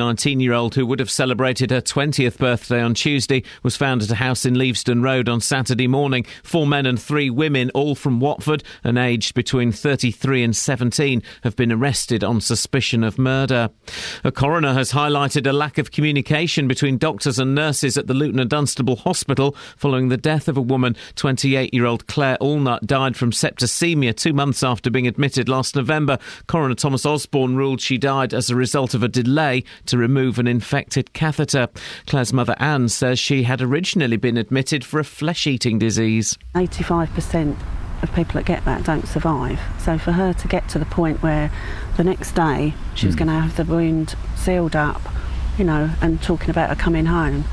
19 year old who would have celebrated her 20th birthday on Tuesday was found at a house in Leavesden Road on Saturday morning. Four men and three women, all from Watford and aged between 33 and 17, have been arrested on suspicion of murder. A coroner has highlighted a lack of communication between doctors and nurses at the Luton and Dunstable Hospital following the death of a woman. 28 year old Claire Allnut died from septicemia two months after being admitted last November. Coroner Thomas Osborne ruled she died as a result of a delay to remove an infected catheter. Claire's mother Anne says she had originally been admitted for a flesh eating disease. 85% of people that get that don't survive. So for her to get to the point where the next day she was going to have the wound sealed up, you know, and talking about her coming home,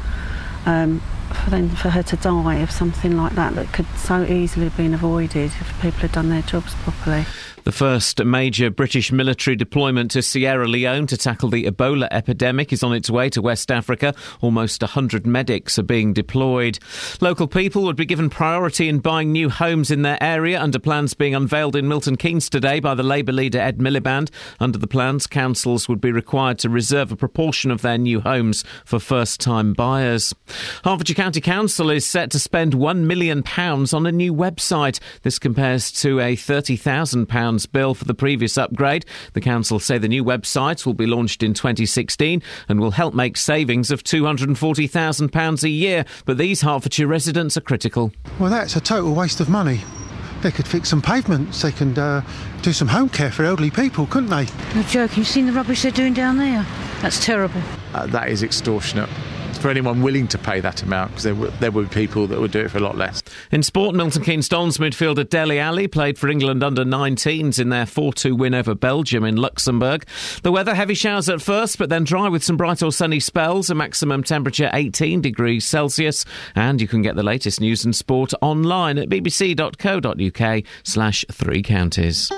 um, for then for her to die of something like that that could so easily have been avoided if people had done their jobs properly. The first major British military deployment to Sierra Leone to tackle the Ebola epidemic is on its way to West Africa. Almost 100 medics are being deployed. Local people would be given priority in buying new homes in their area under plans being unveiled in Milton Keynes today by the Labour leader Ed Miliband. Under the plans, councils would be required to reserve a proportion of their new homes for first time buyers. Hertfordshire County Council is set to spend £1 million on a new website. This compares to a £30,000 bill for the previous upgrade. The council say the new website will be launched in 2016 and will help make savings of £240,000 a year. But these Hertfordshire residents are critical. Well, that's a total waste of money. They could fix some pavements, they can uh, do some home care for elderly people, couldn't they? You're joking. You've seen the rubbish they're doing down there? That's terrible. Uh, that is extortionate for anyone willing to pay that amount because there, w- there people that would do it for a lot less. In sport, Milton Keynes Dons midfielder Dele Alli played for England under 19s in their 4 2 win over Belgium in Luxembourg. The weather heavy showers at first, but then dry with some bright or sunny spells, a maximum temperature 18 degrees Celsius. And you can get the latest news and sport online at bbc.co.uk slash three counties.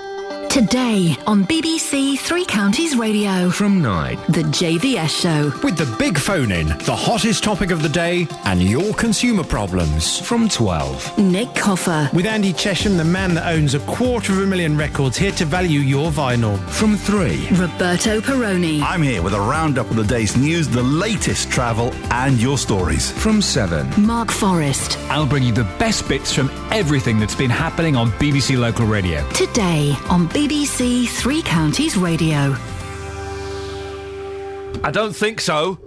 Today on BBC Three Counties Radio. From 9. The JVS Show. With the big phone in, the hottest topic of the day, and your consumer problems. From 12. Nick Coffer. With Andy Chesham, the man that owns a quarter of a million records, here to value your vinyl. From 3. Roberto Perrone. I'm here with a roundup of the day's news, the latest travel, and your stories. From 7. Mark Forrest. I'll bring you the best bits from everything that's been happening on BBC Local Radio. Today on BBC Three Counties Radio. I don't think so.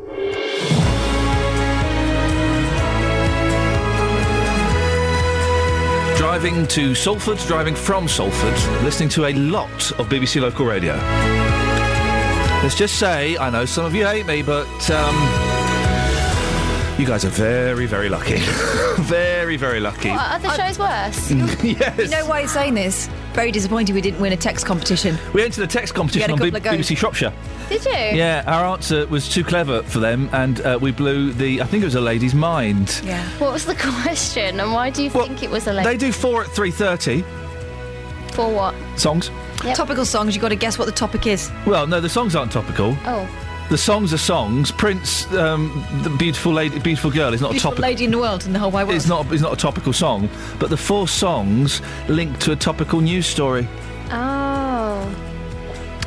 Driving to Salford, driving from Salford, listening to a lot of BBC Local Radio. Let's just say, I know some of you hate me, but um, you guys are very, very lucky. very, very lucky. What, are the shows worse? yes. You know why he's saying this? Very disappointed we didn't win a text competition. We entered a text competition You on had a B- couple of goes. BBC Shropshire. Did you? Yeah, our answer was too clever for them, and uh, we blew the. I think it was a lady's mind. Yeah. What was the question, and why do you think it was a lady? They do four at three thirty For what? songs. Yep. Topical songs, you've got to guess what the topic is. Well, no, the songs aren't topical. Oh. The songs are songs. Prince, um, the beautiful lady, beautiful girl, is not Beautiful a topical. lady in the world in the whole wide world. It's not. It's not a topical song, but the four songs link to a topical news story. Oh.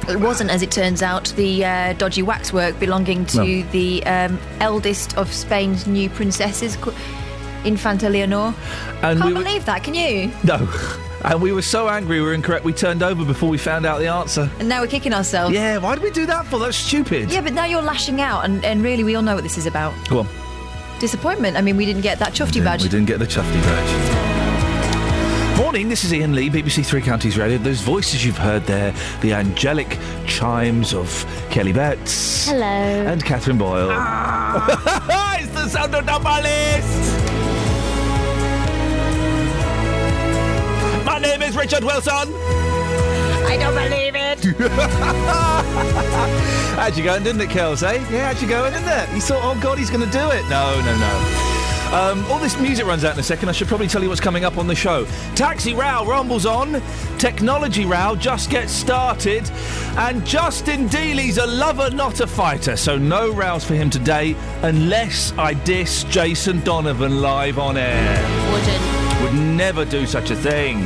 It wasn't, as it turns out, the uh, dodgy waxwork belonging to No. the um, eldest of Spain's new princesses, Infanta Leonor. And Can't we were, believe that, can you? no, and we were so angry we were incorrect. We turned over before we found out the answer. And now we're kicking ourselves. Yeah, why did we do that for? That's stupid. Yeah, but now you're lashing out, and, and really, we all know what this is about. Go on. Disappointment. I mean, we didn't get that chuffy badge. We didn't get the chuffy badge. Morning, this is Iain Lee, BBC Three Counties Radio. Those voices you've heard there, the angelic chimes of Kelly Betts. Hello. And Catherine Boyle. Ah. it's the sound of number name is Richard Wilson. I don't believe it. How'd you going, didn't it, Kels, eh? Yeah, how'd you going, didn't it? You thought, oh, God, he's going to do it. No, no, no. Um, all this music runs out in a second. I should probably tell you what's coming up on the show. Taxi Row rumbles on. Technology Row just gets started. And Justin Dealey's a lover, not a fighter. So no rows for him today unless I diss Jason Donovan live on air. Wouldn't. Would never do such a thing.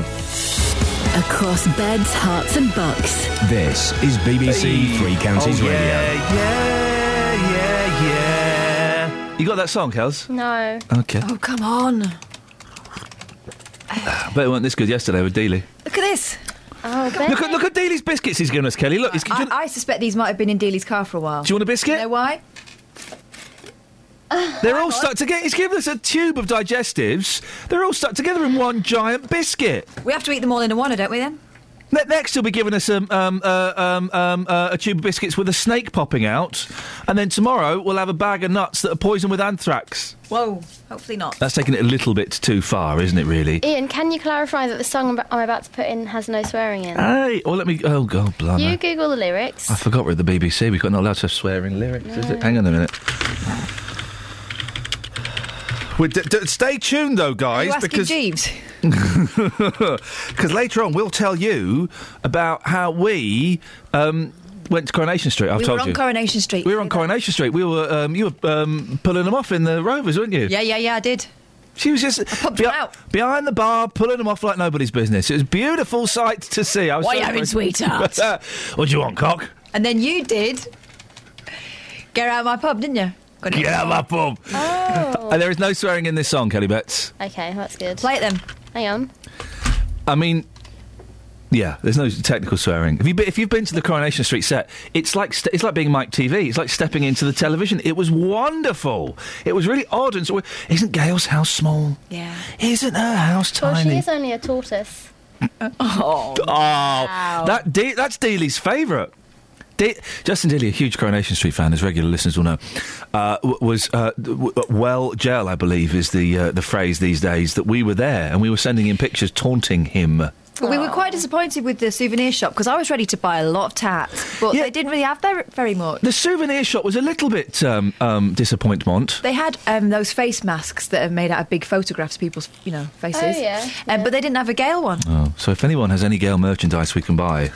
Across beds, Herts, and Bucks. This is BBC Hey. Three Counties Oh, Radio. yeah, yeah. You got that song, Kels? No. Okay. Oh, come on. Ah, but it weren't this good yesterday with Dealey. Look at this. Oh, Look at look at Dealey's biscuits he's given us, Kelly. Look, he's, do, you, I, I suspect these might have been in Dealey's car for a while. do you want a biscuit? You know why? They're all stuck together. He's given us a tube of digestives. They're all stuck together in one giant biscuit. We have to eat them all in a one, don't we then? Ne- Next, he'll be giving us um, um, uh, um, um, uh, a tube of biscuits with a snake popping out, and then tomorrow we'll have a bag of nuts that are poisoned with anthrax. Whoa. Hopefully not. That's taking it a little bit too far, isn't it? Really. Ian, can you clarify that the song I'm about to put in has no swearing in? Hey, well, let me. Oh God, blimey! you Google the lyrics. I forgot we're at the BBC. We're not allowed to have swearing lyrics, is it? Hang on a minute. We're d- d- stay tuned, though, Are guys, you because Jeeves? because later on we'll tell you about how we um, went to Coronation Street. I've we told were on. Coronation Street. we were on Coronation Street. We were um, you were um, pulling them off in the Rovers, weren't you? Yeah, yeah, yeah, I did. She was just behi- behind the bar, pulling them off like nobody's business. It was a beautiful sight to see. I was What so you having, impressed. sweetheart? what do you want, cock? And then you did get out of my pub, didn't you? Got it. Get out of my pub. Oh. And there is no swearing in this song, Kelly Betts. Okay, that's good. Play it then. Hang on. I mean, yeah, there's no technical swearing. If you if you've been to the Coronation Street set, it's like st- it's like being Mike Teavee. It's like stepping into the television. It was wonderful. It was really odd and so. Isn't Gail's house small? Yeah. Isn't her house tiny? Well, tiny? she is only a tortoise. Oh. Oh, that De- that's Dealey's favourite. De- Justin Dealey, a huge Coronation Street fan, as regular listeners will know, uh, was uh, w- well gel, I believe, is the uh, the phrase these days. That we were there and we were sending him pictures taunting him. But we were quite disappointed with the souvenir shop because I was ready to buy a lot of tats, but they didn't really have there very much. The souvenir shop was a little bit um, um, disappointment. They had um, those face masks that are made out of big photographs of people's, you know, faces. Oh, yeah, Um, but they didn't have a Gail one. Oh, so if anyone has any Gail merchandise we can buy,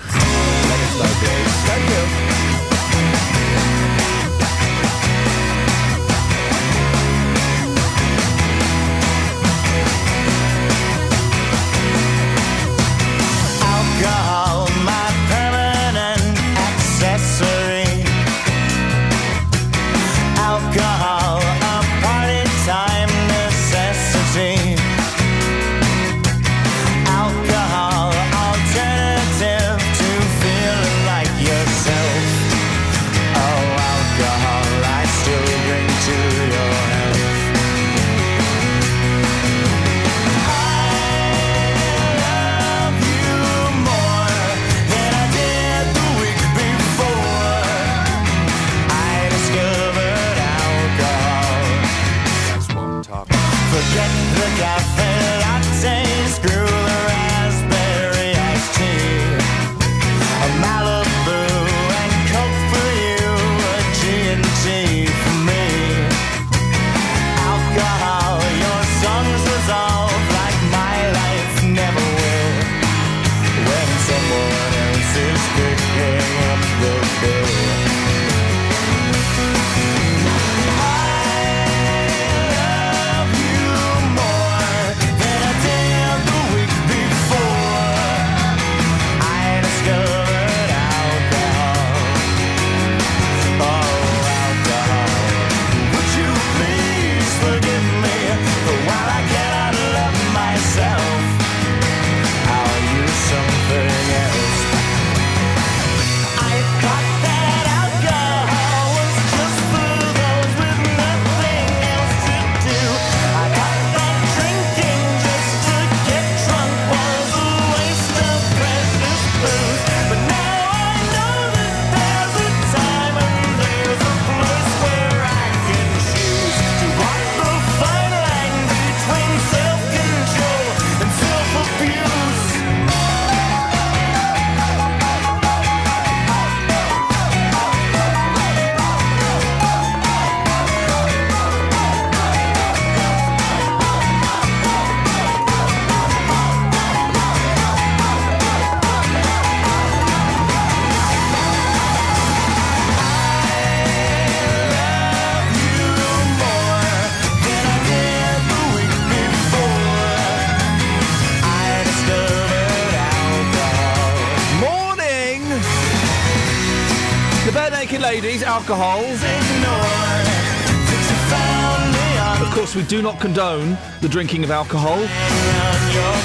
do not condone the drinking of alcohol.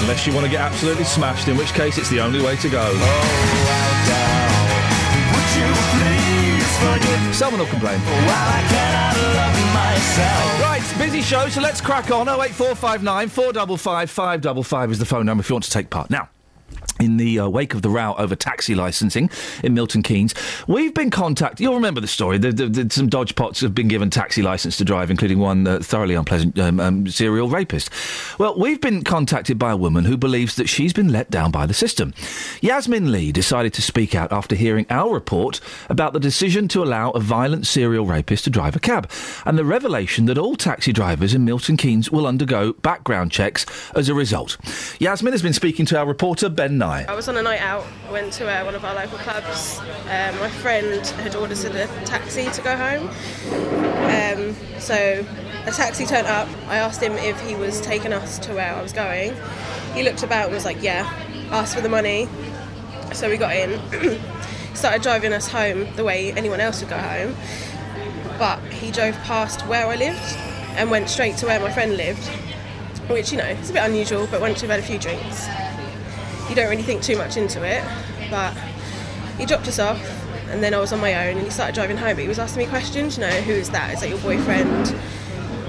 Unless you want to get absolutely smashed, in which case it's the only way to go. Someone will complain. Right, busy show, so let's crack on. 08459 455 555 is the phone number if you want to take part. Now, in the uh, wake of the row over taxi licensing in Milton Keynes, we've been contacted. You'll remember the story. The, the, the, some dodge pots have been given taxi license to drive, including one uh, thoroughly unpleasant um, um, serial rapist. Well, we've been contacted by a woman who believes that she's been let down by the system. Yasmin Lee decided to speak out after hearing our report about the decision to allow a violent serial rapist to drive a cab, and the revelation that all taxi drivers in Milton Keynes will undergo background checks as a result. Yasmin has been speaking to our reporter Ben Nye. I was on a night out, went to uh, one of our local clubs. Um, my friend had ordered a taxi to go home. Um, so a taxi turned up. I asked him if he was taking us to where I was going. He looked about and was like, yeah. Asked for the money. So we got in. Started driving us home the way anyone else would go home. But he drove past where I lived and went straight to where my friend lived, which, you know, it's a bit unusual, but once you've had a few drinks, you don't really think too much into it. But he dropped us off, and then I was on my own, and he started driving home. But he was asking me questions, you know, who is that? Is that your boyfriend?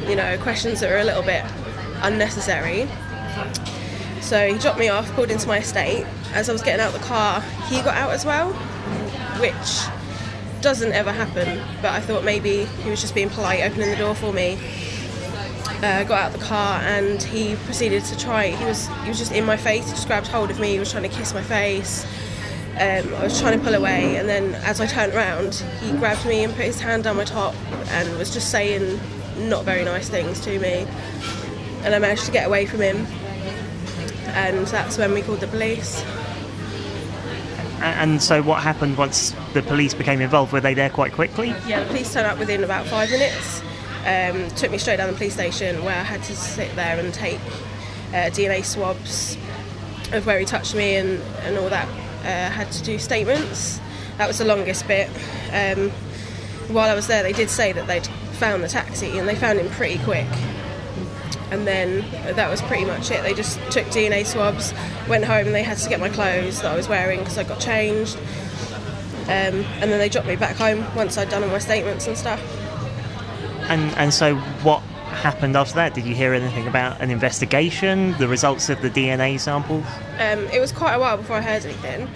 You know, questions that are a little bit unnecessary. So he dropped me off, pulled into my estate. As I was getting out of the car, he got out as well, which doesn't ever happen. But I thought maybe he was just being polite, opening the door for me. Uh, got out of the car and he proceeded to try. He was he was just in my face. He just grabbed hold of me. He was trying to kiss my face. Um, I was trying to pull away, and then as I turned around, he grabbed me and put his hand down my top and was just saying not very nice things to me. And I managed to get away from him, and that's when we called the police. And so, what happened once the police became involved? Were they there quite quickly? Yeah, the police turned up within about five minutes. Um, took me straight down the police station where I had to sit there and take uh, DNA swabs of where he touched me and, and all that. Uh, had to do statements. That was the longest bit. Um, while I was there, they did say that they'd found the taxi and they found him pretty quick. And then that was pretty much it. They just took DNA swabs, went home, and they had to get my clothes that I was wearing because I got changed. Um, and then they dropped me back home once I'd done all my statements and stuff. And and so, what happened after that? Did you hear anything about an investigation? The results of the DNA samples? Um, it was quite a while before I heard anything.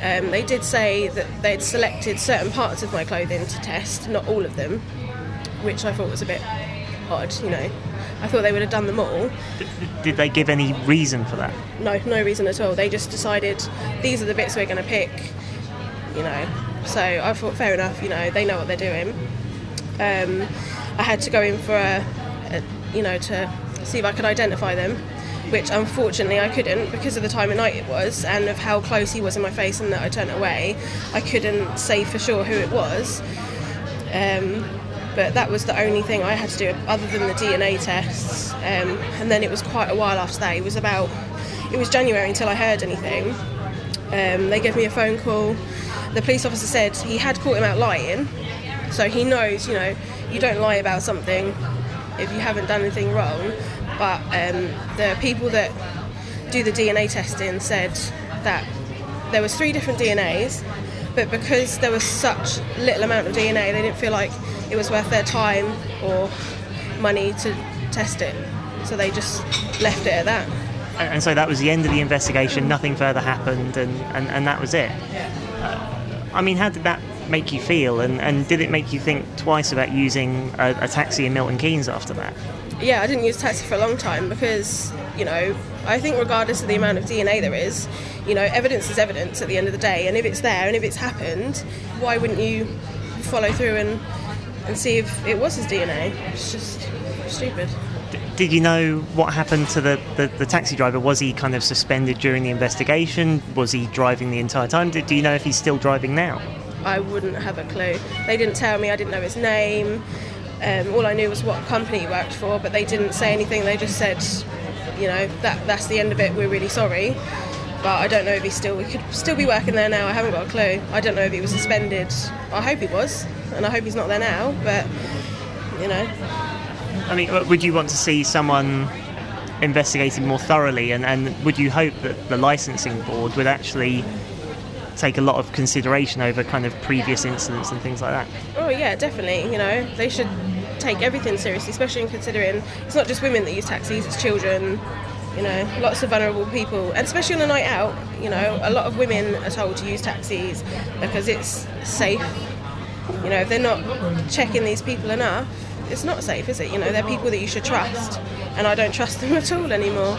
Um, they did say that they'd selected certain parts of my clothing to test, not all of them, which I thought was a bit odd, you know. I thought they would have done them all. Did they give any reason for that? No, no reason at all. They just decided these are the bits we're going to pick, you know. So I thought, fair enough, you know, they know what they're doing. Um, I had to go in for a, a, you know, to see if I could identify them, which unfortunately I couldn't because of the time of night it was and of how close he was in my face and that I turned away. I couldn't say for sure who it was. Um, but that was the only thing I had to do other than the DNA tests. Um, and then it was quite a while after that. It was about, it was January until I heard anything. Um, they gave me a phone call. The police officer said he had caught him out lying, so he knows, you know, you don't lie about something if you haven't done anything wrong. But um, the people that do the DNA testing said that there was three different DNAs, but because there was such little amount of DNA, they didn't feel like it was worth their time or money to test it. So they just left it at that. And so that was the end of the investigation. Nothing further happened, and, and, and that was it. Uh, I mean, how did that make you feel? And, and did it make you think twice about using a, a taxi in Milton Keynes after that? Yeah, I didn't use taxi for a long time because, you know, I think regardless of the amount of DNA there is, you know, evidence is evidence at the end of the day. And if it's there and if it's happened, why wouldn't you follow through and, and see if it was his DNA? It's just stupid. Did you know what happened to the, the, the taxi driver? Was he kind of suspended during the investigation? Was he driving the entire time? Do, do you know if he's still driving now? I wouldn't have a clue. They didn't tell me, I didn't know his name. Um, all I knew was what company he worked for, but they didn't say anything. They just said, you know, that that's the end of it. We're really sorry, but I don't know if he still we could still be working there now. I haven't got a clue. I don't know if he was suspended. I hope he was, and I hope he's not there now. But you know, I mean, would you want to see someone investigated more thoroughly, and, and would you hope that the licensing board would actually take a lot of consideration over kind of previous incidents and things like that? Oh yeah, definitely. You know, they should take everything seriously, especially in considering it's not just women that use taxis; it's children. You know, lots of vulnerable people, and especially on a night out. You know, a lot of women are told to use taxis because it's safe. You know, if they're not checking these people enough, it's not safe, is it? You know, they're people that you should trust, and I don't trust them at all anymore.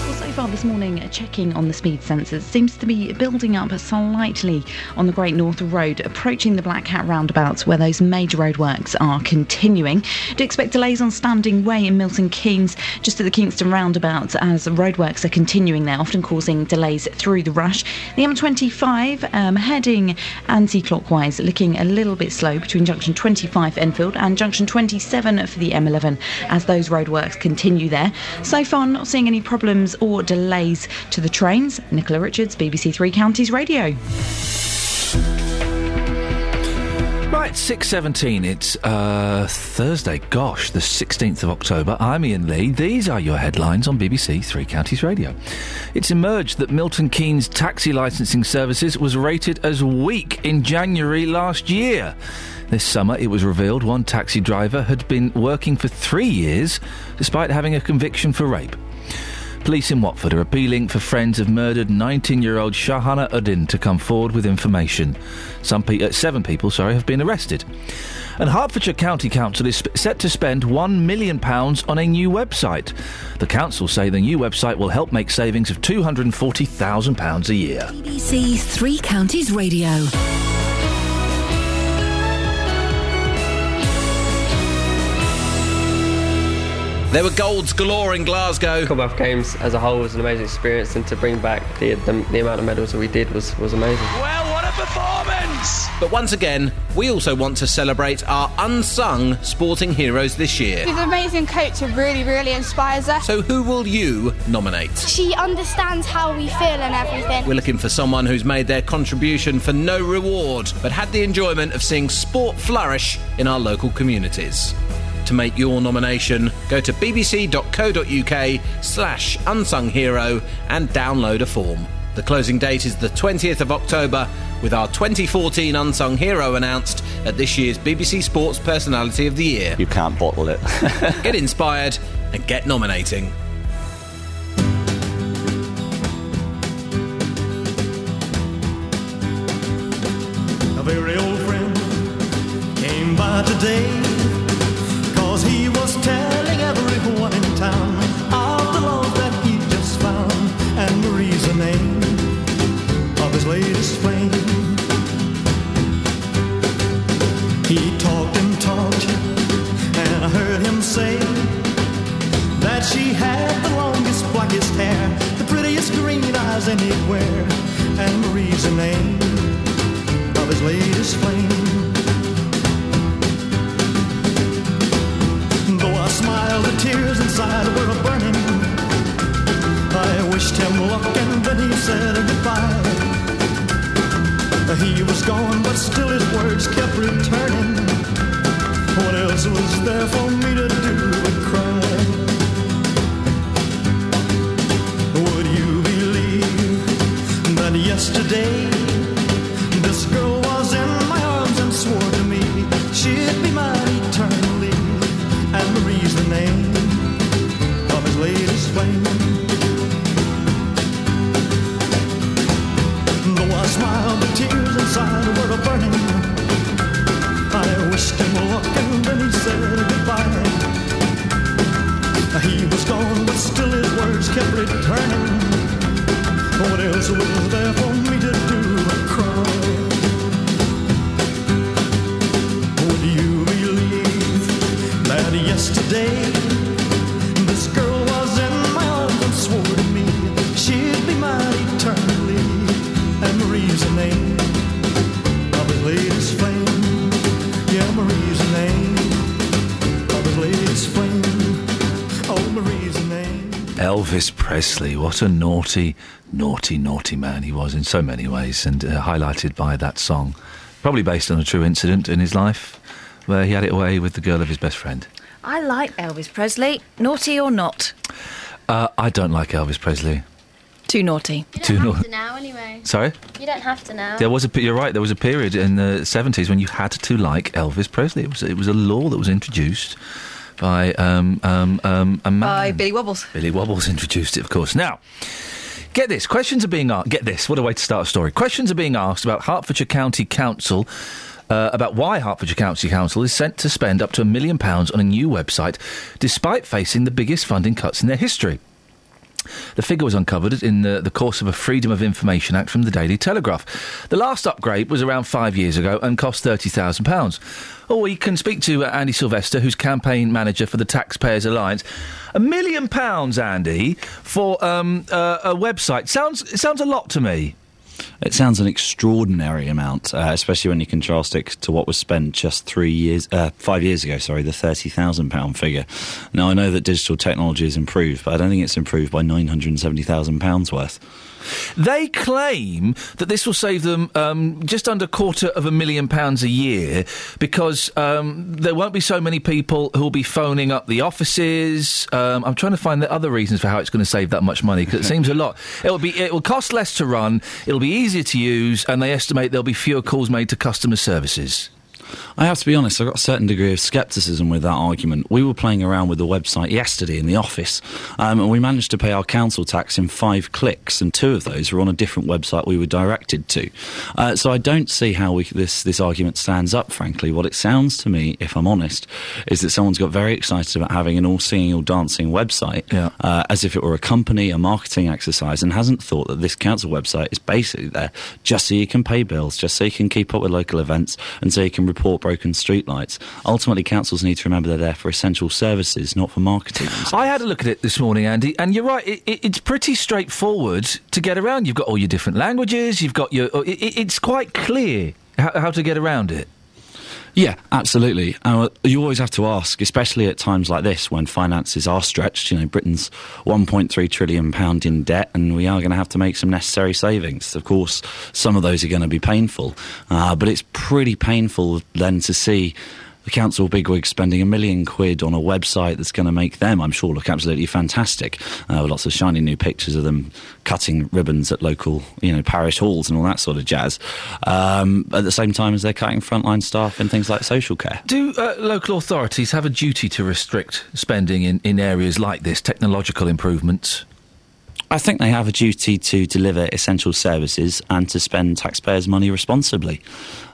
So far this morning, checking on the speed sensors seems to be building up slightly on the Great North Road, approaching the Black Cat roundabouts where those major roadworks are continuing. Do expect delays on Standing Way in Milton Keynes, just at the Kingston roundabout, as roadworks are continuing there, often causing delays through the rush. The M25 um, heading anti clockwise, looking a little bit slow between junction 25 Enfield and junction 27 for the M11 as those roadworks continue there. So far, not seeing any problems or delays to the trains. Nicola Richards, BBC Three Counties Radio. Right, 6.17. It's uh, Thursday. Gosh, the 16th of October. I'm Iain Lee. These are your headlines on BBC Three Counties Radio. It's emerged that Milton Keynes taxi licensing services was rated as weak in January last year. This summer, it was revealed one taxi driver had been working for three years despite having a conviction for rape. Police in Watford are appealing for friends of murdered 19-year-old Shahana Uddin to come forward with information. Some pe- uh, seven people, sorry, have been arrested. And Hertfordshire County Council is sp- set to spend £1 million on a new website. The council say the new website will help make savings of £240,000 a year. BBC Three Counties Radio. There were golds galore in Glasgow. Commonwealth Games as a whole was an amazing experience, and to bring back the, the, the amount of medals that we did was, was amazing. Well, what a performance! But once again, we also want to celebrate our unsung sporting heroes this year. She's an amazing coach who really, really inspires us. So, who will you nominate? She understands how we feel and everything. We're looking for someone who's made their contribution for no reward, but had the enjoyment of seeing sport flourish in our local communities. To make your nomination, go to bbc.co.uk slash unsung hero and download a form. The closing date is the 20th of October, with our 2014 Unsung Hero announced at this year's BBC Sports Personality of the Year. You can't bottle it. get inspired and get nominating. A very old friend came by today prettiest green eyes anywhere And Marie's the name of his latest flame Though I smiled, the tears inside were a burning. I wished him luck and then he said goodbye. He was gone, but still his words kept returning. What else was there for me to do but cry? Yesterday this girl was in my arms and swore to me she'd be mine eternally? and Marie's the name of his latest flame. Though I smiled, the tears inside were a burning. I wished him luck and then he said goodbye. He was gone, but still his words kept returning. What else was there for me to do but cry? Would you believe that yesterday this girl was in my arms and swore to me she'd be mine eternally? And Marie's the name of his latest flame. Yeah, Marie's the name of his latest flame. Oh, Marie's the name. Elvis Presley, what a naughty, naughty, naughty man he was in so many ways, and uh, highlighted by that song. Probably based on a true incident in his life where he had it away with the girl of his best friend. I like Elvis Presley, naughty or not. Uh, I don't like Elvis Presley. Too naughty. You Too don't nau- have to now, anyway. Sorry? You don't have to now. There was a. You're right. There was a period in the seventies when you had to like Elvis Presley. It was. It was a law that was introduced by um, um, um, a man. By Billy Wobbles. Billy Wobbles introduced it, of course. Now, get this. Questions are being asked. Get this. What a way to start a story. Questions are being asked about Hertfordshire County Council. Uh, about why Hertfordshire County Council is sent to spend up to a million pounds on a new website, despite facing the biggest funding cuts in their history. The figure was uncovered in the, the course of a Freedom of Information Act from the Daily Telegraph. The last upgrade was around five years ago and cost £30,000. Or we can speak to uh, Andy Sylvester, who's campaign manager for the Taxpayers Alliance. A million pounds, Andy, for um, uh, a website sounds sounds a lot to me. It sounds an extraordinary amount, uh, especially when you contrast it to what was spent just three years, uh, five years ago. Sorry, the thirty thousand pound figure. Now I know that digital technology has improved, but I don't think it's improved by nine hundred and seventy thousand pounds worth. They claim that this will save them um, just under a quarter of a million pounds a year because um, there won't be so many people who will be phoning up the offices. Um, I'm trying to find the other reasons for how it's going to save that much money because it seems a lot. It will be it will cost less to run. It'll be easier to use, and they estimate there'll be fewer calls made to customer services. I have to be honest, I've got a certain degree of scepticism with that argument. We were playing around with the website yesterday in the office, um, and we managed to pay our council tax in five clicks, and two of those were on a different website we were directed to. Uh, so I don't see how we, this, this argument stands up, frankly. What it sounds to me, if I'm honest, is that someone's got very excited about having an all singing, all dancing website uh, as if it were a company, a marketing exercise, and hasn't thought that this council website is basically there just so you can pay bills, just so you can keep up with local events, and so you can report broken streetlights. Ultimately, councils need to remember they're there for essential services, not for marketing. I had a look at it this morning, Andy, and you're right. It, it, it's pretty straightforward to get around. You've got all your different languages. You've got your. It- it's quite clear how, how to get around it. Yeah, absolutely. Uh, you always have to ask, especially at times like this when finances are stretched. You know, Britain's 1.3 trillion pound in debt, and we are going to have to make some necessary savings. Of course, some of those are going to be painful, uh, but it's pretty painful then to see. The council bigwigs spending a million quid on a website that's going to make them, I'm sure, look absolutely fantastic. Uh, lots of shiny new pictures of them cutting ribbons at local, you know, parish halls and all that sort of jazz. Um, at the same time as they're cutting frontline staff and things like social care. Do uh, local authorities have a duty to restrict spending in, in areas like this, technological improvements? I think they have a duty to deliver essential services and to spend taxpayers' money responsibly.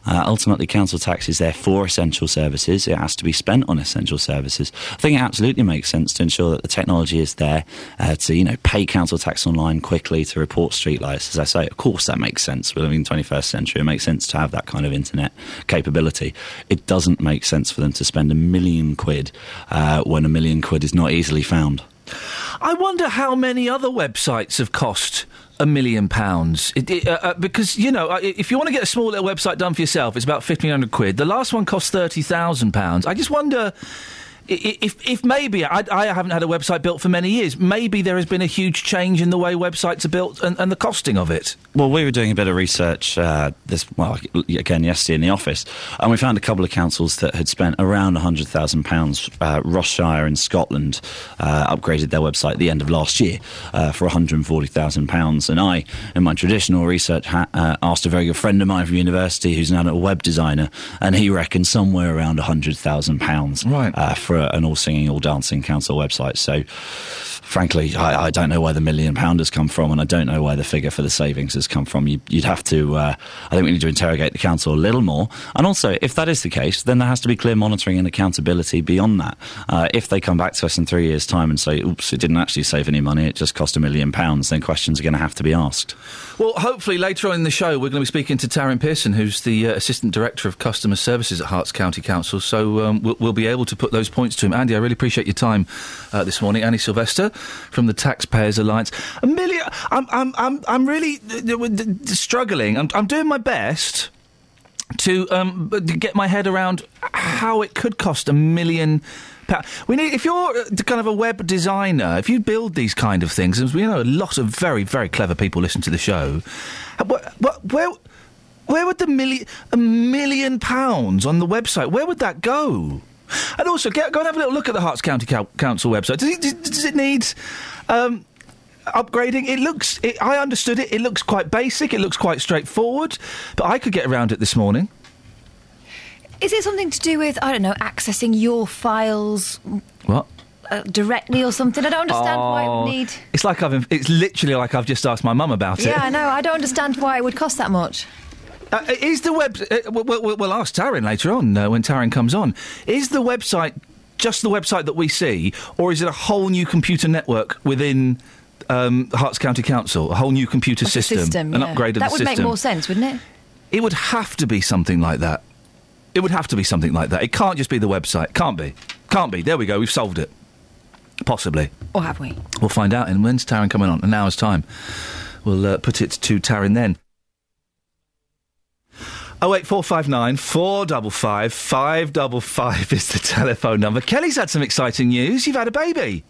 Uh, ultimately, council tax is there for essential services. It has to be spent on essential services. I think it absolutely makes sense to ensure that the technology is there uh, to, you know, pay council tax online quickly to report streetlights. As I say, of course, that makes sense. We're living in the 21st century. It makes sense to have that kind of internet capability. It doesn't make sense for them to spend a million quid uh, when a million quid is not easily found. I wonder how many other websites have cost a million pounds. It, it, uh, uh, because, you know, if you want to get a small little website done for yourself, it's about 1,500 quid. The last one cost £30,000. I just wonder. If, if maybe I, I haven't had a website built for many years, maybe there has been a huge change in the way websites are built and, and the costing of it. Well, we were doing a bit of research uh, this well again yesterday in the office, and we found a couple of councils that had spent around hundred thousand pounds. Uh, Rossshire in Scotland uh, upgraded their website at the end of last year uh, for one hundred and forty thousand pounds. And I, in my traditional research, ha- uh, asked a very good friend of mine from university who's now a web designer, and he reckoned somewhere around hundred thousand pounds right. uh, for an all singing, all dancing council website. So. Frankly, I, I don't know where the million pound has come from, and I don't know where the figure for the savings has come from. You, you'd have to, uh, I think we need to interrogate the council a little more. And also, if that is the case, then there has to be clear monitoring and accountability beyond that. Uh, if they come back to us in three years' time and say, oops, it didn't actually save any money, it just cost a million pounds, then questions are going to have to be asked. Well, hopefully later on in the show, we're going to be speaking to Taryn Pearson, who's the uh, Assistant Director of Customer Services at Herts County Council. So um, we'll, we'll be able to put those points to him. Andy, I really appreciate your time uh, this morning. Andy Sylvester from the Taxpayers Alliance. Amelia, I'm, I'm, I'm, I'm really uh, uh, struggling. I'm, I'm doing my best to um, to get my head around how it could cost a million We need if you're uh, kind of a web designer, if you build these kind of things, and we know a lot of very very clever people listen to the show. uh, where where would the million a million pounds on the website? Where would that go? And also, get, go and have a little look at the Herts County Coun- Council website. Does it, does it need um, upgrading? It looks. It, I understood it. It looks quite basic. It looks quite straightforward. But I could get around it this morning. Is it something to do with I don't know accessing your files What? uh, directly or something? I don't understand why it Oh, would need. It's like I've. It's literally like I've just asked my mum about it. Yeah, I know. I don't understand why it would cost that much. Uh, is the web? Uh, we'll, we'll, we'll ask Taryn later on uh, when Taryn comes on. Is the website just the website that we see, or is it a whole new computer network within um, Herts County Council? A whole new computer a system, an yeah. upgrade of that the would make more sense, wouldn't it? It would have to be something like that. It would have to be something like that. It can't just be the website. Can't be. Can't be. There we go. We've solved it. Possibly. Or have we? We'll find out. And when's Taryn coming on? An hour's time. We'll uh, put it to Taryn then. Oh eight four five nine four double five five double five is the telephone number. Kelly's had some exciting news. You've had a baby,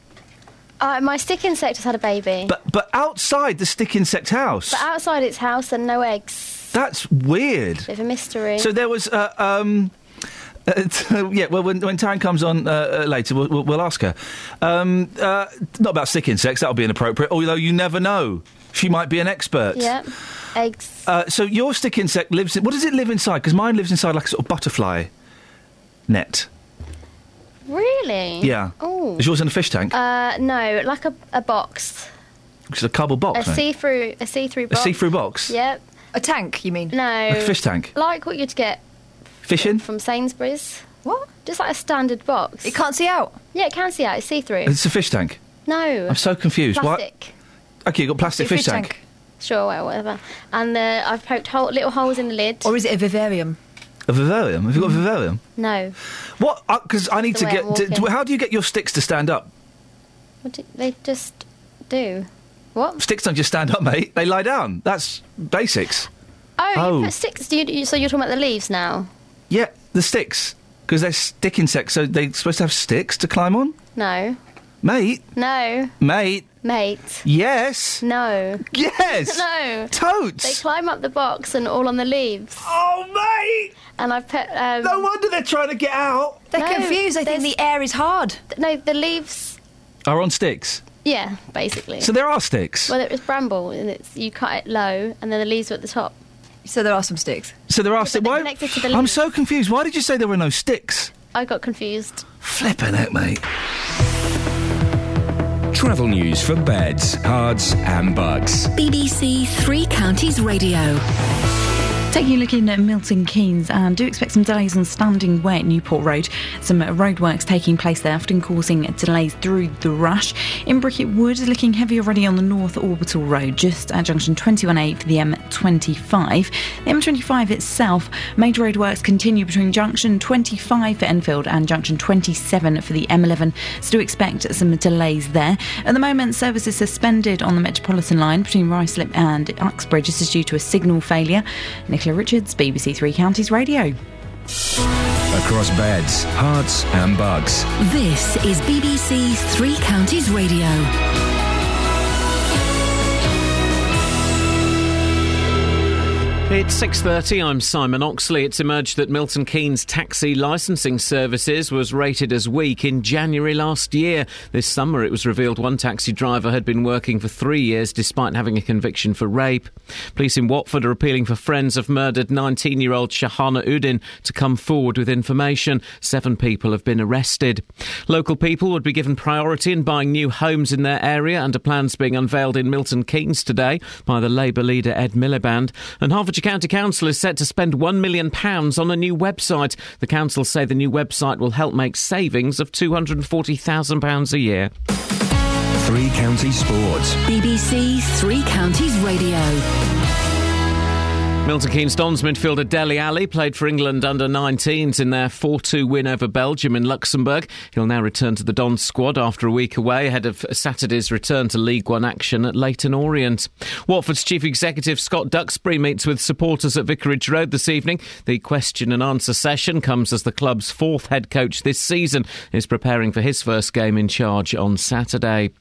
Uh, my stick insect has had a baby. but but outside the stick insect house. But outside its house and no eggs. That's weird. Bit of a mystery. So there was, uh, um, uh, yeah. Well, when, when Taryn comes on uh, uh, later, we'll, we'll, we'll ask her. Um, uh, not about stick insects. that'll be inappropriate. Although you never know, she might be an expert. Yeah. Eggs. Uh, so your stick insect lives. In, what does it live inside? Because mine lives inside like a sort of butterfly net. Really? Yeah. Oh. Is yours in a fish tank? Uh, no, like a, a box. Which is a cardboard box. a mate. see-through, a see-through A box. see-through box. Yep. A tank, you mean? No. Like a fish tank. Like what you'd get Fishing. from Sainsbury's. What? Just like a standard box. It can't see out. Yeah, it can see out. It's see-through. It's a fish tank. no. I'm so confused. Why- Plastic. Okay, you got plastic fish, tank. Sure, well, whatever. And uh, I've poked hole, little holes in the lid. Or is it a vivarium? A vivarium. Have you got a vivarium? No. What? Because I need The to get. I'm d- walking. d- how do you get your sticks to stand up? What do, they just do. What? Sticks don't just stand up, mate. They lie down. That's basics. Oh, Oh. you put sticks. Do you, you, so you're talking about the leaves now? Yeah, the sticks. Because they're stick insects, so they're supposed to have sticks to climb on? No. Mate. No. Mate. Mate. Yes. No. Yes. no. Totes. They climb up the box and all on the leaves. Oh, mate! And I've put. Um, No wonder they're trying to get out. They're No, confused. They think the air is hard. No, the leaves. Are on sticks. Yeah, basically. So there are sticks. Well, it was bramble, and it's you cut it low, and then the leaves are at the top. So there are some sticks. So there are sticks. Why? connected to the I'm leaves. so confused. Why did you say there were no sticks? I got confused. Flipping it, mate. Travel news for beds, cards, and Bucks. BBC Three Counties Radio. Taking a look in at Milton Keynes and do expect some delays on Standing Way at Newport Road. Some roadworks taking place there, often causing delays through the rush. In Bricket Wood, looking heavy already on the North Orbital Road, just at junction 21A for the M25. The M25 itself, major roadworks continue between junction 25 for Enfield and junction 27 for the M11. So do expect some delays there. At the moment, service is suspended on the Metropolitan line between Ruislip and Uxbridge. This is due to a signal failure. Richards, BBC Three Counties Radio. Across beds, Herts, and Bucks. This is BBC Three Counties Radio. It's 6:30. I'm Simon Oxley. It's emerged that Milton Keynes taxi licensing services was rated as weak in January last year. This summer it was revealed one taxi driver had been working for 3 years despite having a conviction for rape. Police in Watford are appealing for friends of murdered 19-year-old Shahana Udin to come forward with information. 7 people have been arrested. Local people would be given priority in buying new homes in their area under plans being unveiled in Milton Keynes today by the Labour leader Ed Miliband. And Hertfordshire County Council is set to spend £1 million on a new website. The council say the new website will help make savings of £240,000 a year. Three Counties Sports. BBC Three Counties Radio. Milton Keynes Dons midfielder Dele Alli played for England under 19s in their 4 2 win over Belgium in Luxembourg. He'll now return to the Dons squad after a week away ahead of Saturday's return to League One action at Leyton Orient. Watford's chief executive Scott Duxbury meets with supporters at Vicarage Road this evening. The question and answer session comes as the club's fourth head coach this season is preparing for his first game in charge on Saturday.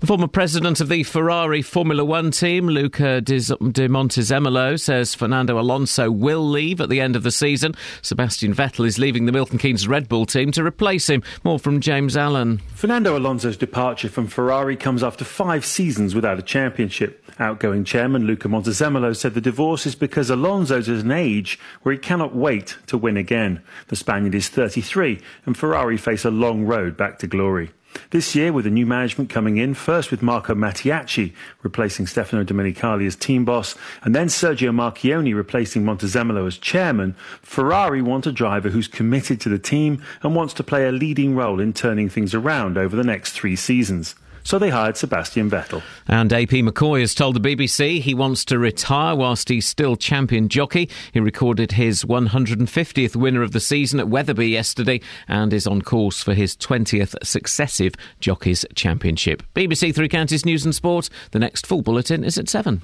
The former president of the Ferrari Formula One team, Luca di Montezemolo, says Fernando Alonso will leave at the end of the season. Sebastian Vettel is leaving the Milton Keynes Red Bull team to replace him. More from James Allen. Fernando Alonso's departure from Ferrari comes after five seasons without a championship. Outgoing chairman Luca Montezemolo said the divorce is because Alonso's at an age where he cannot wait to win again. The Spaniard is 33 and Ferrari face a long road back to glory. This year, with the new management coming in, first with Marco Mattiacci replacing Stefano Domenicali as team boss, and then Sergio Marchionne replacing Montezemolo as chairman, Ferrari want a driver who's committed to the team and wants to play a leading role in turning things around over the next three seasons. So they hired Sebastian Vettel. And AP McCoy has told the BBC he wants to retire whilst he's still champion jockey. He recorded his 150th winner of the season at Wetherby yesterday and is on course for his 20th successive Jockeys Championship. BBC Three Counties News and Sport. The next full bulletin is at 7.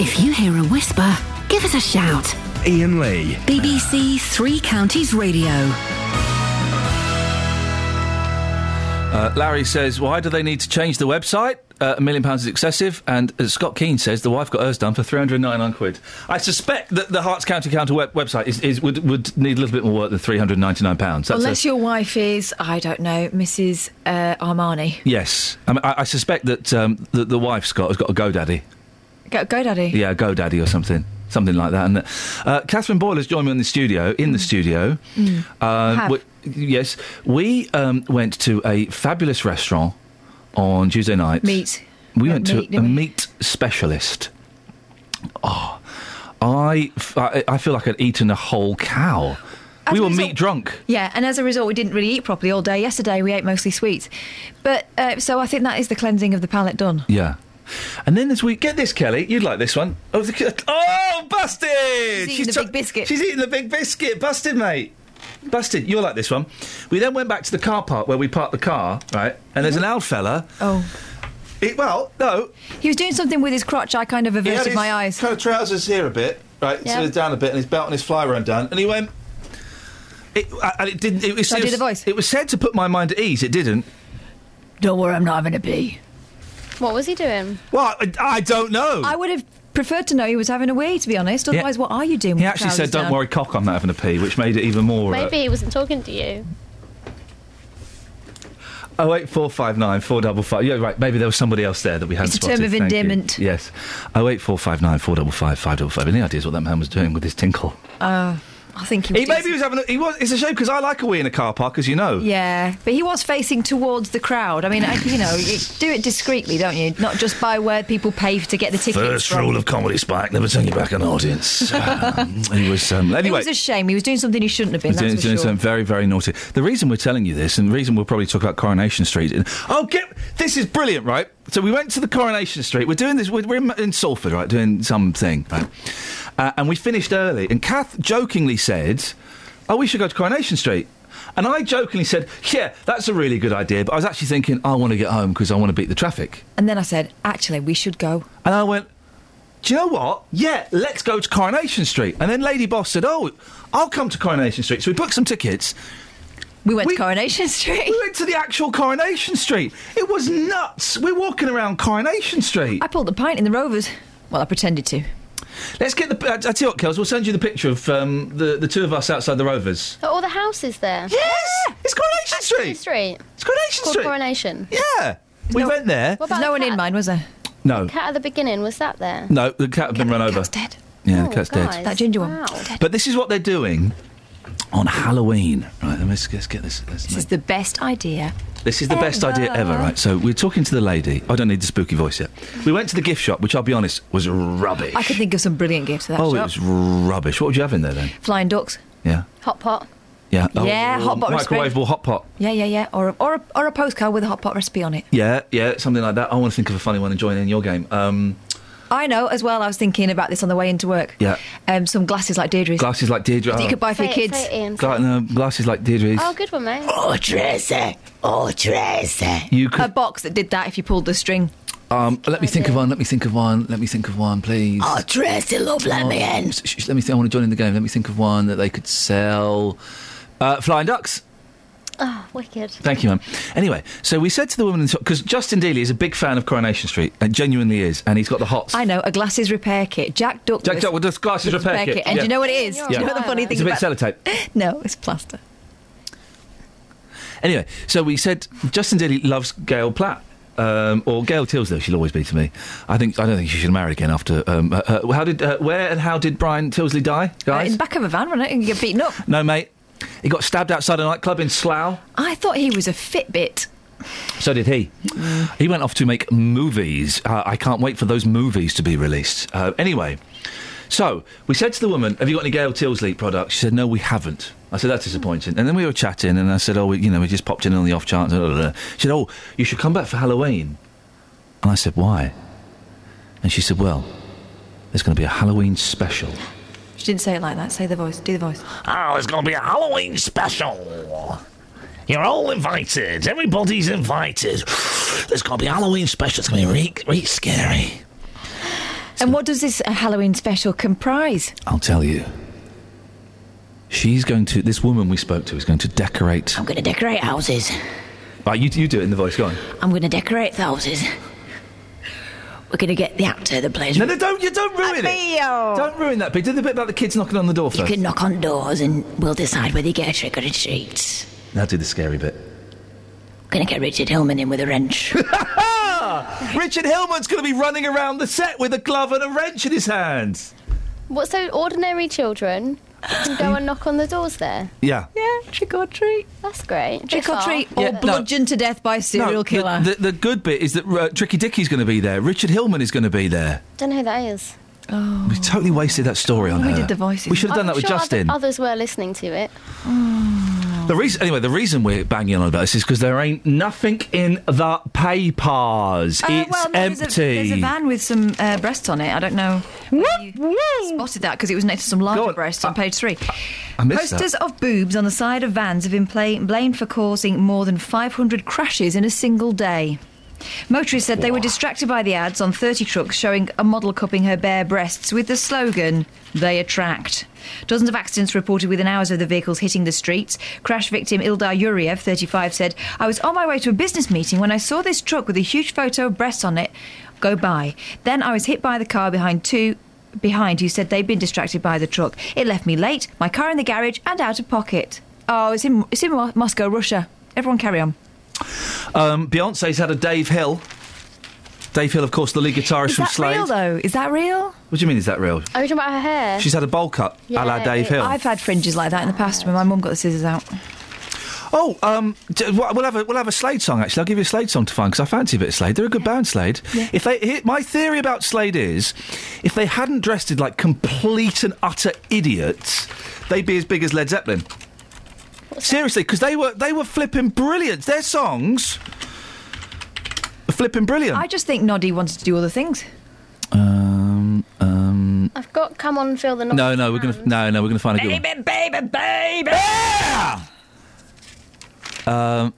If you hear a whisper, give us a shout. Iain Lee. BBC Three Counties Radio. Uh, Larry says, why do they need to change the website? Uh, a million pounds is excessive. And uh, Scott Keane says the wife got hers done for 399 quid. I suspect that the Herts County Council web- website is, is, would, would need a little bit more work than 399 pounds. Unless your wife is, I don't know, Mrs. Uh, Armani. Yes. I, mean, I, I suspect that um, the, the wife, Scott, has got a GoDaddy. Go, go Daddy. Yeah, GoDaddy or something. Something like that. And uh, Catherine Boyle has joined me in the studio. In the studio, Mm. uh, we- yes, we um, went to a fabulous restaurant on Tuesday night. Meat. We went to a we? meat specialist. Oh, I, I, feel like I'd eaten a whole cow. As we were result- meat drunk. Yeah, and as a result, we didn't really eat properly all day. Yesterday, we ate mostly sweets. But, uh, so I think that is the cleansing of the palate done. Yeah. And then as we get this, Kelly, you'd like this one. Oh, the, oh busted! She's eating the big biscuit. She's eating the big biscuit. Busted, mate. Busted. You'll like this one. We then went back to the car park where we parked the car, right? And there's an old fella. Oh. It, well, no. He was doing something with his crotch. I kind of He had averted his my eyes. Kind of trousers here a bit, right? Yeah. So down a bit, and his belt and his fly run down, and he went. It, and it didn't. It was, Shall I it do was- the voice? It was said to put my mind at ease. It didn't. Don't worry, I'm not having a pee. What was he doing? Well, I, I don't know. I would have preferred to know he was having a wee, to be honest. Yeah. Otherwise, what are you doing? He with actually said, "Don't down? worry, cock, I'm not having a pee," which made it even more. uh, Maybe he wasn't talking to you. Oh eight four five nine four double five. Yeah, right. Maybe there was somebody else there that we hadn't It's a term spotted. of Thank you. endearment. Yes. Oh eight four five nine four double five five double five. Any ideas what that man was doing with his tinkle? Uh, I think he was. He maybe he was having. A, he was. It's a shame because I like a wee in a car park, as you know. Yeah, but he was facing towards the crowd. I mean, I, you know, you do it discreetly, don't you? Not just by where people pay to get the tickets. First from. rule of comedy, Spike: never turn your back on an audience. Um, he was. Um, It was a shame. He was doing something he shouldn't have been. Doing, doing sure. something very, very naughty. The reason we're telling you this, and the reason we'll probably talk about Coronation Street. and- oh, get this is brilliant, right? So we went to the Coronation Street. We're doing this. We're, we're in, in Salford, right? Doing something, right? Uh, and we finished early. And Kath jokingly said, "Oh, we should go to Coronation Street." And I jokingly said, "Yeah, that's a really good idea." But I was actually thinking, I want to get home because I want to beat the traffic. And then I said, actually, we should go. And I went, do you know what? Yeah, let's go to Coronation Street. And then Lady Boss said, oh, I'll come to Coronation Street. So we booked some tickets. We went to Coronation Street. We went to the actual Coronation Street. It was nuts. We're walking around Coronation Street. I pulled a pint in the Rovers. Well, I pretended to. Let's get the. I, I tell you what, Kels, we'll send you the picture of um, the the two of us outside the Rovers. Are all the houses there? Yes! It's Coronation Street! Street. It's Coronation Called Street. Coronation. Yeah, we went there. What There's about no the one in mine, was there? No, Cat at the beginning, was that there? no, the cat had been run over. Cat's dead. Yeah, Oh, the cat's dead. That ginger one. wow. But this is what they're doing on Halloween. Right, let's, let's get this. Let's This make- is the best idea. This is the best idea ever, right? So we're talking to the lady. I don't need the spooky voice yet. We went to the gift shop, which I'll be honest was rubbish. I could think of some brilliant gifts for that oh, shop. it was rubbish. What would you have in there then? Flying ducks. Yeah, Hot pot. yeah. Oh, Yeah, hot pot microwavable hot pot. Yeah, yeah, yeah. Or a, or a, or a postcard with a hot pot recipe on it. Yeah, yeah, something like that. I want to think of a funny one and join in your game. Um, I know as well. I was thinking about this on the way into work. Yeah. Um, some glasses like Deirdre's. Glasses like Deirdre. That you oh. could buy for your Say it- kids. it, Gla- no, glasses like Deirdre's. Oh, good one, mate. Oh, Tracy. Oh, Tracy. You could. A box that did that if you pulled the string. Um, let me think of one. Let me think of one. Let me think of one, please. Oh, Tracy, love, let me in. Sh- sh- let me. Think, I want to join in the game. Let me think of one that they could sell. Uh, flying ducks. Oh, wicked. Thank you, ma'am. Anyway, so we said to the woman because Justin Dealey is a big fan of Coronation Street, and genuinely is, and he's got the hots. I know a glasses repair kit. Jack Duckworth. Jack Duckworth does glasses repair kit, And yeah. do you know what it is? Do you know what the funny thing It's a bit about sellotape. No, it's plaster. Anyway, so we said Justin Dealey loves Gail Platt. Um, or Gail Tilsley, she'll always be to me. I think I don't think she should marry again after. Um, uh, uh, how did, uh, where, and how did Brian Tilsley die, Uh, guys? in the back of a van, wasn't it? And get beaten up. no, mate. He got stabbed outside a nightclub in Slough. I thought he was a Fitbit. So did he. He went off to make movies. Uh, I can't wait for those movies to be released. Uh, anyway, so we said to the woman, "Have you got any Gail Tilsley products?" She said, "No, we haven't." I said, "That's disappointing." And then we were chatting, and I said, "Oh, we, you know, we just popped in on the off chance." blah, blah, blah." She said, "Oh, you should come back for Halloween." And I said, "Why?" And she said, "Well, there's going to be a Halloween special." She didn't say it like that. Say the voice. Do the voice. Oh, there's going to be a Halloween special. You're all invited. Everybody's invited. There's going to be a Halloween special. It's going to be really, really scary. And what does this uh, Halloween special comprise? I'll tell you. She's going to. This woman we spoke to is going to decorate. I'm going to decorate houses. Right, you, you do it in the voice. Go on. I'm going to decorate the houses. We're going to get the actor that plays. No, no, don't you don't ruin it. Don't ruin that bit. Do the bit about the kids knocking on the door You first. can knock on doors and we'll decide whether you get a trick or a treat. Now do the scary bit. We're going to get Richard Hillman in with a wrench. Richard Hillman's going to be running around the set with a glove and a wrench in his hands. What, so ordinary children can go and knock on the doors there? Yeah. Yeah, trick or treat. That's great. Trick or treat, or Yeah, no. bludgeoned to death by a serial No, the- killer. The, the, good bit is that uh, Tricky Dickie's going to be there. Richard Hillman is going to be there. Don't know who that is. oh. We totally wasted that story on her. We her. did the voices. We should have done I'm that with sure Justin. Other, others were listening to it. The reason, anyway, the reason we're banging on about this is because there ain't nothing in the papers. Uh, it's well, no, empty. There's a, there's a van with some uh, breasts on it. I don't know. spotted that because it was next to some larger breasts on page three. Missed that. Posters of boobs on the side of vans have been play- blamed for causing more than 500 crashes in a single day. Motorists said they were distracted by the ads on 30 trucks showing a model cupping her bare breasts with the slogan, They Attract. Dozens of accidents reported within hours of the vehicles hitting the streets. Crash victim Ildar Yuriev, 35, said, I was on my way to a business meeting when I saw this truck with a huge photo of breasts on it go by. Then I was hit by the car behind two behind who said they'd been distracted by the truck. It left me late, my car in the garage, and out of pocket. Oh, it's in, it's in Moscow, Russia. Everyone carry on. Um, Beyonce's had a Dave Hill. Dave Hill, of course, the lead guitarist Is from that Slade. real, though? Is that real? What do you mean? Is that real? Are you talking about her hair? She's had a bowl cut, a la Yeah, Dave it- Hill. I've had fringes like that in the past when my mum got the scissors out. Oh, um, d- w- we'll have a we'll have a Slade song. Actually, I'll give you a Slade song to find because I fancy a bit of Slade. They're a good band, Slade. If they, he- my theory about Slade is, if they hadn't dressed it like complete and utter idiots, they'd be as big as Led Zeppelin. Seriously, because they were they were flipping brilliant. Their songs, were flipping brilliant. I just think Noddy wanted to do other things. Um, um, I've got Come On fill the no, no, we're gonna no, no, we're gonna find a good one. Baby, baby, baby! Um.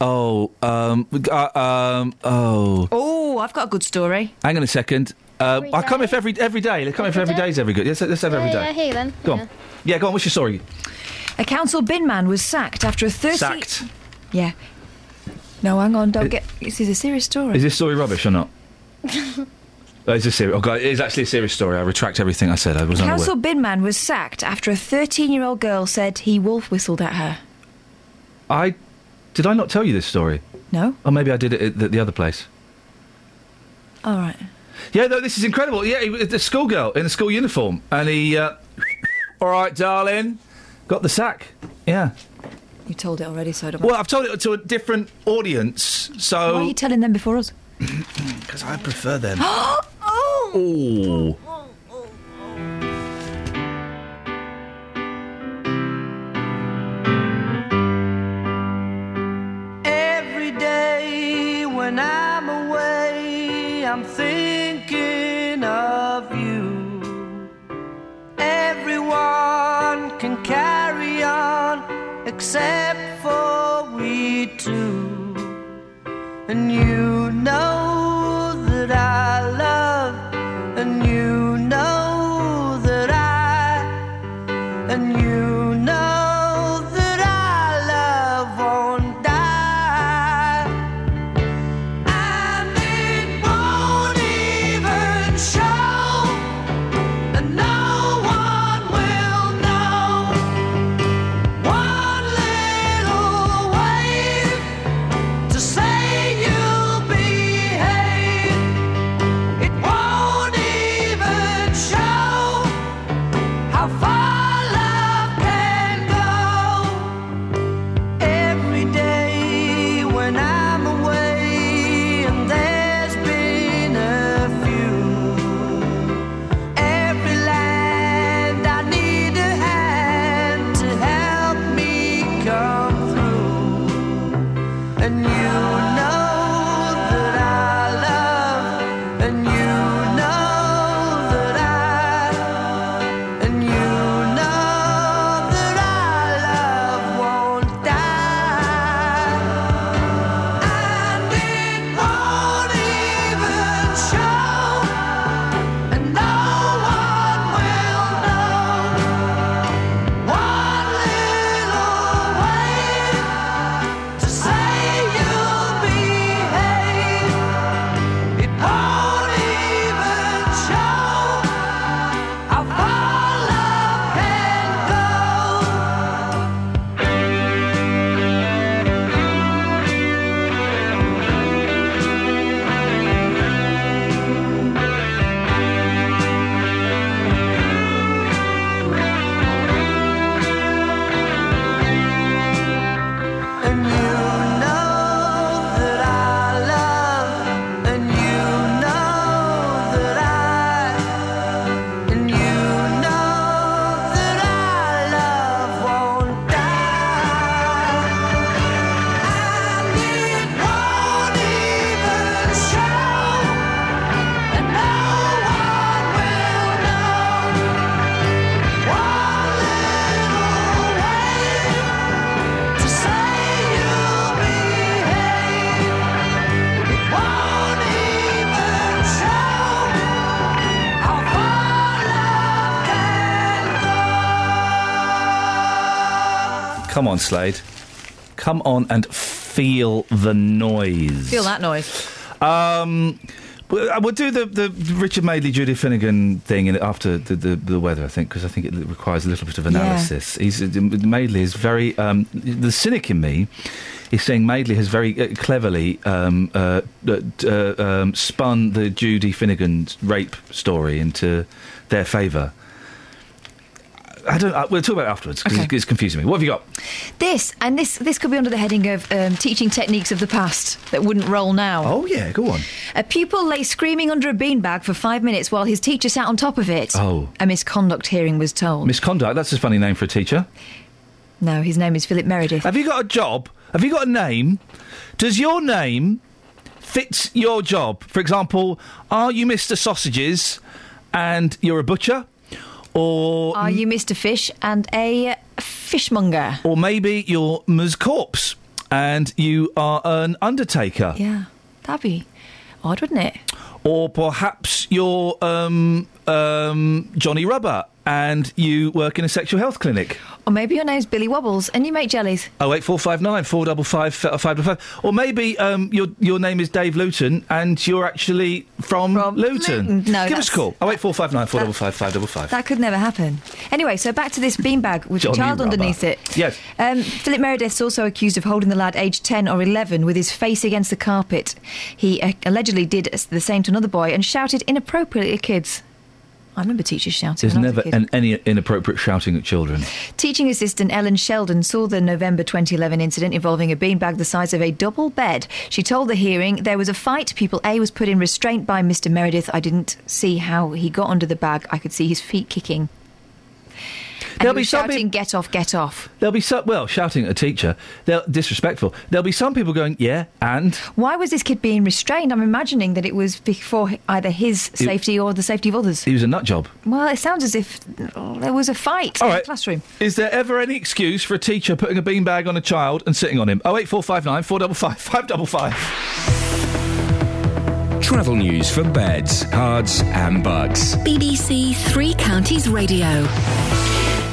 Oh. Um. Uh, um. Oh. Oh, I've got a good story. Hang on a second. Uh, Every I come day. if every every day. They come if every Every day? day's every good. Let's, let's have every yeah, day. yeah, here then. Go Yeah. on. Yeah, go on. What's your story? A council bin man was sacked after a 30... Sacked. Yeah. No, hang on, don't get... This is a serious story. Is this story rubbish or not? Oh, it's a serious. Oh, God, it is actually a serious story. I retract everything I said. I was unaware. Council bin man was sacked after a 13-year-old girl said he wolf whistled at her. I did I not tell you this story? No? Or maybe I did it at the, the other place. All right. Yeah, no, this is incredible. Yeah, he was a schoolgirl in the school uniform, and he. Uh, All right, darling, got the sack. Yeah. You told it already, so I don't Well, I've told it to a different audience, so Why are you telling them before us? because I prefer them. oh! Oh. Every day when I'm away, I'm thinking except for we two. And you Come on and feel the noise. Feel that noise. Um, we'll uh, do the, the Richard Madeley, Judy Finnegan thing in, after the, the, the weather, I think, because I think it requires a little bit of Yeah. analysis. He's, uh, Madeley is very. Um, the cynic in me is saying Madeley has very uh, cleverly um, uh, uh, uh, um, spun the Judy Finnegan rape story into their favour. I don't. Uh, we'll talk about it afterwards because it's, it's confusing me. What have you got? This and this this could be under the heading of um, teaching techniques of the past that wouldn't roll now. Oh yeah, go on. A pupil lay screaming under a beanbag for five minutes while his teacher sat on top of it. Oh. A misconduct hearing was told. Misconduct. That's a funny name for a teacher. no, his name is Philip Meredith. Have you got a job? Have you got a name? Does your name fit your job? For example, are you Mr. Sausages and you're a butcher? Or Are you Mr. Fish and a fishmonger? or maybe you're Ms. Corpse and you are an undertaker. Yeah, that'd be odd, wouldn't it? Or perhaps you're um, um, Johnny Rubber and you work in a sexual health clinic. Or maybe your name's Billy Wobbles and you make jellies. Oh eight four five nine four double five five double five. Or maybe um, your your name is Dave Luton and you're actually from, Luton. Luton. No, give us a call. Oh eight four five nine four double five five double five. That could never happen. Anyway, so back to this beanbag with Johnny a child Rubber. underneath it. Yes. Um, Philip Meredith's also accused of holding the lad aged 10 or 11 with his face against the carpet. He uh, allegedly did the same to another boy and shouted inappropriately at kids. I remember teachers shouting. There's when I was a never an, any inappropriate shouting at children. Teaching assistant Ellen Sheldon saw the November 2011 incident involving a beanbag the size of a double bed. She told the hearing there was a fight. People A was put in restraint by Mr. Meredith. I didn't see how he got under the bag. I could see his feet kicking. There'll he be some shouting, "Get off! Get off!" There'll be some, well, shouting at a teacher. They're disrespectful. There'll be some people going, yeah, and. Why was this kid being restrained? I'm imagining that it was before either his It- safety or the safety of others. He was a nut job. Well, it sounds as if oh, there was a fight All in right. the classroom. Is there ever any excuse for a teacher putting a beanbag on a child and sitting on him? Oh eight four five nine four double five five double five. Travel news for beds, cards, and bugs. BBC Three Counties Radio.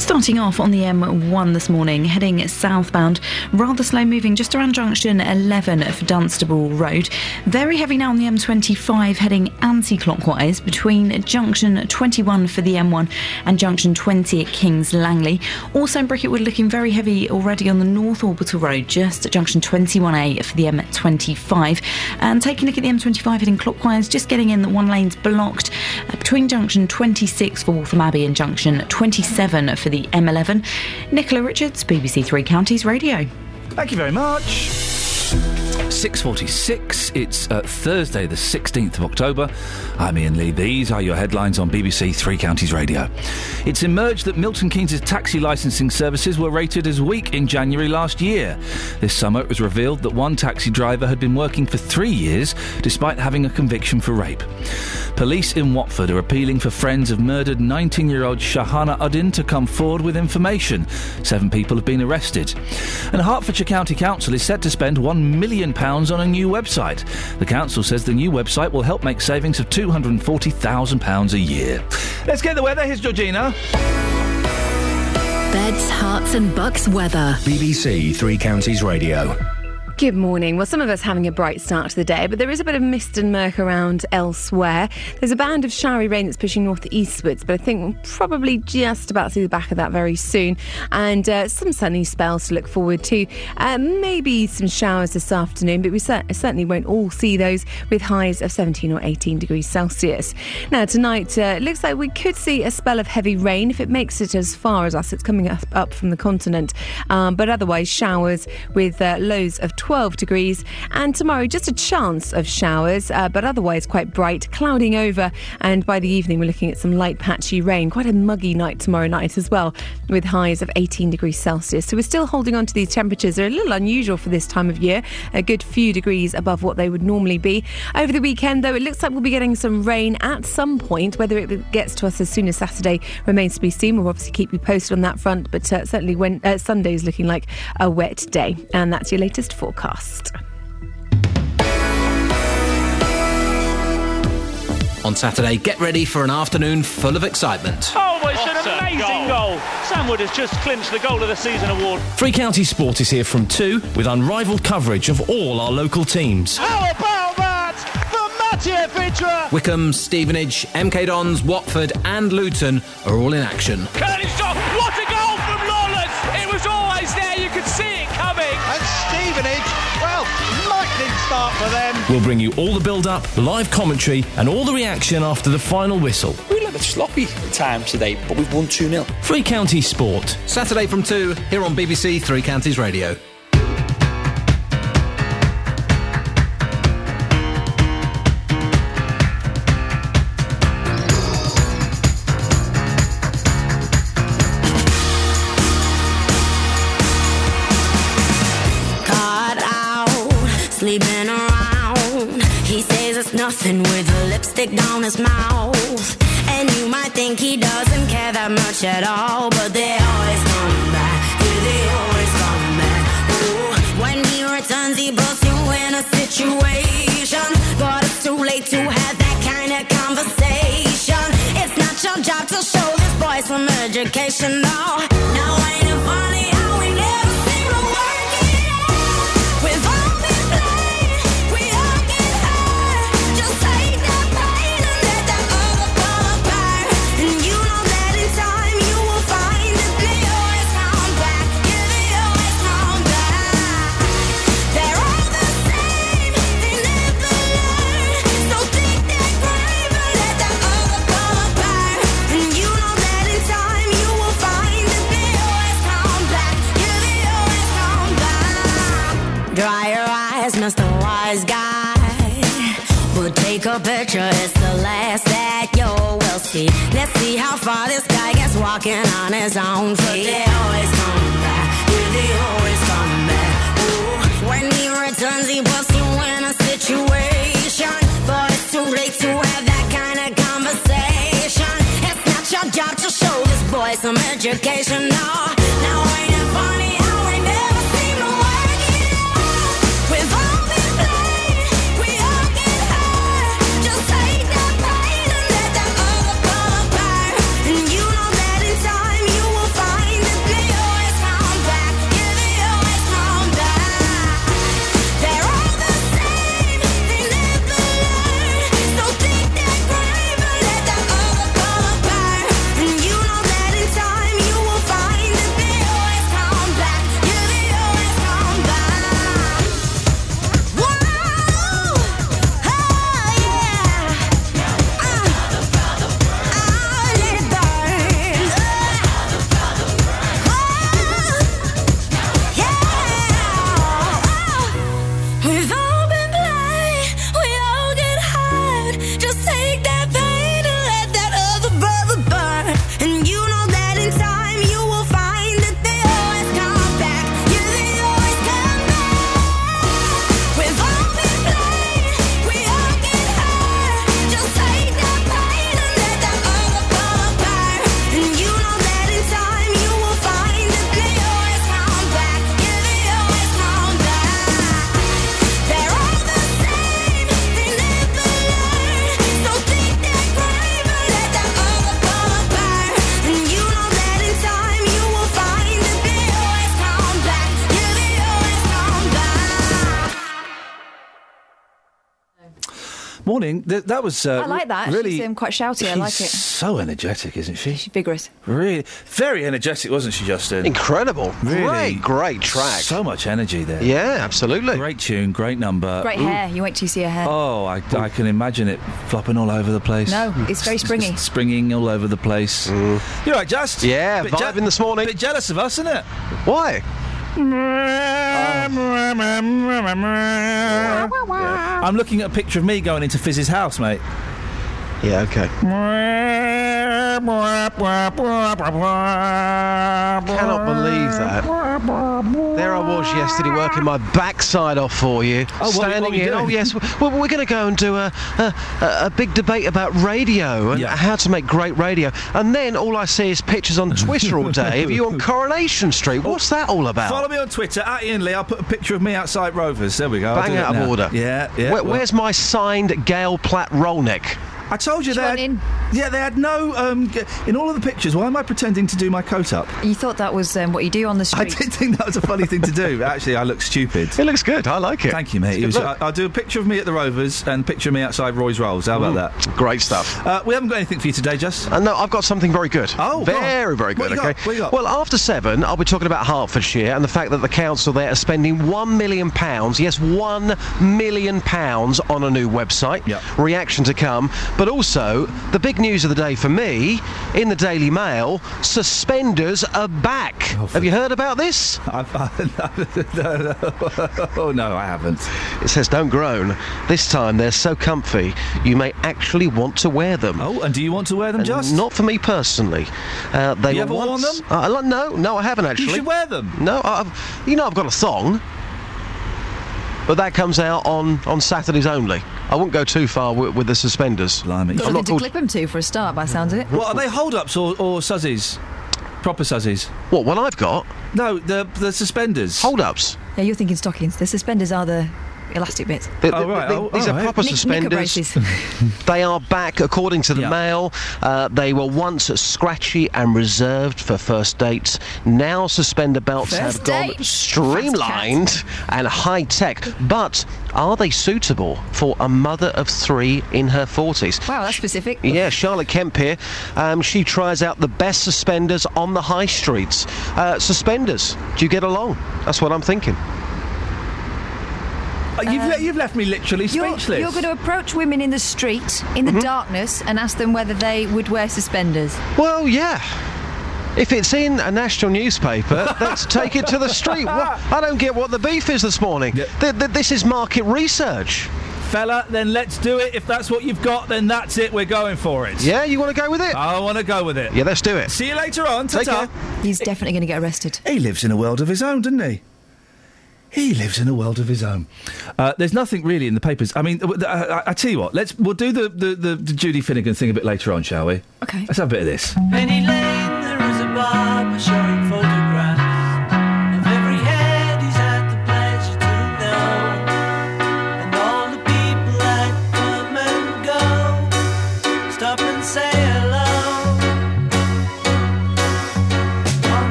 Starting off on the M1 this morning, heading southbound, rather slow moving just around junction 11 for Dunstable Road. Very heavy now on the M25, heading anti clockwise between junction 21 for the M1 and junction 20 at Kings Langley. Also in Bricket Wood, looking very heavy already on the North Orbital Road, just at junction 21A for the M25. And taking a look at the M25 clockwise, just getting in that one lane's blocked uh, between junction 26 for Waltham Abbey and junction 27 for the M11. Nicola Richards, BBC Three Counties Radio. Thank you very much. 6.46, it's uh, Thursday the 16th of October. I'm Iain Lee. These are your headlines on BBC Three Counties Radio. It's emerged that Milton Keynes' taxi licensing services were rated as weak in January last year. This summer it was revealed that one taxi driver had been working for three years despite having a conviction for rape. Police in Watford are appealing for friends of murdered 19-year-old Shahana Uddin to come forward with information. Seven people have been arrested. And Hertfordshire County Council is set to spend £1 million pounds on a new website. The council says the new website will help make savings of £240,000 a year. Let's get the weather. Here's Georgina. Beds, Herts and Bucks weather. BBC Three Counties Radio. Good morning. Well, some of us having a bright start to the day, but there is a bit of mist and murk around elsewhere. There's a band of showery rain that's pushing northeastwards, but I think we'll probably just about see the back of that very soon. And uh, some sunny spells to look forward to. Uh, maybe some showers this afternoon, but we cer- certainly won't all see those with highs of 17 or 18 degrees Celsius. Now, tonight, uh, it looks like we could see a spell of heavy rain if it makes it as far as us. It's coming up, up from the continent, um, but otherwise, showers with uh, lows of 12 degrees. And tomorrow, just a chance of showers, uh, but otherwise quite bright, clouding over. And by the evening, we're looking at some light patchy rain. Quite a muggy night tomorrow night as well, with highs of 18 degrees Celsius. So we're still holding on to these temperatures. They're a little unusual for this time of year, a good few degrees above what they would normally be. Over the weekend, though, it looks like we'll be getting some rain at some point. Whether it gets to us as soon as Saturday remains to be seen. We'll obviously keep you posted on that front, but uh, certainly when uh, Sunday is looking like a wet day. And that's your latest forecast. On Saturday, get ready for an afternoon full of excitement. Oh, it's an amazing goal. Sam Wood has just clinched the Goal of the Season award. Free County Sport is here from 2 with unrivaled coverage of all our local teams. How about that for Matej Vydra? Wycombe, Stevenage, MK Dons, Watford, and Luton are all in action. Curtis shot. What We'll bring you all the build up, live commentary, and all the reaction after the final whistle. We were a sloppy at times today, but we've won 2 0. Three Counties Sport. Saturday from 2 here on BBC Three Counties Radio. Nothing with the lipstick down his mouth. And you might think he doesn't care that much at all, but they always come back. Yeah, they always come back. Ooh, when he returns, he puts you in a situation. But it's too late to have that kind of conversation. It's not your job to show this boy some education, no. Walking on his own feet. But they always come back. Yeah, they always come back. Ooh. When he returns, he puts you in a situation. But it's too late to have that kind of conversation. It's not your job to show this boy some education. Th- that was. Uh, I like that. Really, She's um, quite shouty. I like it. So energetic, isn't she? She's vigorous. Really, very energetic, wasn't she, Justin? Incredible. Really, Great, great track. So much energy there. Yeah, absolutely. Great tune, great number. Great Ooh. hair. You wait till you see her hair. Oh, I, I can imagine it flopping all over the place. No, it's very springy. Springing all over the place. You're right, Just. Yeah, bit vibing this morning. A bit jealous of us, isn't it? Why? I'm looking at a picture of me going into Fizz's house, mate. Yeah, okay. Cannot believe that. There I was yesterday working my backside off for you. Oh, what- standing what you in. Oh, yes. Well, we're going to go and do a, a, a, big debate about radio and how to make great radio. And then all I see is pictures on Twitter all day of you on Coronation Street. What's that all about? Follow me on Twitter at Iain Lee. I'll put a picture of me outside Rovers. There we go. Bang out of now. order. Yeah, yeah. Where- well- where's my signed Gail Platt roll neck? I told you they had, Yeah, they had no. Um, in all of the pictures, why am I pretending to do my coat up? You thought that was um, what you do on the street. I did think that was a funny thing to do. Actually, I look stupid. It looks good. I like it. Thank you, mate. It was. I, I'll do a picture of me at the Rovers and a picture of me outside Roy's Rolls. How about that? Great stuff. Uh, we haven't got anything for you today, Just. Uh, no, I've got something very good. Oh, go very, very What good. you okay. got? What you got? Well, after seven, I'll be talking about Hertfordshire and the fact that the council there are spending one million pounds. Yes, one million pounds on a new website. Reaction to come, but also the big news of the day for me in the Daily Mail: suspenders are back. Have you heard about this? oh no, I haven't. It says, "Don't groan. This time they're so comfy, you may actually want to wear them." Oh, and do you want to wear them, And Just? Not for me personally. Uh, they You ever worn them? Uh, no, no, I haven't actually. You should wear them. No, I've, you know I've got a thong, but that comes out on on Saturdays only. I won't go too far with, with the suspenders. Blimey. Got I'm nothing not to called. clip them to for a start, by the sounds of it. What are they hold-ups or, or suzzies? Proper suzzies? What one I've got? No, the the suspenders. Hold ups. Yeah, you're thinking stockings. The suspenders are the elastic bits. The- Oh, right. the- Oh, these oh, are right. proper Knick- knicker suspenders. They are back, according to the Mail. Uh, they were once scratchy and reserved for first dates. Now suspender belts First have gone streamlined and high tech. But are they suitable for a mother of three in her 40s? Wow, that's specific. Yeah, Charlotte Kemp here. Um, she tries out the best suspenders on the high streets. Uh, suspenders, do you get along? That's what I'm thinking. Uh, you've, le- you've left me literally You're, speechless. you're going to approach women in the street, in Mm-hmm. the darkness, and ask them whether they would wear suspenders. Well, yeah. If it's in a national newspaper, let's take it to the street. What? I don't get what the beef is this morning. Th- th- this is market research. fella, then let's do it. If that's what you've got, then that's it. We're going for it. Yeah, you want to go with it? I want to go with it. Yeah, let's do it. See you later on. Take Ta-ta. He's definitely going to get arrested. He lives in a world of his own, doesn't he? He lives in a world of his own. Uh, there's nothing really in the papers. I mean, uh, I, I tell you what. Let's we'll do the, the, the, the Judy Finnegan thing a bit later on, shall we? Okay. Let's have a bit of this.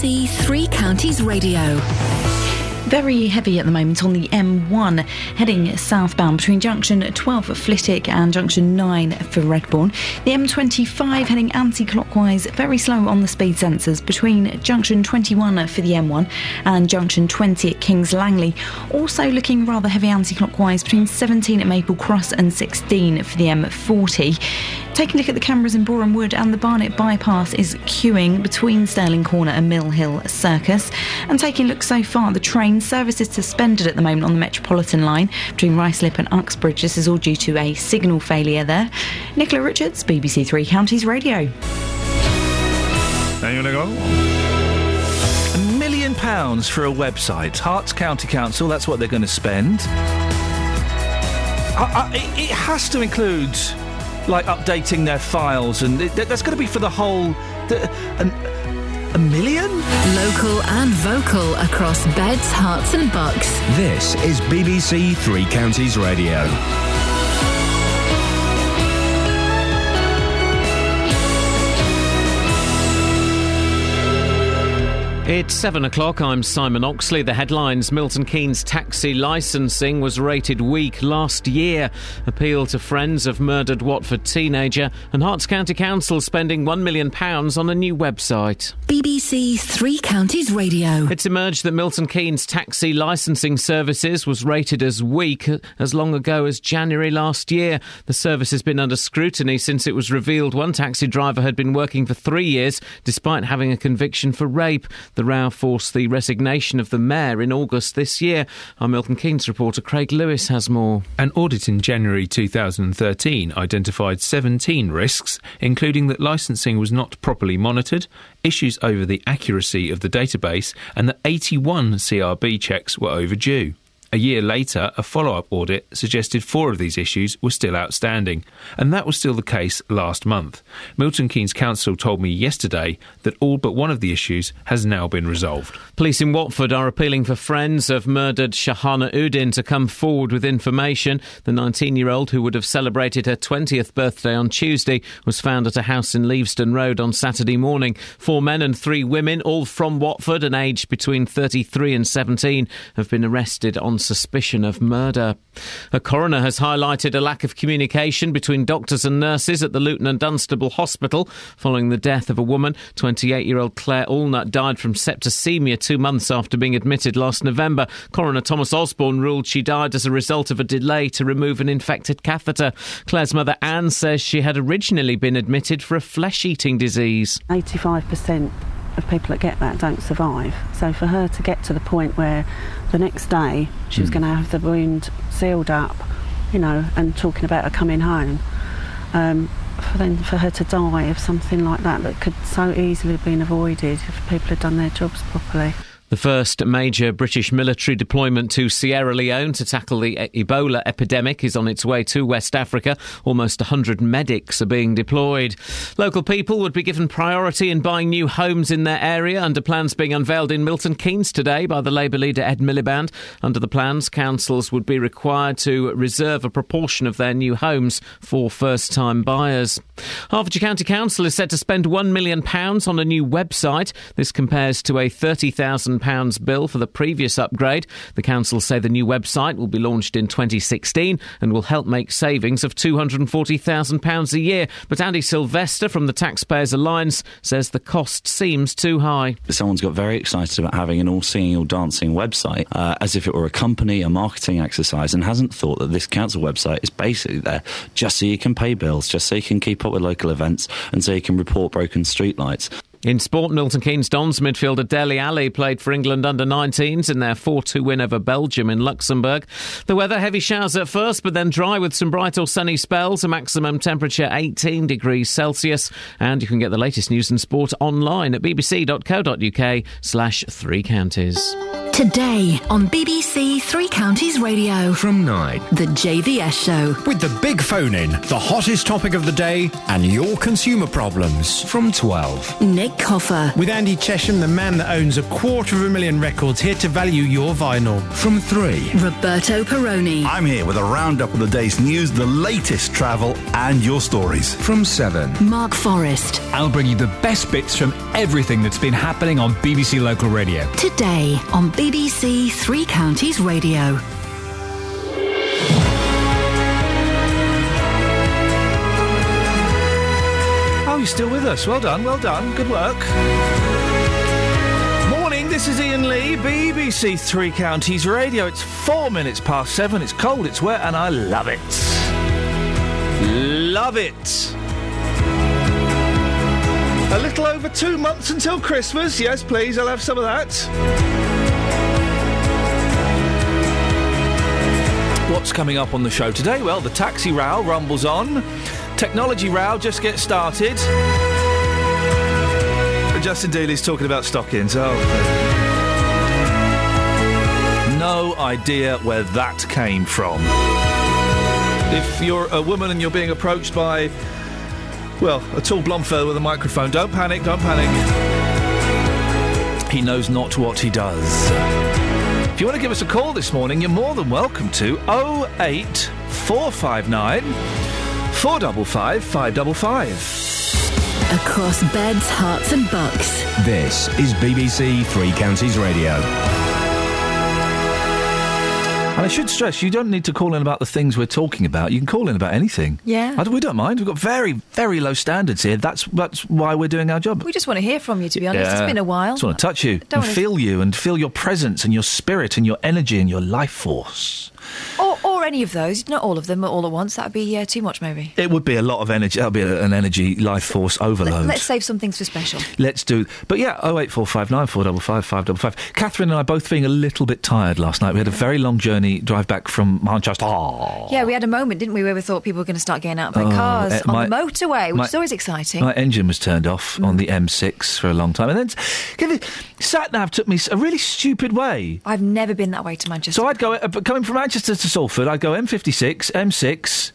BBC Three Counties Radio. Very heavy at the moment on the M1, heading southbound between junction 12 at Flitwick and junction 9 for Redbourn. The M25 heading anti clockwise, very slow on the speed sensors between junction 21 for the M1 and junction 20 at Kings Langley. Also looking rather heavy anti clockwise between 17 at Maple Cross and 16 for the M40. Taking a look at the cameras in Boreham Wood and the Barnet bypass is queuing between Stirling Corner and Mill Hill Circus. And taking a look so far, the train service is suspended at the moment on the Metropolitan line between Ruislip and Uxbridge. This is all due to a signal failure there. Nicola Richards, BBC Three Counties Radio. There you go. A million pounds for a website. Herts County Council, that's what they're going to spend. I, I, it, it has to include, like, updating their files, and it, that's going to be for the whole. The, an, a million? Local and vocal across beds, Herts, and bucks. This is BBC Three Counties Radio. It's seven o'clock. I'm Simon Oxley. The headlines Milton Keynes taxi licensing was rated weak last year. Appeal to friends of murdered Watford teenager. And Herts County Council spending £1 million on a new website. BBC Three Counties Radio. It's emerged that Milton Keynes taxi licensing services was rated as weak as long ago as January last year. The service has been under scrutiny since it was revealed one taxi driver had been working for three years despite having a conviction for rape. The row forced the resignation of the mayor in August this year. Our Milton Keynes reporter Craig Lewis has more. An audit in January 2013 identified 17 risks, including that licensing was not properly monitored, issues over the accuracy of the database, and that 81 CRB checks were overdue. A year later, a follow up audit suggested four of these issues were still outstanding, and that was still the case last month. Milton Keynes Council told me yesterday that all but one of the issues has now been resolved. Police in Watford are appealing for friends of murdered Shahana Uddin to come forward with information. The 19 year old, who would have celebrated her 20th birthday on Tuesday, was found at a house in Leavesden Road on Saturday morning. Four men and three women, all from Watford and aged between 33 and 17, have been arrested on suspicion of murder. A coroner has highlighted a lack of communication between doctors and nurses at the Luton and Dunstable Hospital following the death of a woman. 28 year old Claire Allnut died from septicemia two months after being admitted last November. Coroner Thomas Osborne ruled she died as a result of a delay to remove an infected catheter. Claire's mother Anne says she had originally been admitted for a flesh eating disease. 85% of people that get that don't survive. So for her to get to the point where the next day she was going to have the wound sealed up, you know, and talking about her coming home, um, for then for her to die of something like that that could so easily have been avoided if people had done their jobs properly. The first major British military deployment to Sierra Leone to tackle the Ebola epidemic is on its way to West Africa. Almost 100 medics are being deployed. Local people would be given priority in buying new homes in their area under plans being unveiled in Milton Keynes today by the Labour leader Ed Miliband. Under the plans, councils would be required to reserve a proportion of their new homes for first time buyers. Hertfordshire County Council is set to spend £1 million on a new website. This compares to a 30,000 £1,000 bill for the previous upgrade. The council say the new website will be launched in 2016 and will help make savings of £240,000 a year. But Andy Sylvester from the Taxpayers Alliance says the cost seems too high. Someone's got very excited about having an all singing, all dancing website uh, as if it were a company, a marketing exercise, and hasn't thought that this council website is basically there just so you can pay bills, just so you can keep up with local events, and so you can report broken streetlights. In sport, Milton Keynes Dons midfielder Dele Alli played for England under 19s in their 4 2 win over Belgium in Luxembourg. The weather heavy showers at first, but then dry with some bright or sunny spells. A maximum temperature 18 degrees Celsius. And you can get the latest news and sport online at bbc.co.uk slash three counties. Today on BBC Three Counties Radio. From 9. The JVS Show. With the big phone in, the hottest topic of the day, and your consumer problems. From 12. Nick Coffer. With Andy Chesham, the man that owns a quarter of a million records, here to value your vinyl. From 3. Roberto Perrone. I'm here with a roundup of the day's news, the latest travel, and your stories. From 7. Mark Forrest. I'll bring you the best bits from everything that's been happening on BBC Local Radio. Today on BBC Three Counties Radio. You're still with us. Well done, well done. Good work. Morning, this is Iain Lee, BBC Three Counties Radio. It's four minutes past seven. It's cold, it's wet, and I love it. Love it. A little over two months until Christmas. Yes, please, I'll have some of that. What's coming up on the show today? Well, the taxi row rumbles on. Technology row just get started. Justin Dealey's talking about stockings. Oh. No idea where that came from. If you're a woman and you're being approached by, well, a tall blonde fellow with a microphone, don't panic, don't panic. He knows not what he does. If you want to give us a call this morning, you're more than welcome to 08459 455 555. across beds, Herts, and bucks. This is BBC Three Counties Radio. And I should stress, you don't need to call in about the things we're talking about. You can call in about anything. Yeah. I, we don't mind. We've got very, very low standards here. That's that's why we're doing our job. We just want to hear from you, to be honest. Yeah. It's been a while. Just want to touch you Don't and wanna- feel you and feel your presence and your spirit and your energy and your life force. Or, or any of those. Not all of them all at once. That would be uh, too much, maybe. It would be a lot of energy. That would be an energy life force overload. Let's save some things for special. Let's do. But yeah, oh eight four five nine four double five five double five. Catherine and I both being a little bit tired last night. We had a very long journey drive back from Manchester. Oh, Yeah, we had a moment, didn't we, where we thought people were going to start getting out by Oh, cars eh, on my- the motorway, which my- is always exciting. My engine was turned off on the M6 for a long time, and then give it- sat nav took me a really stupid way. I've never been that way to Manchester. So I'd go uh, coming from Manchester to Salford. I'd go M56, M6,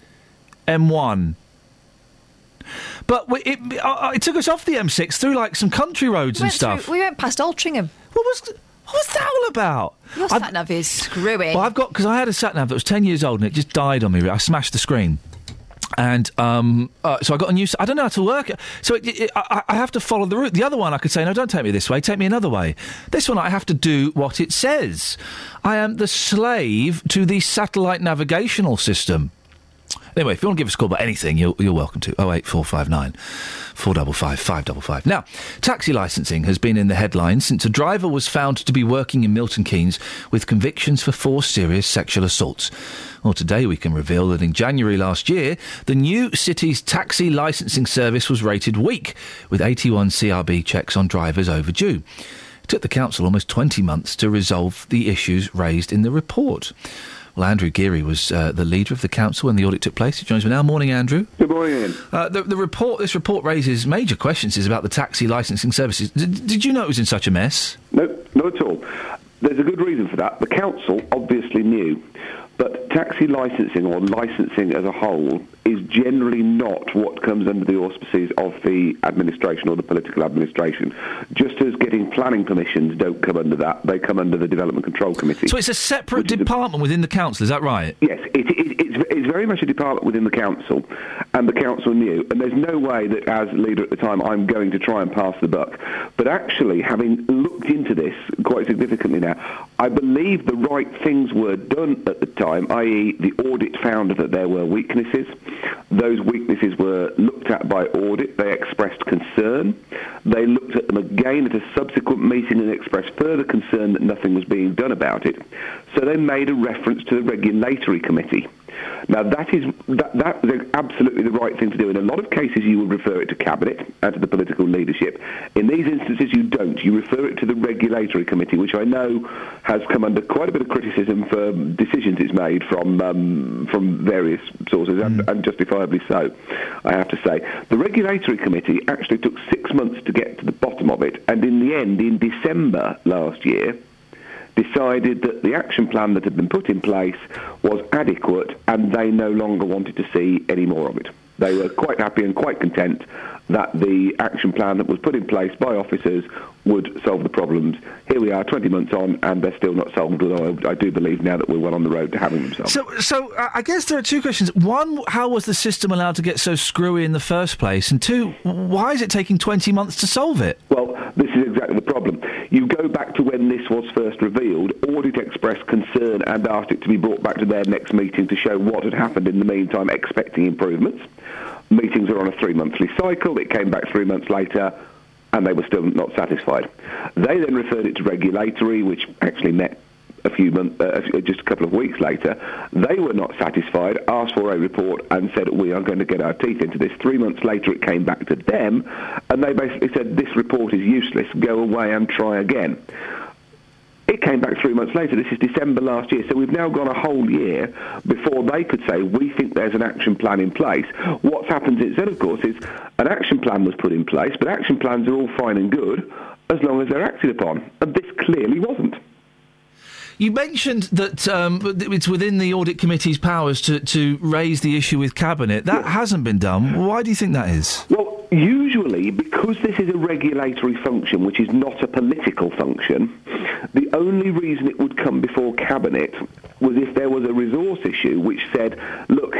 M1. But we, it, uh, it took us off the M6 through like some country roads We and went through- stuff. we went past Altrincham. What was what was that all about? Your sat nav is screwy. Well, I've got because I had a sat nav that was ten years old and it just died on me. I smashed the screen. And um, uh, so I got a new. I don't know how to work. So it, it, I, I have to follow the route. The other one, I could say, no, don't take me this way. Take me another way. This one, I have to do what it says. I am the slave to the satellite navigational system. Anyway, if you want to give us a call about anything, you're, you're welcome to. 08459 455 555. Now, taxi licensing has been in the headlines since a driver was found to be working in Milton Keynes with convictions for four serious sexual assaults. Well, today we can reveal that in January last year, the new city's taxi licensing service was rated weak, with 81 CRB checks on drivers overdue. It took the council almost 20 months to resolve the issues raised in the report. Well, Andrew Geary was uh, the leader of the council when the audit took place. He joins me now. Morning, Andrew. Good morning, Iain. Uh, the, the report, this report raises major questions is about the taxi licensing services. D- did you know it was in such a mess? No, not at all. There's a good reason for that. The council obviously knew, but taxi licensing or licensing as a whole is generally not what comes under the auspices of the administration or the political administration. Just as getting planning permissions don't come under that, they come under the Development Control Committee. So it's a separate department within the council, is that right? Yes, it, it, it's, it's very much a department within the council, and the council knew. And there's no way that, as leader at the time, I'm going to try and pass the buck. But actually, having looked into this quite significantly now, I believe the right things were done at the time, i.e., the audit found that there were weaknesses. Those weaknesses were looked at by audit. They expressed concern. They looked at them again at a subsequent meeting and expressed further concern that nothing was being done about it. So they made a reference to the regulatory committee. Now that is that, that is absolutely the right thing to do. In a lot of cases, you would refer it to cabinet and to the political leadership. In these instances, you don't. You refer it to the regulatory committee, which I know has come under quite a bit of criticism for decisions it's made from um, from various sources, and, and justifiably so. I have to say, the regulatory committee actually took six months to get to the bottom of it, and in the end, in December last year decided that the action plan that had been put in place was adequate and they no longer wanted to see any more of it. They were quite happy and quite content that the action plan that was put in place by officers would solve the problems. Here we are, 20 months on, and they're still not solved, although I, I do believe now that we're well on the road to having them solved. So, so uh, I guess there are two questions. One, how was the system allowed to get so screwy in the first place? And two, why is it taking 20 months to solve it? Well, this is exactly problem. You go back to when this was first revealed, Audit expressed concern and asked it to be brought back to their next meeting to show what had happened in the meantime, expecting improvements. Meetings are on a three monthly cycle. It came back three months later and they were still not satisfied. They then referred it to regulatory, which actually met a few months, uh, just a couple of weeks later. They were not satisfied, asked for a report, and said we are going to get our teeth into this. Three months later, it came back to them, and they basically said this report is useless. Go away and try again. It came back three months later. This is December last year. So we've now gone a whole year before they could say, we think there's an action plan in place. What's happened instead, of course, is an action plan was put in place, but action plans are all fine and good as long as they're acted upon. And this clearly wasn't. You mentioned that um, it's within the audit committee's powers to, to raise the issue with cabinet. That hasn't been done. Why do you think that is? Well, usually, because this is a regulatory function, which is not a political function, the only reason it would come before cabinet was if there was a resource issue which said, look,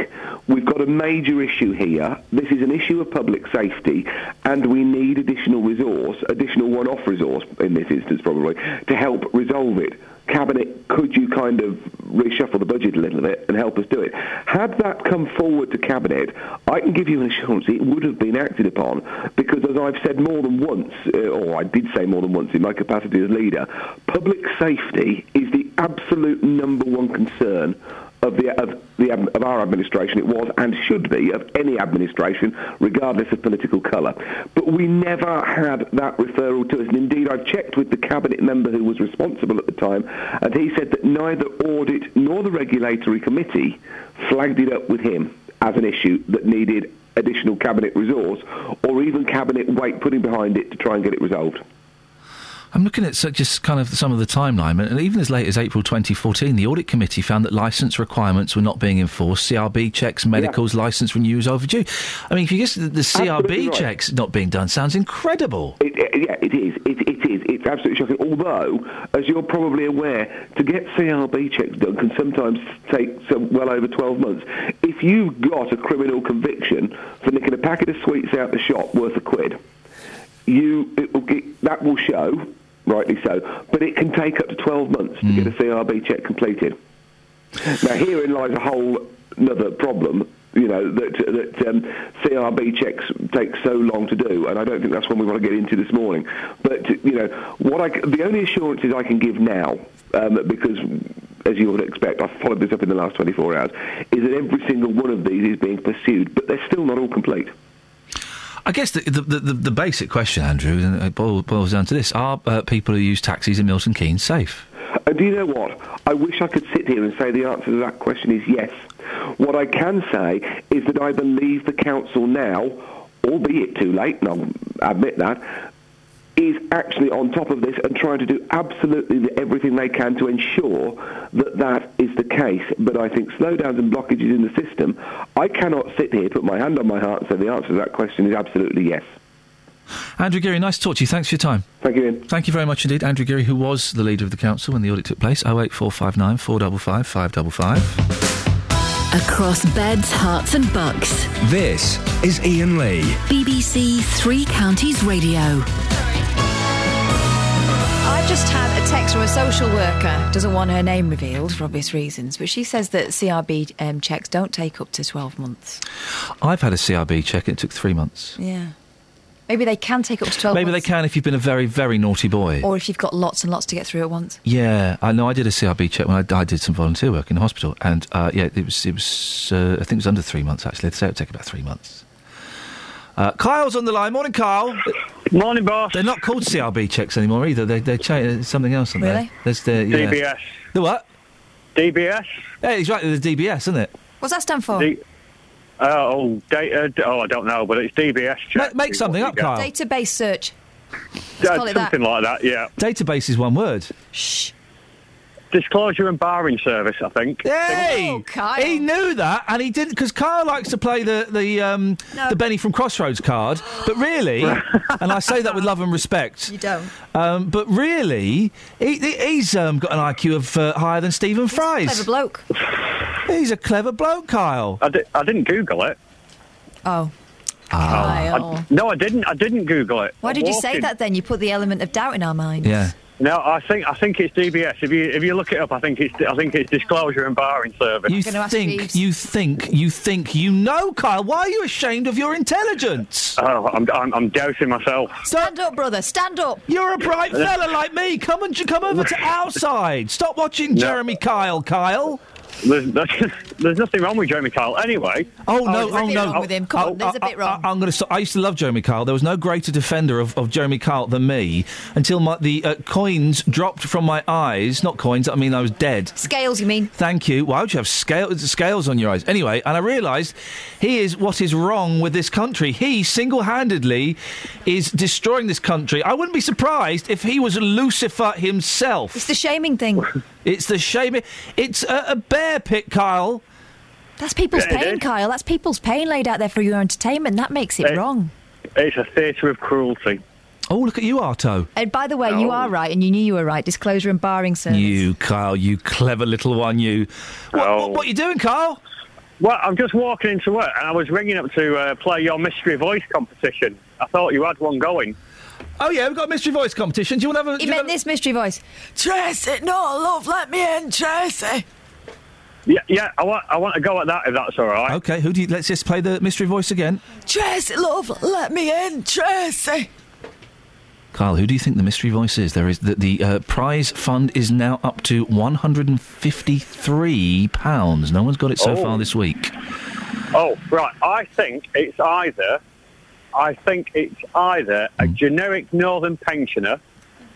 we've got a major issue here. This is an issue of public safety, and we need additional resource, additional one-off resource in this instance probably, to help resolve it. Cabinet, could you kind of reshuffle the budget a little bit and help us do it? Had that come forward to Cabinet, I can give you an assurance it would have been acted upon because, as I've said more than once, uh, or I did say more than once in my capacity as leader, public safety is the absolute number one concern of the of the um, of our administration. It was and should be of any administration, regardless of political colour. But we never had that referral to us. And indeed, I've checked with the cabinet member who was responsible at the time, and he said that neither audit nor the regulatory committee flagged it up with him as an issue that needed additional cabinet resource, or even cabinet weight putting behind it to try and get it resolved. I'm looking at so- just kind of some of the timeline, and even as late as April 2014, the audit committee found that licence requirements were not being enforced. CRB checks, medicals, licence renewals overdue. I mean, if you just the, the CRB right. checks not being done sounds incredible. It, it- yeah, it is. It, it is. It's absolutely shocking. Although, as you're probably aware, to get CRB checks done can sometimes take some, well over 12 months. If you've got a criminal conviction for nicking a packet of sweets out the shop worth a quid, you it will get, that will show, rightly so, but it can take up to 12 months to get a CRB check completed. Now, herein lies a whole another problem. You know that that um, CRB checks take so long to do, and I don't think that's one we want to get into this morning. But you know, what I the only assurances I can give now, um, because as you would expect, I've followed this up in the last 24 hours, is that every single one of these is being pursued, but they're still not all complete. I guess the, the, the, the basic question, Andrew, and it boils, down to this: Are uh, people who use taxis in Milton Keynes safe? And do you know what? I wish I could sit here and say the answer to that question is yes. What I can say is that I believe the council now, albeit too late, and I'll admit that, is actually on top of this and trying to do absolutely everything they can to ensure that that is the case. But I think slowdowns and blockages in the system, I cannot sit here, put my hand on my heart and say the answer to that question is absolutely yes. Andrew Geary, nice to talk to you. Thanks for your time. Thank you, Iain. Thank you very much indeed. Andrew Geary, who was the leader of the council when the audit took place. 08459 455 555. Across beds, Herts, and bucks. This is Iain Lee. BBC Three Counties Radio. I've just had a text from a social worker. Doesn't want her name revealed for obvious reasons, but she says that CRB um, checks don't take up to 12 months. I've had a CRB check. It took three months. Yeah. Maybe they can take up to 12 Maybe they can if you've been a very, very naughty boy. Or if you've got lots and lots to get through at once. Yeah, I know. I did a CRB check when I, I did some volunteer work in the hospital, and uh, yeah, it was it was uh, I think it was under three months actually. They say it would take about three months. Uh, Kyle's on the line. Morning, Kyle. Morning, boss. They're not called CRB checks anymore either. They they cha- uh, something else on there. Really? There's the yeah. DBS. The what? DBS. Yeah, he's right. There's DBS, isn't it? What's that stand for? D- uh, oh, data. Oh, I don't know, but it's DBS check. make something up, Kyle. Database search. Yeah, call it that. something like that. Yeah. Database is one word. Shh. Disclosure and barring service, I think. Hey, he knew that, and he didn't because Kyle likes to play the the um, No. the Benny from Crossroads card, but really, and I say that with love and respect. You don't. Um, but really, he, he- he's um, got an IQ of uh, higher than Stephen Fry's. Clever bloke. He's a clever bloke, Kyle. I, di- I didn't Google it. Oh. Ah. Kyle. I- no, I didn't. I didn't Google it. Why I'm did you say walking- that then? You put the element of doubt in our minds. Yeah. No, I think I think it's DBS. If you if you look it up, I think it's I think it's disclosure and barring service. You think, you think, you think, you know, Kyle. Why are you ashamed of your intelligence? Oh, I'm, I'm I'm doubting myself. Stand up, brother. Stand up. You're a bright fella like me. Come and come over to our side. Stop watching Jeremy Kyle, Kyle. There's, there's, there's nothing wrong with Jeremy Kyle. Anyway. Oh no! there's a Oh no! wrong with him. Come on, there's a bit wrong. I, am going to. I used to love Jeremy Kyle. There was no greater defender of, of Jeremy Kyle than me until my, the uh, coins dropped from my eyes. Not coins. I mean, I was dead. Scales, you mean? Thank you. Why would you have scale, scales on your eyes? Anyway, and I realised he is what is wrong with this country. He single handedly is destroying this country. I wouldn't be surprised if he was Lucifer himself. It's the shaming thing. It's the shaming. It's a, a bear pit, Kyle. That's people's Yeah, pain. Kyle. That's people's pain laid out there for your entertainment. That makes it Eh. wrong. It's a theatre of cruelty. Oh, look at you, Arto. And by the way, you are right, and you knew you were right. Disclosure and barring service. You, Kyle, you clever little one, you. What, what, what are you doing, Kyle? Well, I'm just walking into work and I was ringing up to uh, play your mystery voice competition. I thought you had one going. Oh yeah, we've got a mystery voice competition. Do you want to have a? He meant this mystery voice. Tracy, no, love, let me in, Tracy. Yeah, yeah, I want, I want to go at that if that's all right. Okay, who do you? Let's just play the mystery voice again. Tracy, love, let me in, Tracy. Carl, who do you think the mystery voice is? There is the, the uh, prize fund is now up to one hundred and fifty-three pounds. No one's got it so Oh. far this week. Oh, right. I think it's either, I think it's either a generic northern pensioner.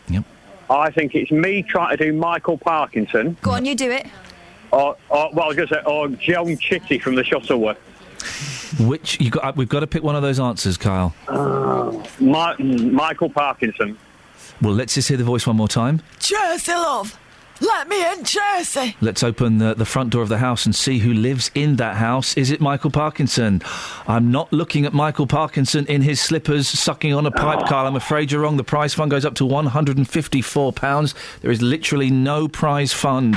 Yep. I think it's me trying to do Michael Parkinson, Go on, you do it. Or, or well, I was going to say, or Joan Chitty from the Shuttleworth. Which you got? uh, We've got to pick one of those answers, Kyle. My, Michael Parkinson. Well, let's just hear the voice one more time. Tracy, love, let me in, Tracy. Let's open the, the front door of the house and see who lives in that house. Is it Michael Parkinson? I'm not looking at Michael Parkinson in his slippers sucking on a pipe, Carl. I'm afraid you're wrong. The prize fund goes up to £154. There is literally no prize fund.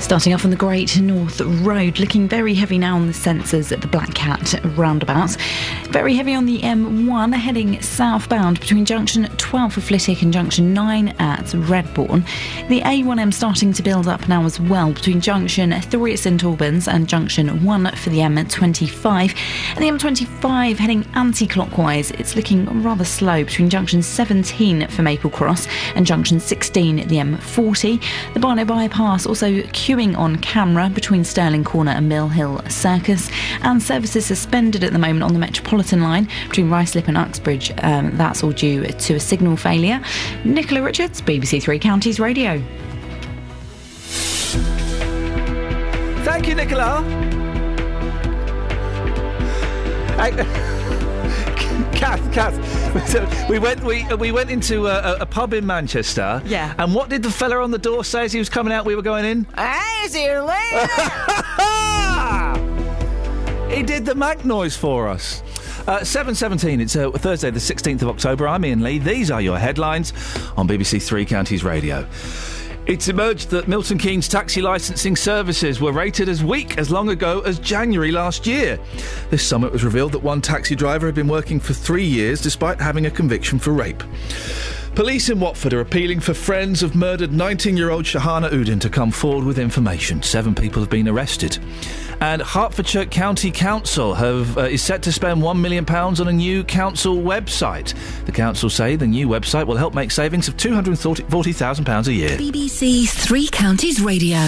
Starting off on the Great North Road, looking very heavy now on the sensors at the Black Cat roundabouts. Very heavy on the M1, heading southbound between junction 12 for Flitwick and junction 9 at Redbourn. The A1M starting to build up now as well between junction 3 at St Albans and junction 1 for the M25. And the M25 heading anti clockwise, it's looking rather slow between junction 17 for Maple Cross and junction 16 at the M40. The Barnet bypass also queuing on camera between Stirling Corner and Mill Hill Circus. And services suspended at the moment on the Metropolitan line between Ruislip and Uxbridge. Um, that's all due to a signal failure. Nicola Richards, BBC Three Counties Radio. Thank you, Nicola. I, Kath, Kath, we went we we went into a, a, a pub in Manchester. Yeah. And what did the fella on the door say as he was coming out? We were going in. Hey, see you later. He did the Mac noise for us. Uh, 7.17, it's uh, Thursday the 16th of October. I'm Iain Lee. These are your headlines on BBC Three Counties Radio. It's emerged that Milton Keynes taxi licensing services were rated as weak as long ago as January last year. This summer it was revealed that one taxi driver had been working for three years despite having a conviction for rape. Police in Watford are appealing for friends of murdered 19 year old Shahana Uddin to come forward with information. Seven people have been arrested. And Hertfordshire County Council have, uh, is set to spend £1 million on a new council website. The council say the new website will help make savings of £240,000 a year. BBC Three Counties Radio.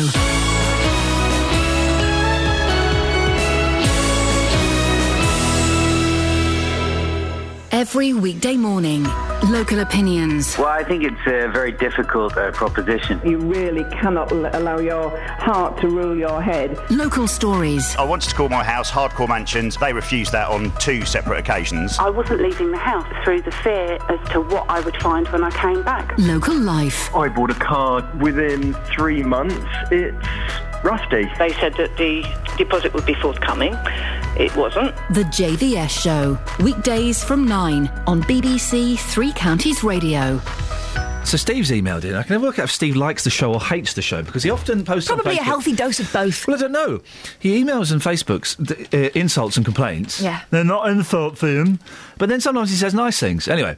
Every weekday morning, local opinions. Well, I think it's a very difficult uh, proposition. You really cannot l- allow your heart to rule your head. Local stories. I wanted to call my house Hardcore Mansions. They refused that on two separate occasions. I wasn't leaving the house through the fear as to what I would find when I came back. Local life. I bought a car within three months. It's rusty. They said that the deposit would be forthcoming. It wasn't. The JVS Show. Weekdays from 9 on BBC Three Counties Radio. So Steve's emailed in. I can never work out if Steve likes the show or hates the show because he often posts Probably a healthy dose of both. Well, I don't know. He emails and Facebooks th- uh, insults and complaints. Yeah. They're not insults, Iain. But then sometimes he says nice things. Anyway,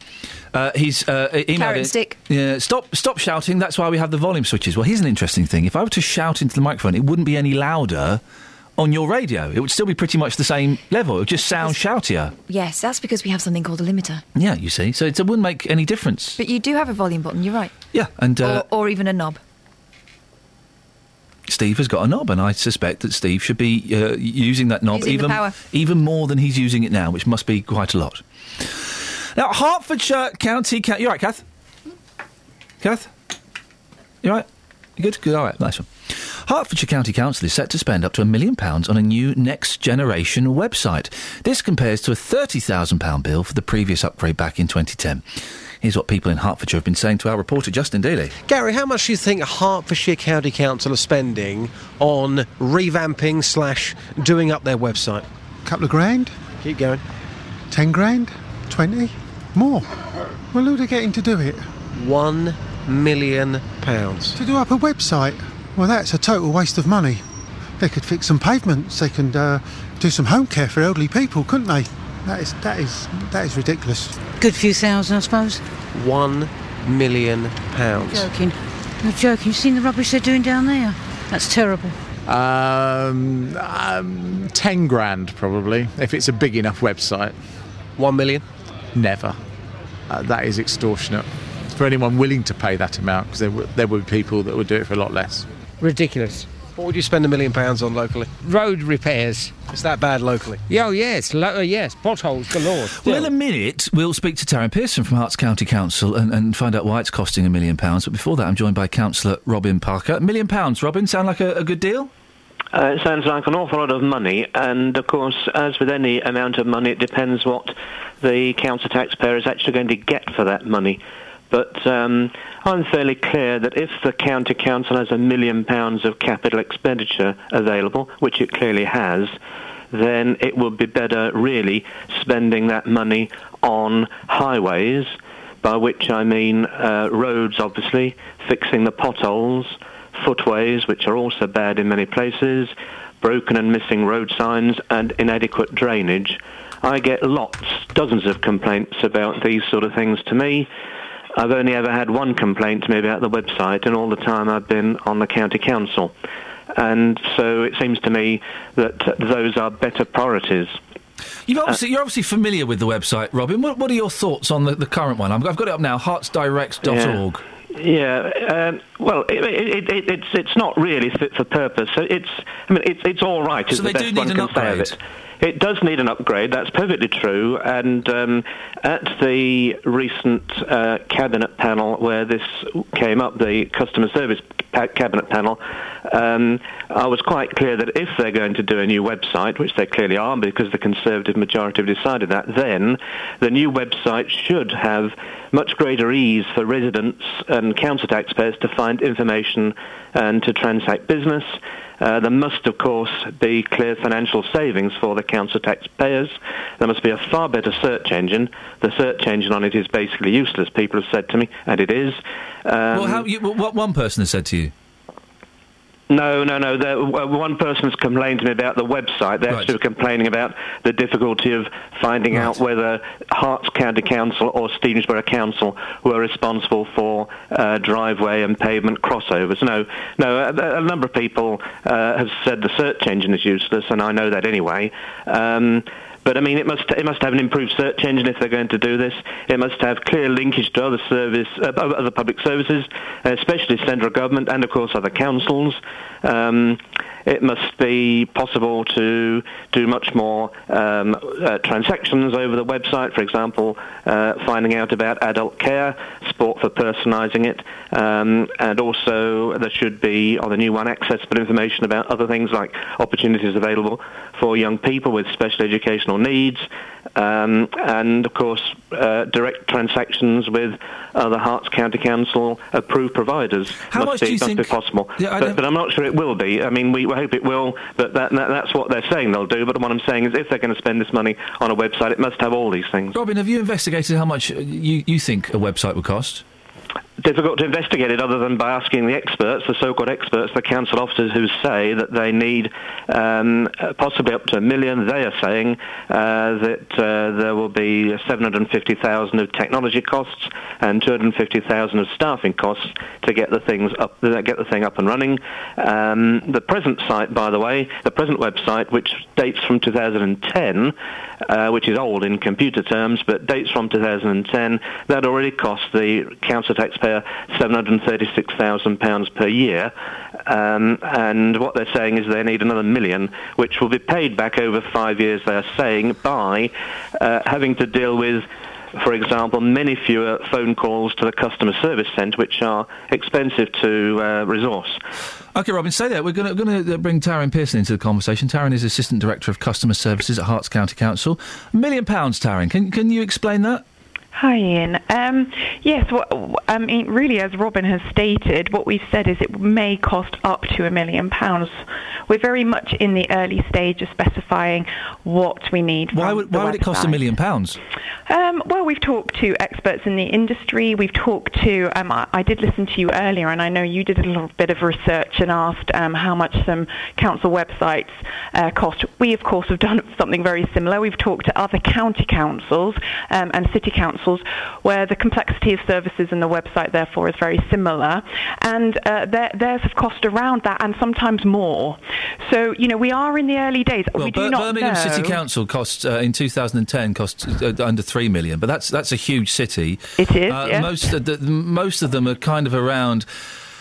uh, he's uh, emailed Carrot in- stick. Yeah, stop, stop shouting. That's why we have the volume switches. Well, here's an interesting thing. If I were to shout into the microphone, it wouldn't be any louder on your radio. It would still be pretty much the same level. It would just sound shoutier. Yes, that's because we have something called a limiter. Yeah, you see. So it wouldn't make any difference. But you do have a volume button, you're right. Yeah, and uh, or, or even a knob. Steve has got a knob, and I suspect that Steve should be uh, using that knob Using even even more than he's using it now, which must be quite a lot. Now, Hertfordshire County. Ca- you right, Kath? Kath? You right? You good? Good. All right. Nice one. Hertfordshire County Council is set to spend up to a million pounds on a new next generation website. This compares to a £30,000 bill for the previous upgrade back in 2010. Here's what people in Hertfordshire have been saying to our reporter Justin Dealey. Gary, how much do you think Hertfordshire County Council are spending on revamping slash doing up their website? A couple of grand? Keep going. Ten grand? Twenty? More? Well, who are they getting to do it? One million pounds. To do up a website? Well, that's a total waste of money. They could fix some pavements. They can uh, do some home care for elderly people, couldn't they? That is that is that is ridiculous. Good few thousand, I suppose. One million pounds. You're Joking. You're joking. You've seen the rubbish they're doing down there? That's terrible. Um, um, 10 grand probably, if it's a big enough website. One million? Never. Uh, that is extortionate. For anyone willing to pay that amount, because there, w- there would be people that would do it for a lot less. Ridiculous. What would you spend a million pounds on locally? Road repairs. It's that bad locally? Yeah, oh, yes, lo- uh, yes, potholes galore. Well, in a minute, we'll speak to Taryn Pearson from Herts County Council and, and find out why it's costing a million pounds. But before that, I'm joined by Councillor Robin Parker. A million pounds, Robin, sound like a, a good deal? Uh, it sounds like an awful lot of money, and of course, as with any amount of money, it depends what the council taxpayer is actually going to get for that money. But um, I'm fairly clear that if the county council has a million pounds of capital expenditure available, which it clearly has, then it would be better really spending that money on highways, by which I mean uh, roads, obviously, fixing the potholes, footways, which are also bad in many places, broken and missing road signs, and inadequate drainage. I get lots, dozens of complaints about these sort of things to me. I've only ever had one complaint to me about the website, and all the time I've been on the county council. And so it seems to me that uh, those are better priorities. You've obviously, you're obviously familiar with the website, Robin. What, what are your thoughts on the, the current one? I've, I've got it up now, hertsdirect.org. Yeah, um, well, it, it, it, it's it's not really fit for purpose. So it's I mean it's it's all right. Is So the best one need an say of upgrade. it. It does need an upgrade. That's perfectly true. And um, at the recent uh, cabinet panel where this came up, the customer service cabinet panel, um, I was quite clear that if they're going to do a new website, which they clearly are because the Conservative majority have decided that, then the new website should have much greater ease for residents and council taxpayers to find information and to transact business. Uh, there must, of course, be clear financial savings for the council taxpayers. There must be a far better search engine. The search engine on it is basically useless, people have said to me, and it is. Um, well, how, you, what one person has said to you? No, no, no. One person has complained to me about the website. They're actually complaining about the difficulty of finding out whether Herts County Council or Stevenage Borough Council were responsible for uh, driveway and pavement crossovers. No, no. A, a number of people uh, have said the search engine is useless, and I know that anyway. Um, but I mean, it must it must have an improved search engine if they're going to do this. It must have clear linkage to other service, uh, other public services, especially central government and of course other councils. Um, it must be possible to do much more um, uh, transactions over the website. For example, uh, finding out about adult care, sport for personalising it, um, and also there should be on the new one accessible information about other things like opportunities available for young people with special educational needs, um, and of course uh, direct transactions with other Herts County Council approved providers. How must be, must think- be possible. Yeah, but, but I'm not sure it will be. I mean, we, we hope it will, but that, that, that's what they're saying they'll do. But what I'm saying is if they're going to spend this money on a website, it must have all these things. Robin, have you investigated how much you, you think a website would cost? Difficult to investigate it other than by asking the experts, the so-called experts, the council officers who say that they need um, possibly up to a million. They are saying uh, that uh, there will be 750,000 of technology costs and 250,000 of staffing costs to get the things up, get the thing up and running. Um, the present site, by the way, the present website, which dates from 2010, uh, which is old in computer terms, but dates from 2010, that already cost the council taxpayer £736,000 per year. Um, and what they're saying is they need another million, which will be paid back over five years, they're saying, by uh, having to deal with for example, many fewer phone calls to the customer service centre, which are expensive to uh, resource. Okay, Robin, say that. We're going to bring Taryn Pearson into the conversation. Taryn is Assistant Director of Customer Services at Herts County Council. A million pounds, Taryn. Can, can you explain that? Hi, Iain. Um, yes, well, I mean, really, as Robin has stated, what we've said is it may cost up to a million pounds. We're very much in the early stage of specifying what we need. Why would why would it cost a million pounds? Um, well, we've talked to experts in the industry. We've talked to. Um, I, I did listen to you earlier, and I know you did a little bit of research and asked um, how much some council websites uh, cost. We, of course, have done something very similar. We've talked to other county councils um, and city councils where the complexity of services in the website, therefore, is very similar, and uh, their, theirs have cost around that and sometimes more. So, you know, we are in the early days. Well, we do Bir- not Birmingham know. City Council cost uh, in 2010 cost uh, under three million, but that's that's a huge city. It is, Uh, yeah. Most of the, most of them are kind of around.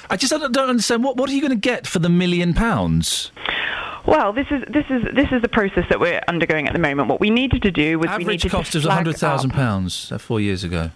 I just don't, don't understand what what are you going to get for the million pounds? Well, this is this is this is the process that we're undergoing at the moment. What we needed to do was we Average needed cost to was hundred thousand pounds uh, four years ago.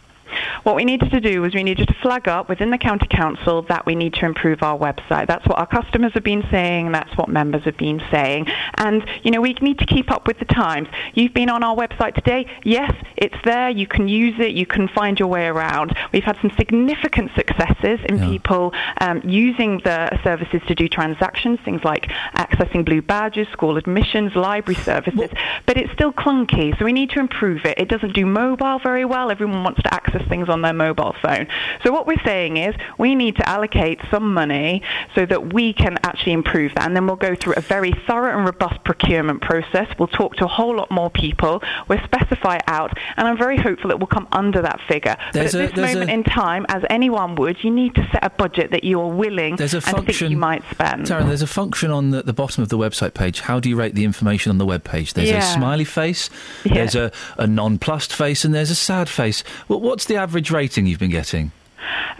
What we needed to do was we needed to flag up within the county council that we need to improve our website. That's what our customers have been saying. That's what members have been saying. And you know we need to keep up with the times. You've been on our website today. Yes, it's there. You can use it. You can find your way around. We've had some significant successes in people um, using the services to do transactions, things like accessing blue badges, school admissions, library services. but it's still clunky, so we need to improve it. It doesn't do mobile very well. Everyone wants to access things on their mobile phone. So what we're saying is we need to allocate some money so that we can actually improve that, and then we'll go through a very thorough and robust procurement process. We'll talk to a whole lot more people. We'll specify out, and I'm very hopeful it will come under that figure. There's but a- at this moment a- in time, as anyone would, you need to set a budget that you are willing There's a and think function. you might spend. Taryn, there's a function on the, the bottom of the website page. How do you rate the information on the web page? There's Yeah. a smiley face, Yeah. there's a, a nonplussed face, and there's a sad face. Well, what's the average rating you've been getting?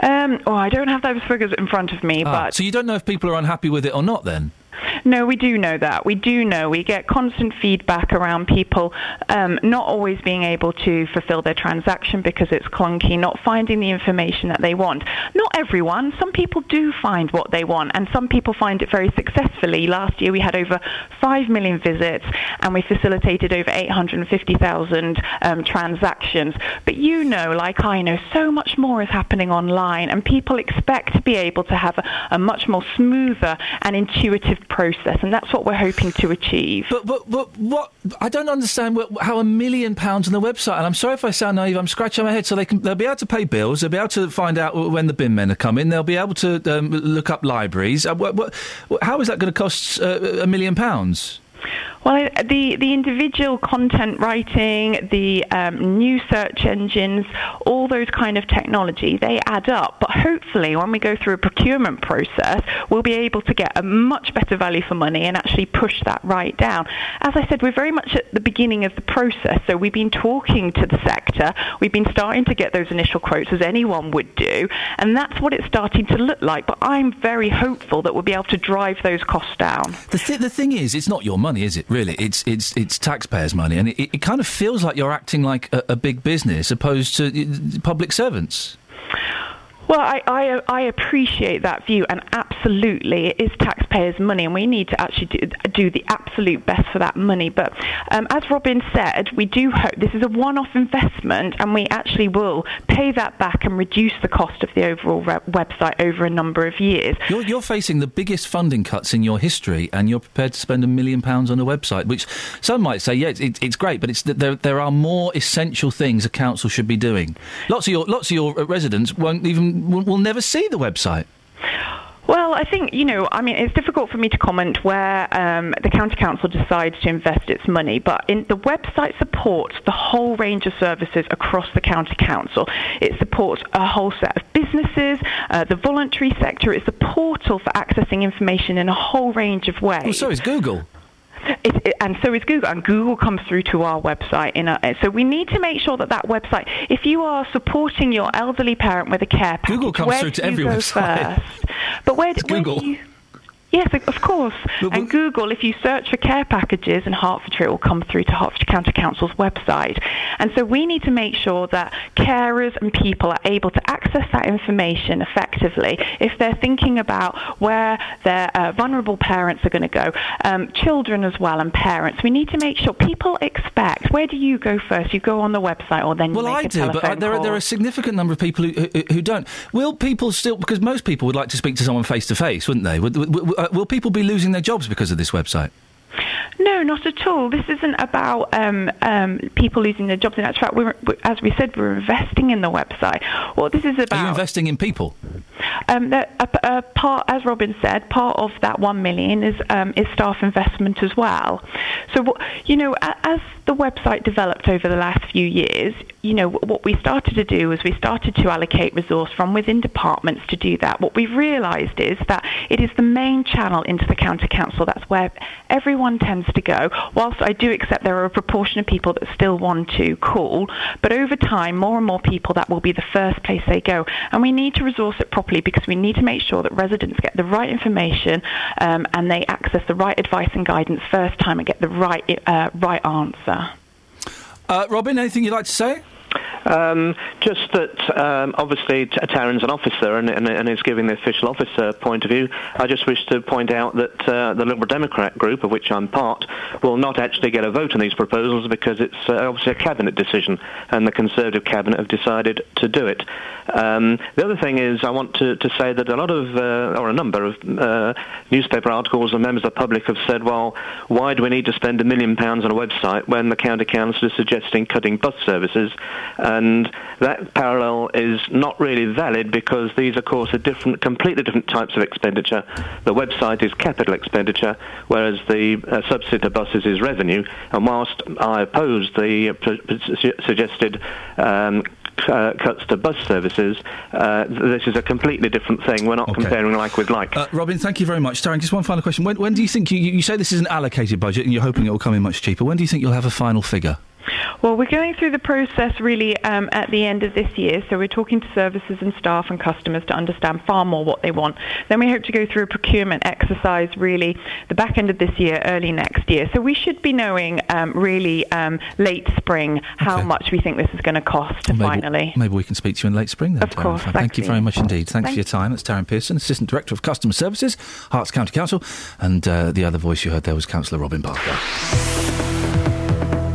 Um, oh, I don't have those figures in front of me, Ah, but so you don't know if people are unhappy with it or not. Then No, we do know that. We do know. We get constant feedback around people um, not always being able to fulfill their transaction because it's clunky, not finding the information that they want. Not everyone. Some people do find what they want, and some people find it very successfully. Last year we had over 5 million visits, and we facilitated over 850,000 um, transactions. But you know, like I know, so much more is happening online, and people expect to be able to have a, a much more smoother and intuitive process, and that's what we're hoping to achieve. But but but what? I don't understand what, how a million pounds on the website. And I'm sorry if I sound naive. I'm scratching my head. So they can they'll be able to pay bills. They'll be able to find out when the bin men are coming. They'll be able to um, look up libraries. Uh, what, what, how is that going to cost uh, a million pounds? Well, the the individual content writing, the um, new search engines, all those kind of technology, they add up. But hopefully, when we go through a procurement process, we'll be able to get a much better value for money and actually push that right down. As I said, we're very much at the beginning of the process, so we've been talking to the sector. We've been starting to get those initial quotes, as anyone would do, and that's what it's starting to look like. But I'm very hopeful that we'll be able to drive those costs down. The, th- the thing is, it's not your money, is it? Really, it's it's it's taxpayers' money, and it, it kind of feels like you're acting like a, a big business opposed to uh, public servants. Well, I, I, I appreciate that view, and absolutely, it is taxpayers' money, and we need to actually do, do the absolute best for that money. But um, as Robin said, we do hope this is a one-off investment, and we actually will pay that back and reduce the cost of the overall re- website over a number of years. You're, you're facing the biggest funding cuts in your history, and you're prepared to spend a million pounds on a website, which some might say, yeah, it's, it's great, but it's there there are more essential things a council should be doing. Lots of your lots of your uh, residents won't even will never see the website. Well, I think, you know, I mean, it's difficult for me to comment where um, the county council decides to invest its money, but in, the website supports the whole range of services across the county council. It supports a whole set of businesses, uh, the voluntary sector. It's a portal for accessing information in a whole range of ways. Well, so is Google. It, it, and so is Google, and Google comes through to our website. In a, so we need to make sure that that website, if you are supporting your elderly parent with a care package, Google comes through to every website. First? But where, where Google. do you? Yes, of course. and Google, if you search for care packages in Hertfordshire, it will come through to Hertfordshire County Council's website. And so we need to make sure that carers and people are able to access that information effectively if they're thinking about where their uh, vulnerable parents are going to go, um, children as well, and parents. We need to make sure people expect. Where do you go first? You go on the website, or then you Well, make I a do, but uh, there are, there are a significant number of people who, who, who don't. Will people still? Because most people would like to speak to someone face to face, wouldn't they? Would, would, would- Uh, will people be losing their jobs because of this website? No, not at all. This isn't about um, um, people losing their jobs. In actual fact, we're, we- as we said, we're investing in the website. What this is about? Are you investing in people? um, a, a part, as Robin said, part of that one million is um, is staff investment as well. So, what, you know, as the website developed over the last few years, you know, what we started to do is we started to allocate resource from within departments to do that. What we've realised is that it is the main channel into the county council. That's where everyone tends to go. Whilst I do accept there are a proportion of people that still want to call, but over time, more and more people that will be the first place they go. And we need to resource it properly because we need to make sure that residents get the right information um, and they access the right advice and guidance first time and get the right uh, right answer. Uh, Robin, anything you'd like to say? Um, just that um, obviously Taryn's an officer and, and, and is giving the official officer point of view. I just wish to point out that uh, the Liberal Democrat group, of which I'm part, will not actually get a vote on these proposals because it's uh, obviously a cabinet decision, and the Conservative cabinet have decided to do it. Um, the other thing is, I want to, to say that a lot of, uh, or a number of uh, newspaper articles and members of the public have said, well, why do we need to spend a million pounds on a website when the county council is suggesting cutting bus services? And that parallel is not really valid because these, of course, are different, completely different types of expenditure. The website is capital expenditure, whereas the uh, subsidy to buses is revenue. And whilst I oppose the uh, suggested um, uh, cuts to bus services, uh, this is a completely different thing. We're not comparing like with like. Uh, Robin, thank you very much. Darren, just one final question. When, when do you think you, you say this is an allocated budget and you're hoping it will come in much cheaper? When do you think you'll have a final figure? Well, we're going through the process really um, at the end of this year, so we're talking to services and staff and customers to understand far more what they want. Then we hope to go through a procurement exercise really the back end of this year, early next year. So we should be knowing um, really um, late spring how much we think this is going to cost Maybe, finally. maybe we can speak to you in late spring then. Of Darren. course, Thank, thank you very much indeed. Thanks Thank for your time. That's Darren Pearson, Assistant Director of Customer Services, Herts County Council, and uh, the other voice you heard there was Councillor Robin Barker.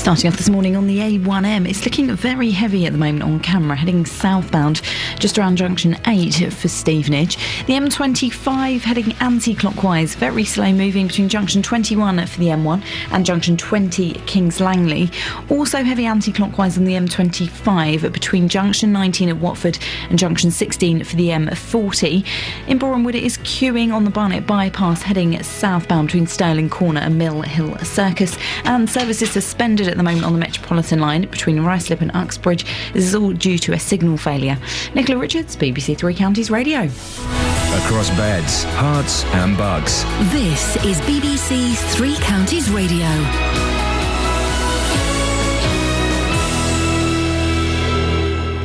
Starting off this morning on the A1M, it's looking very heavy at the moment on camera, heading southbound just around junction 8 for Stevenage. The M25 heading anti clockwise, very slow moving between junction 21 for the M1 and junction 20 Kings Langley. Also heavy anti clockwise on the M25 between junction 19 at Watford and junction 16 for the M40. In Boreham Wood, it is queuing on the Barnet bypass heading southbound between Stirling Corner and Mill Hill Circus, and services suspended at the moment on the Metropolitan line between Ruislip and Uxbridge. This is all due to a signal failure. Nicola Richards, BBC Three Counties Radio. Across beds, Herts, and Bucks. This is BBC Three Counties Radio.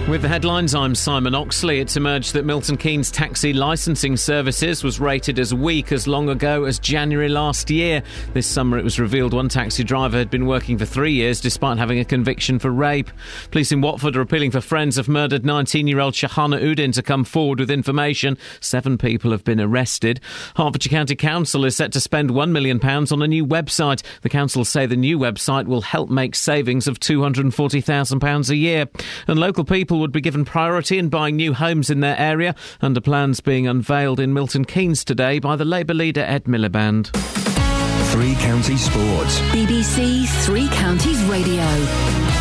With the headlines, I'm Simon Oxley. It's emerged that Milton Keynes taxi licensing services was rated as weak as long ago as January last year. This summer, it was revealed one taxi driver had been working for three years despite having a conviction for rape. Police in Watford are appealing for friends of murdered 19 year old Shahana Uddin to come forward with information. Seven people have been arrested. Hertfordshire County Council is set to spend £1 million on a new website. The council say the new website will help make savings of £240,000 a year. And local people would be given priority in buying new homes in their area, under plans being unveiled in Milton Keynes today by the Labour leader Ed Miliband. Three Counties Sports. BBC Three Counties Radio.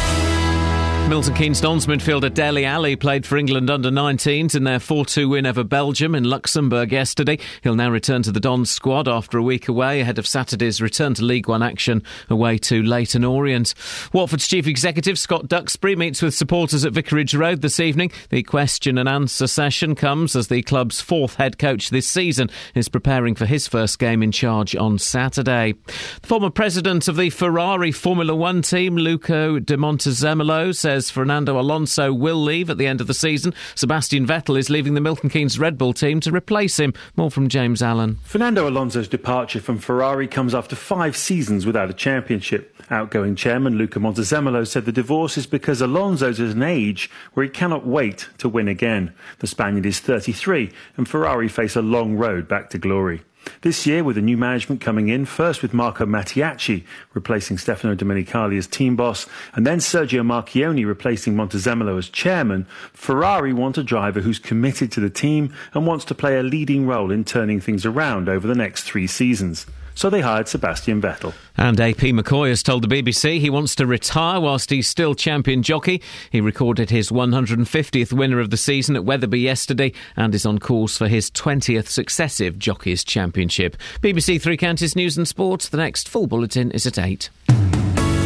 Milton Keynes Dons midfielder Dele Alli played for England under 19s in their 4 2 win over Belgium in Luxembourg yesterday. He'll now return to the Dons squad after a week away ahead of Saturday's return to League One action away to Leyton Orient. Watford's chief executive Scott Duxbury meets with supporters at Vicarage Road this evening. The question and answer session comes as the club's fourth head coach this season is preparing for his first game in charge on Saturday. The former president of the Ferrari Formula One team, Luca di Montezemolo, says says Fernando Alonso will leave at the end of the season. Sebastian Vettel is leaving the Milton Keynes Red Bull team to replace him. More from James Allen. Fernando Alonso's departure from Ferrari comes after five seasons without a championship. Outgoing chairman Luca Montezemolo said the divorce is because Alonso's at an age where he cannot wait to win again. The Spaniard is 33 and Ferrari face a long road back to glory. This year, with the new management coming in, first with Marco Mattiacci replacing Stefano Domenicali as team boss, and then Sergio Marchionne replacing Montezemolo as chairman, Ferrari want a driver who's committed to the team and wants to play a leading role in turning things around over the next three seasons. So they hired Sebastian Vettel. And AP McCoy has told the BBC he wants to retire whilst he's still champion jockey. He recorded his 150th winner of the season at Wetherby yesterday and is on course for his 20th successive Jockeys Championship. BBC Three Counties News and Sports. The next full bulletin is at 8.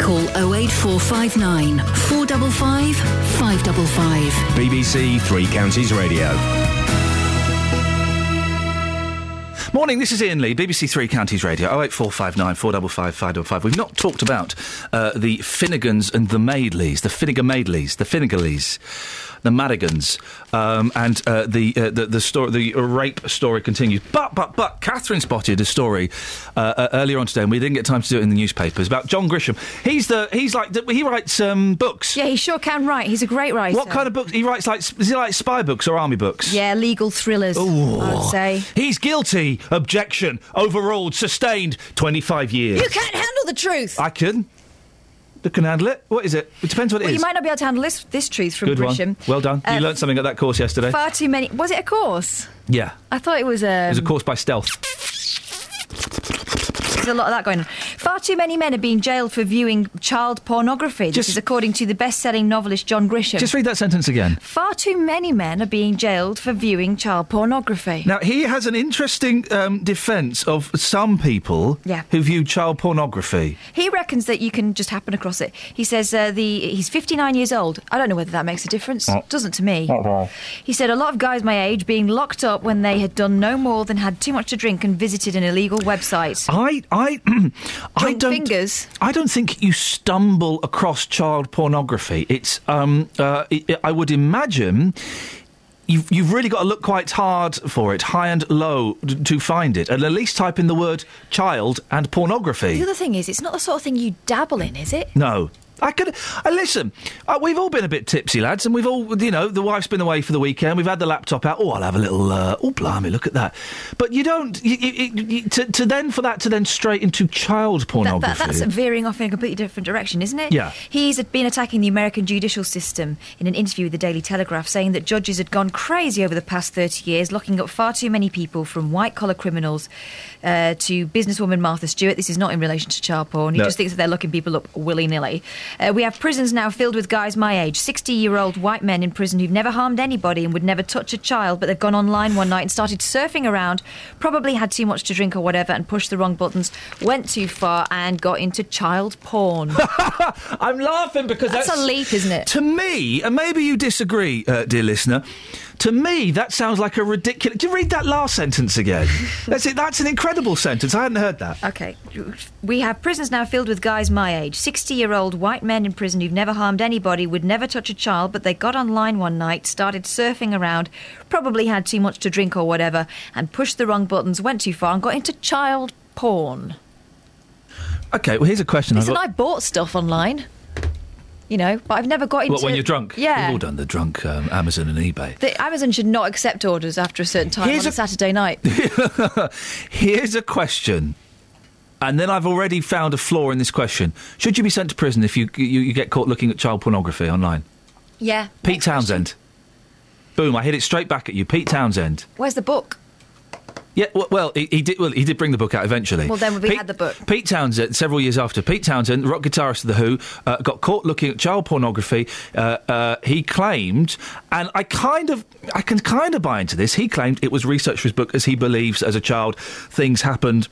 Call 08459 455 555. BBC Three Counties Radio. Morning, this is Iain Lee, BBC Three Counties Radio, 08459 455 555. We've not talked about uh, the Finnegans and the Madeleys, the Finnegan Madeleys, the Finnegaleys, the Madigans, um, and uh, the, uh, the the story, the rape story continues. But but but Catherine spotted a story uh, uh, earlier on today, and we didn't get time to do it in the newspapers about John Grisham. He's the he's like he writes um, books. Yeah, he sure can write. He's a great writer. What kind of books? He writes like is he like spy books or army books? Yeah, legal thrillers. I would say. He's guilty. Objection. Overruled. Sustained. 25 years. You can't handle the truth. I can. I can handle it. What is it? It depends what it well, is. you might not be able to handle this this truth from Good Grisham. one. Well done. Uh, you learnt something at that course yesterday. Far too many. Was it a course? yeah. I thought it was a. It was a course by stealth. There's a lot of that going on. Far too many men are being jailed for viewing child pornography. This is according to the best-selling novelist John Grisham. Just read that sentence again. Far too many men are being jailed for viewing child pornography. Now, he has an interesting um, defence of some people Yeah. who view child pornography. He reckons that you can just happen across it. He says uh, the he's 59 years old. I don't know whether that makes a difference. Oh. Doesn't to me. Not. He said a lot of guys my age being locked up when they had done no more than had too much to drink and visited an illegal website. I, I, I don't. fingers. I don't think you stumble across child pornography. It's. Um, uh, it, I would imagine. You've, you've really got to look quite hard for it, high and low, d- to find it. And at least type in the word child and pornography. The other thing is, it's not the sort of thing you dabble in, is it? No. I could. Uh, listen, uh, we've all been a bit tipsy, lads, and we've all, you know, the wife's been away for the weekend. We've had the laptop out. Oh, I'll have a little. Uh, oh, blimey, look at that. But you don't. You, you, you, to, to then for that to then straight into child That, pornography. that, that's veering off in a completely different direction, isn't it? Yeah. He's been attacking the American judicial system in an interview with the Daily Telegraph, saying that judges had gone crazy over the past 30 years, locking up far too many people from white collar criminals uh, to businesswoman Martha Stewart. This is not in relation to child porn. He No. just thinks that they're locking people up willy nilly. Uh, we have prisons now filled with guys my age, 60 year old white men in prison who've never harmed anybody and would never touch a child, but they've gone online one night and started surfing around, probably had too much to drink or whatever, and pushed the wrong buttons, went too far, and got into child porn. I'm laughing because that's, that's- a leap, isn't it? To me, and maybe you disagree, uh, dear listener. To me, that sounds like a ridiculous. Do you read that last sentence again? that's it. That's an incredible sentence. I hadn't heard that. Okay. We have prisons now filled with guys my age, 60 year old white men in prison who've never harmed anybody, would never touch a child, but they got online one night, started surfing around, probably had too much to drink or whatever, and pushed the wrong buttons, went too far, and got into child porn. Okay. Well, here's a question. I've Listen, got- I bought stuff online, you know, but I've never got into. What, when you're drunk? Yeah. We've all done the drunk um, Amazon and eBay. The Amazon should not accept orders after a certain time Here's on a, a- Saturday night. Here's a question. And then I've already found a flaw in this question. Should you be sent to prison if you, you, you get caught looking at child pornography online? Yeah. Pete Townshend. Boom, I hit it straight back at you. Pete Townshend. Where's the book? Yeah, well, he, he did. Well, he did bring the book out eventually. Well, then we Pete, had the book. Pete Townshend, several years after, Pete Townshend, rock guitarist of the Who, uh, got caught looking at child pornography. Uh, uh, he claimed, and I kind of, I can kind of buy into this. He claimed it was research for his book, as he believes as a child things happened.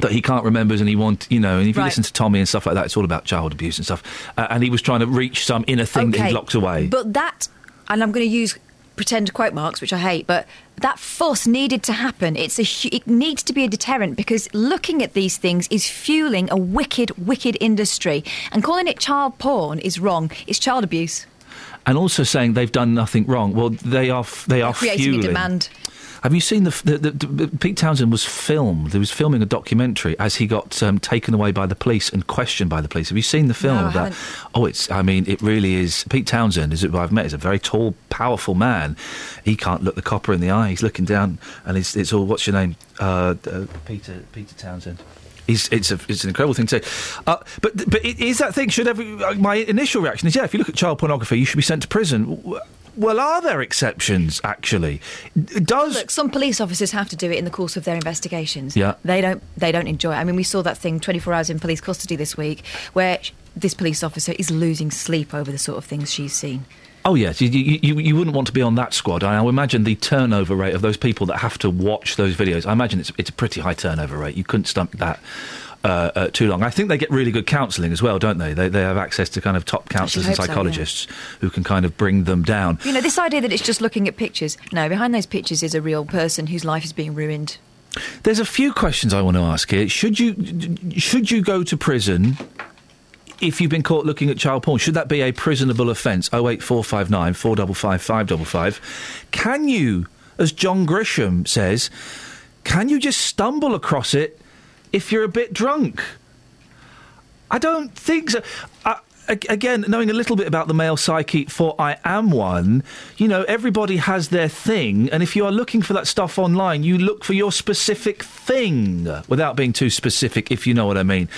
That he can't remember, and he want you know, and if you Right. listen to Tommy and stuff like that, it's all about child abuse and stuff. Uh, and he was trying to reach some inner thing that Okay, he locked away. But that, and I'm going to use pretend quote marks, which I hate, but that fuss needed to happen. It's a it needs to be a deterrent because looking at these things is fueling a wicked, wicked industry, and calling it child porn is wrong. It's child abuse. and also saying they've done nothing wrong. Well, they are they are creating fueling. a demand. Have you seen the, the, the, the Pete Townshend was filmed? He was filming a documentary as he got um, taken away by the police and questioned by the police. Have you seen the film No, that? Oh, it's. I mean, it really is. Pete Townshend, is it? who I've met is a very tall, powerful man. He can't look the copper in the eye. He's looking down, and it's, it's all. What's your name? Uh, uh, Peter Peter Townshend. He's, it's, a, it's an incredible thing to say. Uh, but but is that thing. Should every, uh, my initial reaction is yeah. If you look at child pornography, you should be sent to prison. Well, are there exceptions? Actually, does Look, some police officers have to do it in the course of their investigations. Yeah. They don't. They don't enjoy it. I mean, we saw that thing 24 hours in police custody this week, where this police officer is losing sleep over the sort of things she's seen. Oh yes, you, you, you, wouldn't want to be on that squad. I, I imagine the turnover rate of those people that have to watch those videos. I imagine it's it's a pretty high turnover rate. You couldn't stomach that uh, uh, too long. I think they get really good counselling as well, don't they? They they have access to kind of top counsellors and hope so, yeah. psychologists who can kind of bring them down. You know, this idea that it's just looking at pictures. No, behind those pictures is a real person whose life is being ruined. There's a few questions I want to ask here. Should you should you go to prison? If you've been caught looking at child porn, should that be a prisonable offence? Oh eight four five nine four double five five double five. Can you, as John Grisham says, can you just stumble across it if you're a bit drunk? I don't think so. A- again, knowing a little bit about the male psyche, for I am one, you know, everybody has their thing, and if you are looking for that stuff online, you look for your specific thing, without being too specific, if you know what I mean.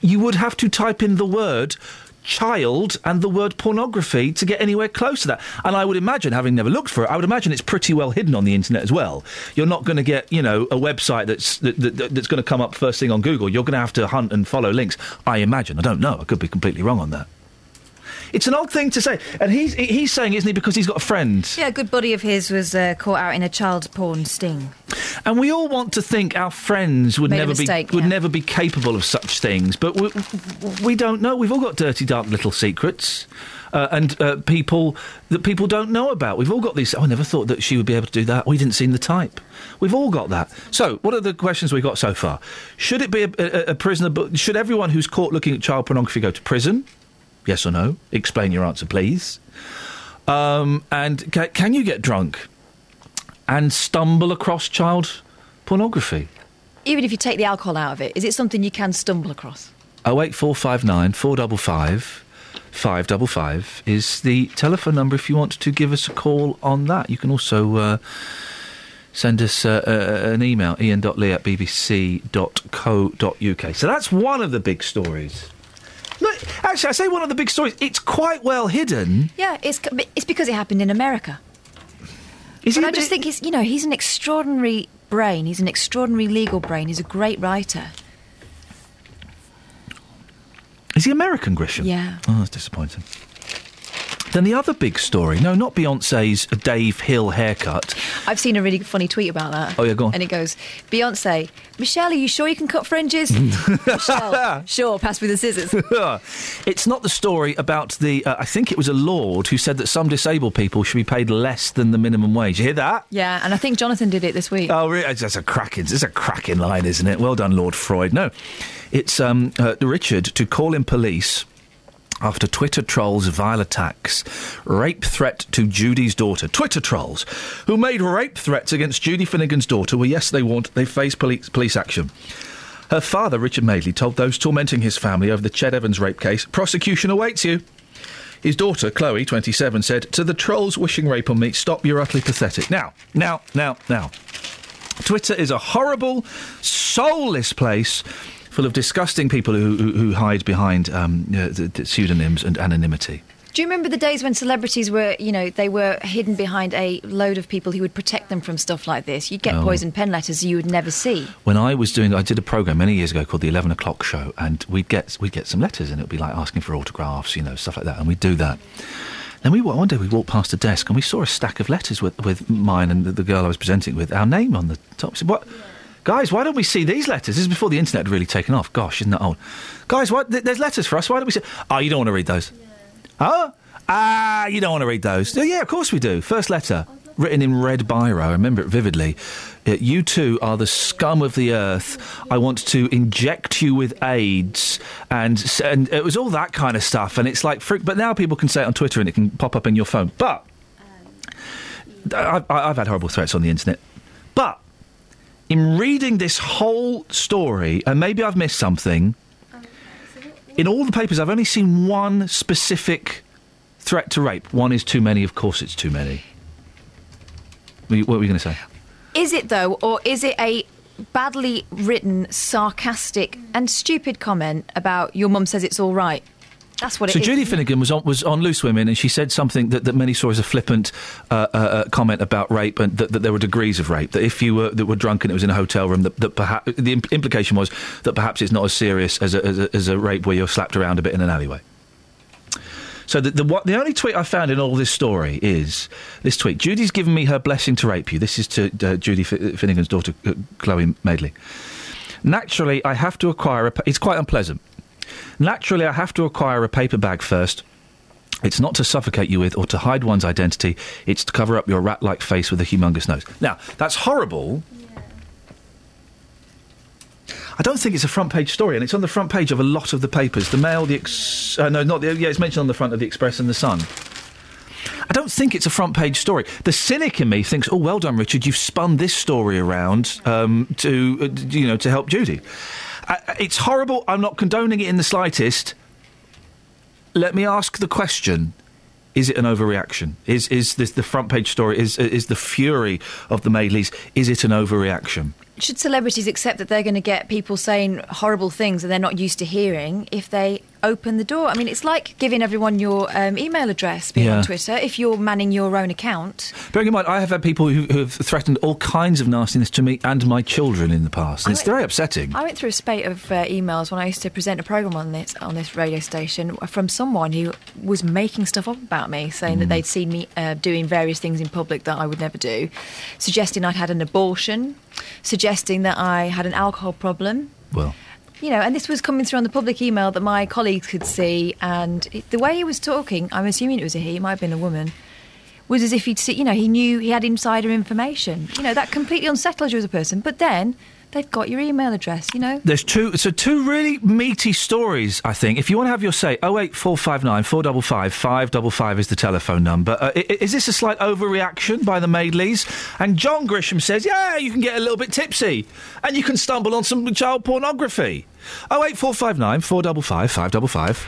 You would have to type in the word child and the word pornography to get anywhere close to that. And I would imagine, having never looked for it, I would imagine it's pretty well hidden on the internet as well. You're not going to get, you know, a website that's that, that, that's going to come up first thing on Google. You're going to have to hunt and follow links. I imagine. I don't know. I could be completely wrong on that. It's an odd thing to say, and he's he's saying, isn't he, because he's got a friend. Yeah, a good buddy of his was uh, caught out in a child porn sting. And we all want to think our friends would Made never mistake, be would yeah. never be capable of such things, but we, we don't know. We've all got dirty, dark little secrets. Uh, and uh, people that people don't know about. We've all got these. Oh, I never thought that she would be able to do that. We didn't see the type. We've all got that. So, what are the questions we've got so far? Should it be a, a, a prisoner? But should everyone who's caught looking at child pornography go to prison? Yes or no? Explain your answer, please. Um, and ca- can you get drunk and stumble across child pornography? Even if you take the alcohol out of it, is it something you can stumble across? Oh eight four five nine four double five five double five is the telephone number if you want to give us a call on that. You can also uh, send us uh, uh, an email ian.lee at bbc.co.uk. So that's one of the big stories. Actually, I say one of the big stories. It's quite well hidden. Yeah, it's it's because it happened in America. Is but I just think he's, you know, he's an extraordinary brain. He's an extraordinary legal brain. He's a great writer. Is he American, Grisham? Yeah. Oh, that's disappointing. Then the other big story. No, not Beyonce's Dave Hill haircut. I've seen a really funny tweet about that. Oh, yeah, go on. And it goes, Beyonce, Michelle, are you sure you can cut fringes? Michelle, sure, pass me the scissors. it's not the story about the. Uh, I think it was a lord who said that some disabled people should be paid less than the minimum wage. You hear that? Yeah, and I think Jonathan did it this week. Oh, really? That's a cracking. It's a cracking line, isn't it? Well done, Lord Freud. No, it's um, uh, Richard to call in police after Twitter trolls' vile attacks. Rape threat to Judy's daughter. Twitter trolls who made rape threats against Judy Finnegan's daughter were yesterday warned they face police, police action. Her father, Richard Madeley, told those tormenting his family over the Ched Evans rape case, prosecution awaits you. His daughter, Chloe, 27, said, To the trolls wishing rape on me, stop, you're utterly pathetic. Now, now, now, now. Twitter is a horrible, soulless place full of disgusting people who, who, who hide behind um, uh, the, the pseudonyms and anonymity. Do you remember the days when celebrities were, you know, they were hidden behind a load of people who would protect them from stuff like this? You'd get Oh. poison pen letters you would never see. When I was doing, I did a program many years ago called the Eleven O'clock Show, and we'd get we'd get some letters, and it would be like asking for autographs, you know, stuff like that, and we'd do that. Then we one day we walked past a desk and we saw a stack of letters with with mine and the, the girl I was presenting with, our name on the top. Said, what? Guys, why don't we see these letters? This is before the internet had really taken off. Gosh, isn't that old? Guys, why, th- there's letters for us. Why don't we see? Oh, you don't want to read those? Huh? Ah, you don't want to read those? Oh, yeah, of course we do. First letter. written in red biro. I remember it vividly. Uh, you two are the scum of the earth. I want to inject you with AIDS, and and it was all that kind of stuff. And it's like, frick, but now people can say it on Twitter and it can pop up in your phone. But I've, I've had horrible threats on the internet. But in reading this whole story, and maybe I've missed something, in all the papers, I've only seen one specific threat to rape. One is too many. Of course, it's too many. What were you going to say? Is it though, or is it a badly written, sarcastic, and stupid comment about your mum says it's all right? That's what it so is. Judy Finnegan was on, was on Loose Women, and she said something that, that many saw as a flippant uh, uh, uh, comment about rape, and that, that there were degrees of rape. That if you were that were drunk and it was in a hotel room, that, that perhaps the imp- implication was that perhaps it's not as serious as a, as a, as a rape where you're slapped around a bit in an alleyway. So the, the what, the only tweet I found in all this story is this tweet: Judy's given me her blessing to rape you. This is to uh, Judy Fi- Finnegan's daughter, uh, Chloe Madeley. Naturally, I have to acquire a. It's quite unpleasant. Naturally, I have to acquire a paper bag first. It's not to suffocate you with or to hide one's identity. It's to cover up your rat-like face with a humongous nose. Now, that's horrible. I don't think it's a front page story, and it's on the front page of a lot of the papers. The Mail, the Ex- uh, no, not the yeah, it's mentioned on the front of the Express and the Sun. I don't think it's a front page story. The cynic in me thinks, "Oh, well done, Richard. You've spun this story around um, to uh, you know to help Judy." It's horrible. I'm not condoning it in the slightest. Let me ask the question: Is it an overreaction? Is is this the front page story? Is is the fury of the Madeleys? Is it an overreaction? Should celebrities accept that they're going to get people saying horrible things that they're not used to hearing if they open the door? I mean, it's like giving everyone your um, email address being Yeah. on Twitter if you're manning your own account. Bearing in mind, I have had people who, who have threatened all kinds of nastiness to me and my children in the past. It's very upsetting. I went through a spate of uh, emails when I used to present a program on this on this radio station from someone who was making stuff up about me, saying Mm. that they'd seen me uh, doing various things in public that I would never do, suggesting I'd had an abortion, suggesting that I had an alcohol problem. Well. You know, and this was coming through on the public email that my colleagues could see, and it, the way he was talking, I'm assuming it was a he, it might have been a woman, was as if he'd see, you know, he knew he had insider information. You know, that completely unsettled you as a person. But then they've got your email address, you know. There's two, so two really meaty stories. I think if you want to have your say, oh eight four five nine four double five five double five is the telephone number. Uh, i- i- is this a slight overreaction by the Madeleys? And John Grisham says, yeah, you can get a little bit tipsy, and you can stumble on some child pornography. Oh eight four five nine four double five five double five.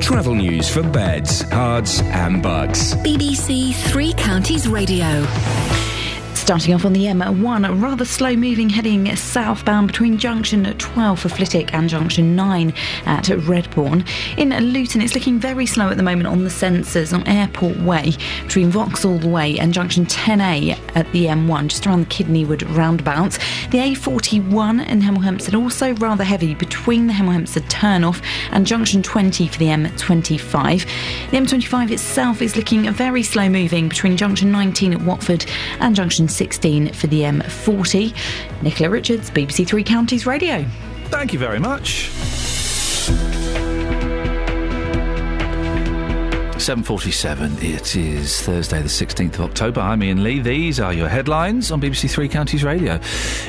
Travel news for beds, cards, and Bucks. BBC Three Counties Radio. Starting off on the M1, rather slow moving heading southbound between junction 12 for Flitwick and junction 9 at Redbourn. In Luton, it's looking very slow at the moment on the sensors on Airport Way between Vauxhall Way and junction 10A at the M1, just around the Kidneywood roundabout. The A41 in Hemel Hempstead also rather heavy between the Hemel Hempstead turnoff and junction 20 for the M25. The M25 itself is looking very slow moving between junction 19 at Watford and junction 16 for the M40. Nicola Richards, BBC Three Counties Radio. Thank you very much. 7.47, it is Thursday the 16th of October. I'm Iain Lee. These are your headlines on BBC Three Counties Radio.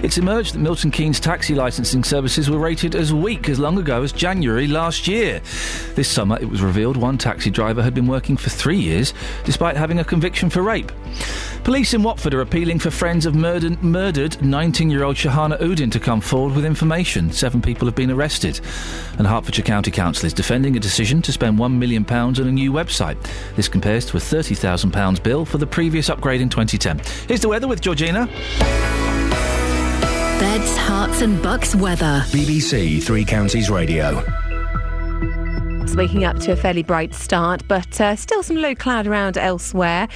It's emerged that Milton Keynes taxi licensing services were rated as weak as long ago as January last year. This summer it was revealed one taxi driver had been working for three years despite having a conviction for rape. Police in Watford are appealing for friends of murdered 19 year old Shahana Uddin to come forward with information. Seven people have been arrested. And Hertfordshire County Council is defending a decision to spend £1 million on a new website. This compares to a £30,000 bill for the previous upgrade in 2010. Here's the weather with Georgina. Beds, Herts, and bucks weather. BBC Three Counties Radio. It's waking up to a fairly bright start, but uh, still some low cloud around elsewhere.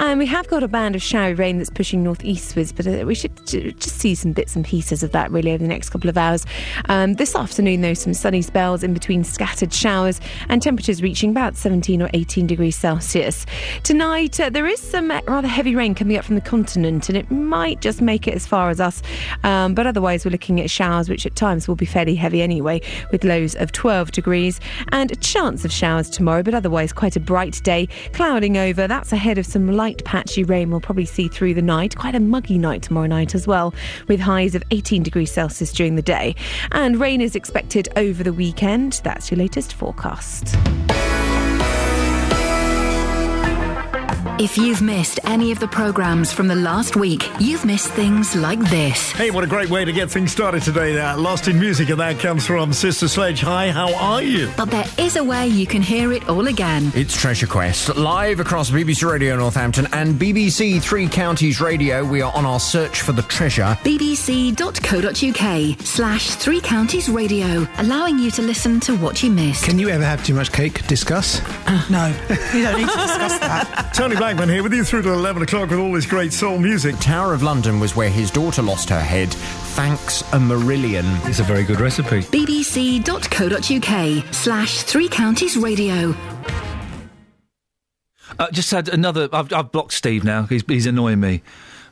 And we have got a band of showery rain that's pushing northeastwards, but uh, we should just see some bits and pieces of that really over the next couple of hours. Um, this afternoon, though, some sunny spells in between scattered showers and temperatures reaching about 17 or 18 degrees Celsius. Tonight, uh, there is some rather heavy rain coming up from the continent, and it might just make it as far as us. Um, but otherwise, we're looking at showers which at times will be fairly heavy anyway, with lows of 12 degrees. And chance of showers tomorrow, but otherwise quite a bright day. Clouding over, that's ahead of some light patchy rain we'll probably see through the night. Quite a muggy night tomorrow night as well, with highs of 18 degrees Celsius during the day. And rain is expected over the weekend. That's your latest forecast. If you've missed any of the programmes from the last week, you've missed things like this. Hey, what a great way to get things started today. That Lost in Music, and that comes from Sister Sledge. Hi, how are you? But there is a way you can hear it all again. It's Treasure Quest, live across BBC Radio Northampton and BBC Three Counties Radio. We are on our search for the treasure. bbc.co.uk slash Three Counties Radio, allowing you to listen to what you missed. Can you ever have too much cake? Discuss. No, you don't need to discuss that. Tony Blackman here with you through to 11 o'clock with all this great soul music. Tower of London was where his daughter lost her head. Thanks a Marillion. It's a very good recipe. bbc.co.uk slash Three Counties Radio. Uh, just had another. I've, I've blocked Steve now. He's, he's annoying me.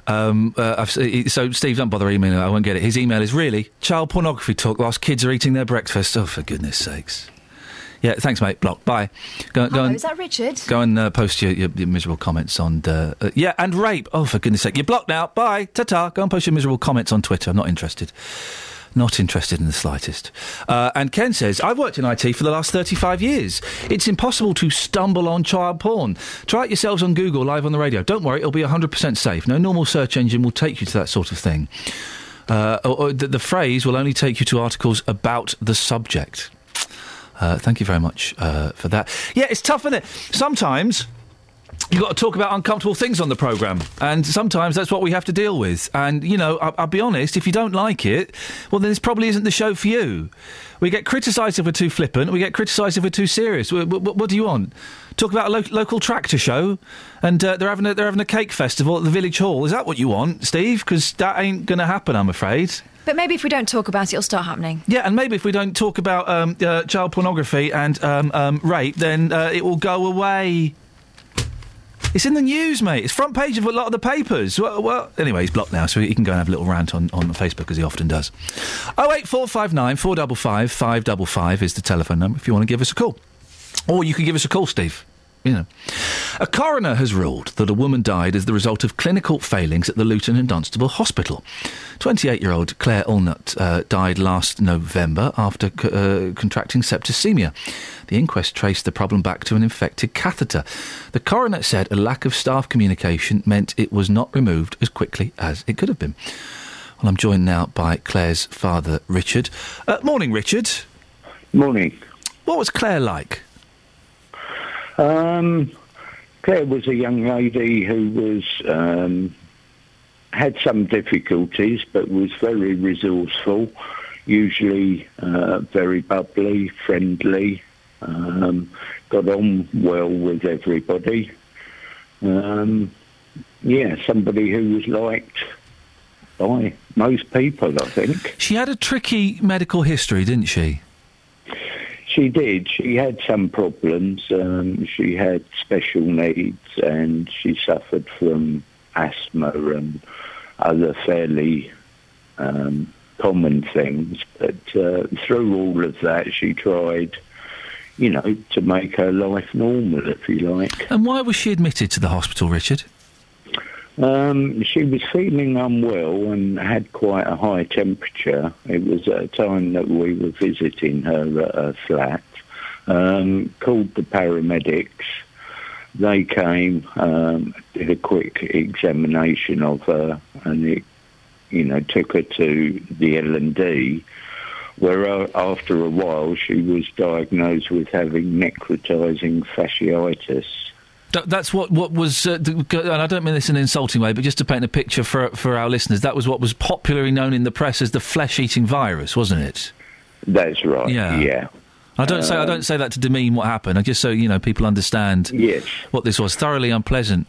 Um, uh, I've, so Steve, don't bother emailing. I won't get it. His email is really child pornography talk whilst kids are eating their breakfast. Oh, for goodness sakes! Yeah, thanks, mate. Block. Bye. Go, go Hello, and, is that Richard? Go and uh, post your, your, your miserable comments on. Uh, uh, yeah, and rape. Oh, for goodness sake. You're blocked now. Bye. Ta ta. Go and post your miserable comments on Twitter. I'm not interested. Not interested in the slightest. Uh, and Ken says, I've worked in IT for the last 35 years. It's impossible to stumble on child porn. Try it yourselves on Google, live on the radio. Don't worry, it'll be 100% safe. No normal search engine will take you to that sort of thing. Uh, or, or the, the phrase will only take you to articles about the subject. Uh, thank you very much uh, for that. Yeah, it's tough, isn't it? Sometimes you've got to talk about uncomfortable things on the programme, and sometimes that's what we have to deal with. And, you know, I- I'll be honest, if you don't like it, well, then this probably isn't the show for you. We get criticised if we're too flippant, we get criticised if we're too serious. What do you want? Talk about a lo- local tractor show, and uh, they're, having a, they're having a cake festival at the village hall. Is that what you want, Steve? Because that ain't going to happen, I'm afraid. But maybe if we don't talk about it, it'll start happening. Yeah, and maybe if we don't talk about um, uh, child pornography and um, um, rape, then uh, it will go away. It's in the news, mate. It's front page of a lot of the papers. Well, well anyway, he's blocked now, so he can go and have a little rant on, on Facebook as he often does. Oh eight four five nine four double five five double five is the telephone number if you want to give us a call, or you can give us a call, Steve. You know. A coroner has ruled that a woman died as the result of clinical failings at the Luton and Dunstable Hospital. 28 year old Claire Ulnut uh, died last November after c- uh, contracting septicemia. The inquest traced the problem back to an infected catheter. The coroner said a lack of staff communication meant it was not removed as quickly as it could have been. Well, I'm joined now by Claire's father, Richard. Uh, morning, Richard. Morning. What was Claire like? Um, Claire was a young lady who was um, had some difficulties, but was very resourceful. Usually uh, very bubbly, friendly. Um, got on well with everybody. Um, yeah, somebody who was liked by most people, I think. She had a tricky medical history, didn't she? She did. She had some problems. Um, she had special needs and she suffered from asthma and other fairly um, common things. But uh, through all of that, she tried, you know, to make her life normal, if you like. And why was she admitted to the hospital, Richard? Um, she was feeling unwell and had quite a high temperature. It was at a time that we were visiting her at her flat. Um, called the paramedics. They came, um, did a quick examination of her, and it, you know, took her to the L and D. Where uh, after a while she was diagnosed with having necrotizing fasciitis. Th- That's what what was, uh, and I don't mean this in an insulting way, but just to paint a picture for for our listeners, that was what was popularly known in the press as the flesh-eating virus, wasn't it? That's right. Yeah. Yeah. I don't say I Um, don't say that to demean what happened. I just so you know people understand Yes. what this was. Thoroughly unpleasant.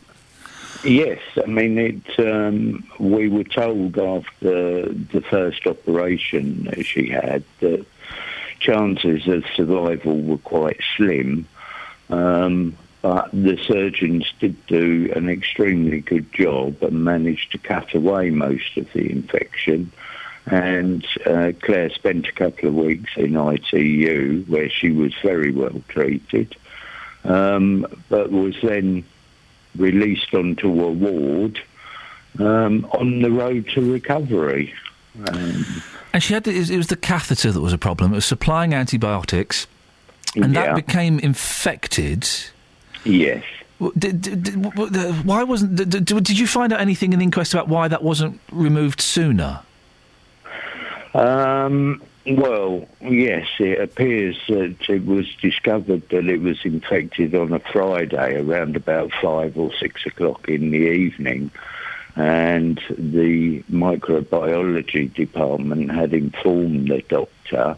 Yes, I mean it. Um, we were told after the first operation that she had that chances of survival were quite slim, um, but the surgeons did do an extremely good job and managed to cut away most of the infection And uh, Claire spent a couple of weeks in ITU where she was very well treated, um, but was then released onto a ward um, on the road to recovery. Um, And she had the, it was the catheter that was a problem. It was supplying antibiotics, and Yeah. that became infected. Yes. Did, did, did- w- w- why wasn't? Did you find out anything in the inquest about why that wasn't removed sooner? Um, well, yes, it appears that it was discovered that it was infected on a Friday around about five or six o'clock in the evening. And the microbiology department had informed the doctor,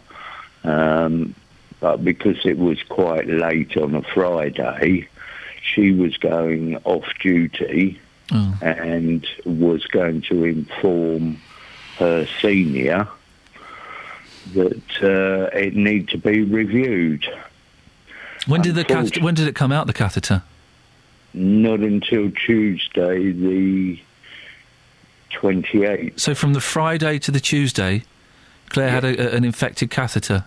um, but because it was quite late on a Friday, she was going off duty and was going to inform her senior that uh, it need to be reviewed. When did the cath- when did it come out? The catheter. Not until Tuesday, the 28th. So from the Friday to the Tuesday, Claire had a, a- an infected catheter.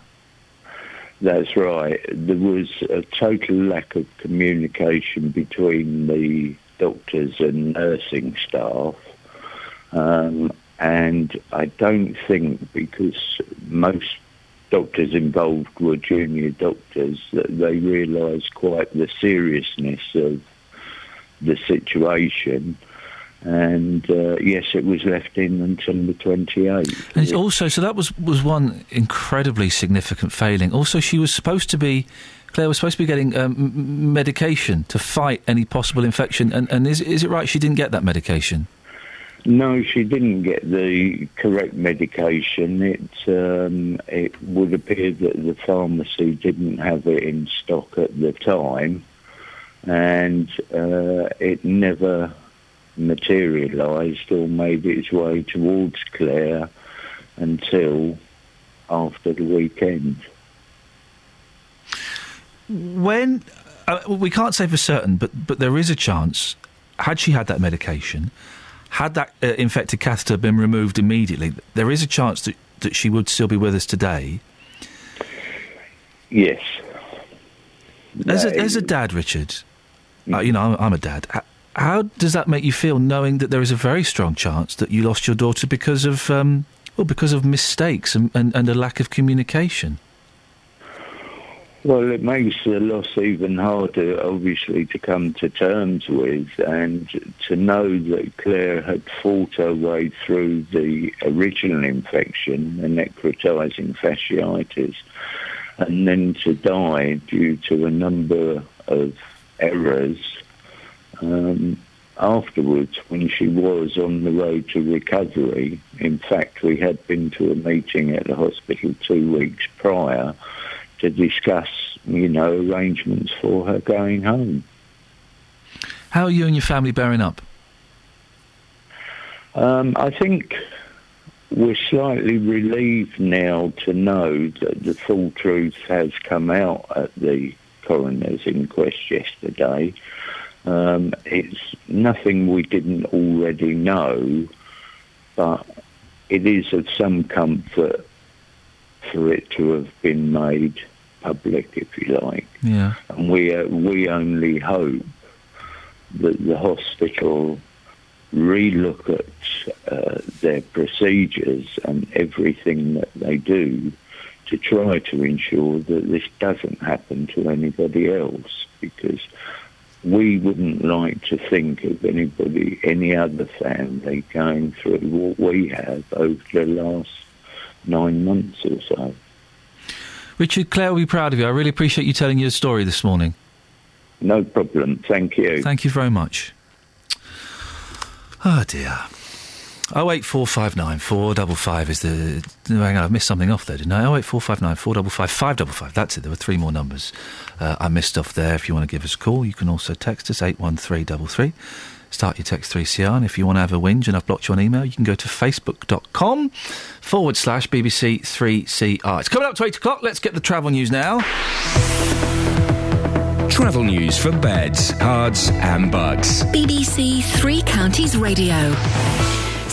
That's right. There was a total lack of communication between the doctors and nursing staff. Um, and I don't think because most doctors involved were junior doctors that they realised quite the seriousness of the situation. And uh, yes, it was left in until the 28th. And also, so that was was one incredibly significant failing. Also, she was supposed to be, Claire was supposed to be getting um, medication to fight any possible infection. And, and is is it right she didn't get that medication? No, she didn't get the correct medication. It um, it would appear that the pharmacy didn't have it in stock at the time, and uh, it never materialised or made its way towards Claire until after the weekend. When uh, we can't say for certain, but but there is a chance. Had she had that medication, had that uh, infected catheter been removed immediately, there is a chance that that she would still be with us today. Yes. As a, as a dad, Richard, uh, you know, I'm, I'm a dad. How does that make you feel, knowing that there is a very strong chance that you lost your daughter because of, um, well, because of mistakes and, and, and a lack of communication? Well, it makes the loss even harder, obviously, to come to terms with, and to know that Claire had fought her way through the original infection, the necrotizing fasciitis, and then to die due to a number of errors um, afterwards when she was on the road to recovery. In fact, we had been to a meeting at the hospital two weeks prior to discuss, you know, arrangements for her going home. How are you and your family bearing up? Um, I think we're slightly relieved now to know that the full truth has come out at the coroner's inquest yesterday. Um, it's nothing we didn't already know, but it is of some comfort for it to have been made public, if you like. Yeah. And we uh, we only hope that the hospital relook at uh, their procedures and everything that they do to try to ensure that this doesn't happen to anybody else because we wouldn't like to think of anybody, any other family going through what we have over the last nine months or so. Richard, Claire will be proud of you. I really appreciate you telling your story this morning. No problem. Thank you. Thank you very much. Oh dear. Oh eight four five nine four double five is the. Hang on, I've missed something off there, didn't I? Oh eight four five nine four double five five double five. That's it. There were three more numbers uh, I missed off there. If you want to give us a call, you can also text us eight one three double three. Start your text 3CR, and if you want to have a whinge and I've blocked you on email, you can go to facebook.com forward slash BBC 3CR. It's coming up to 8 o'clock. Let's get the travel news now. Travel news for beds, cards, and Bucks. BBC Three Counties Radio.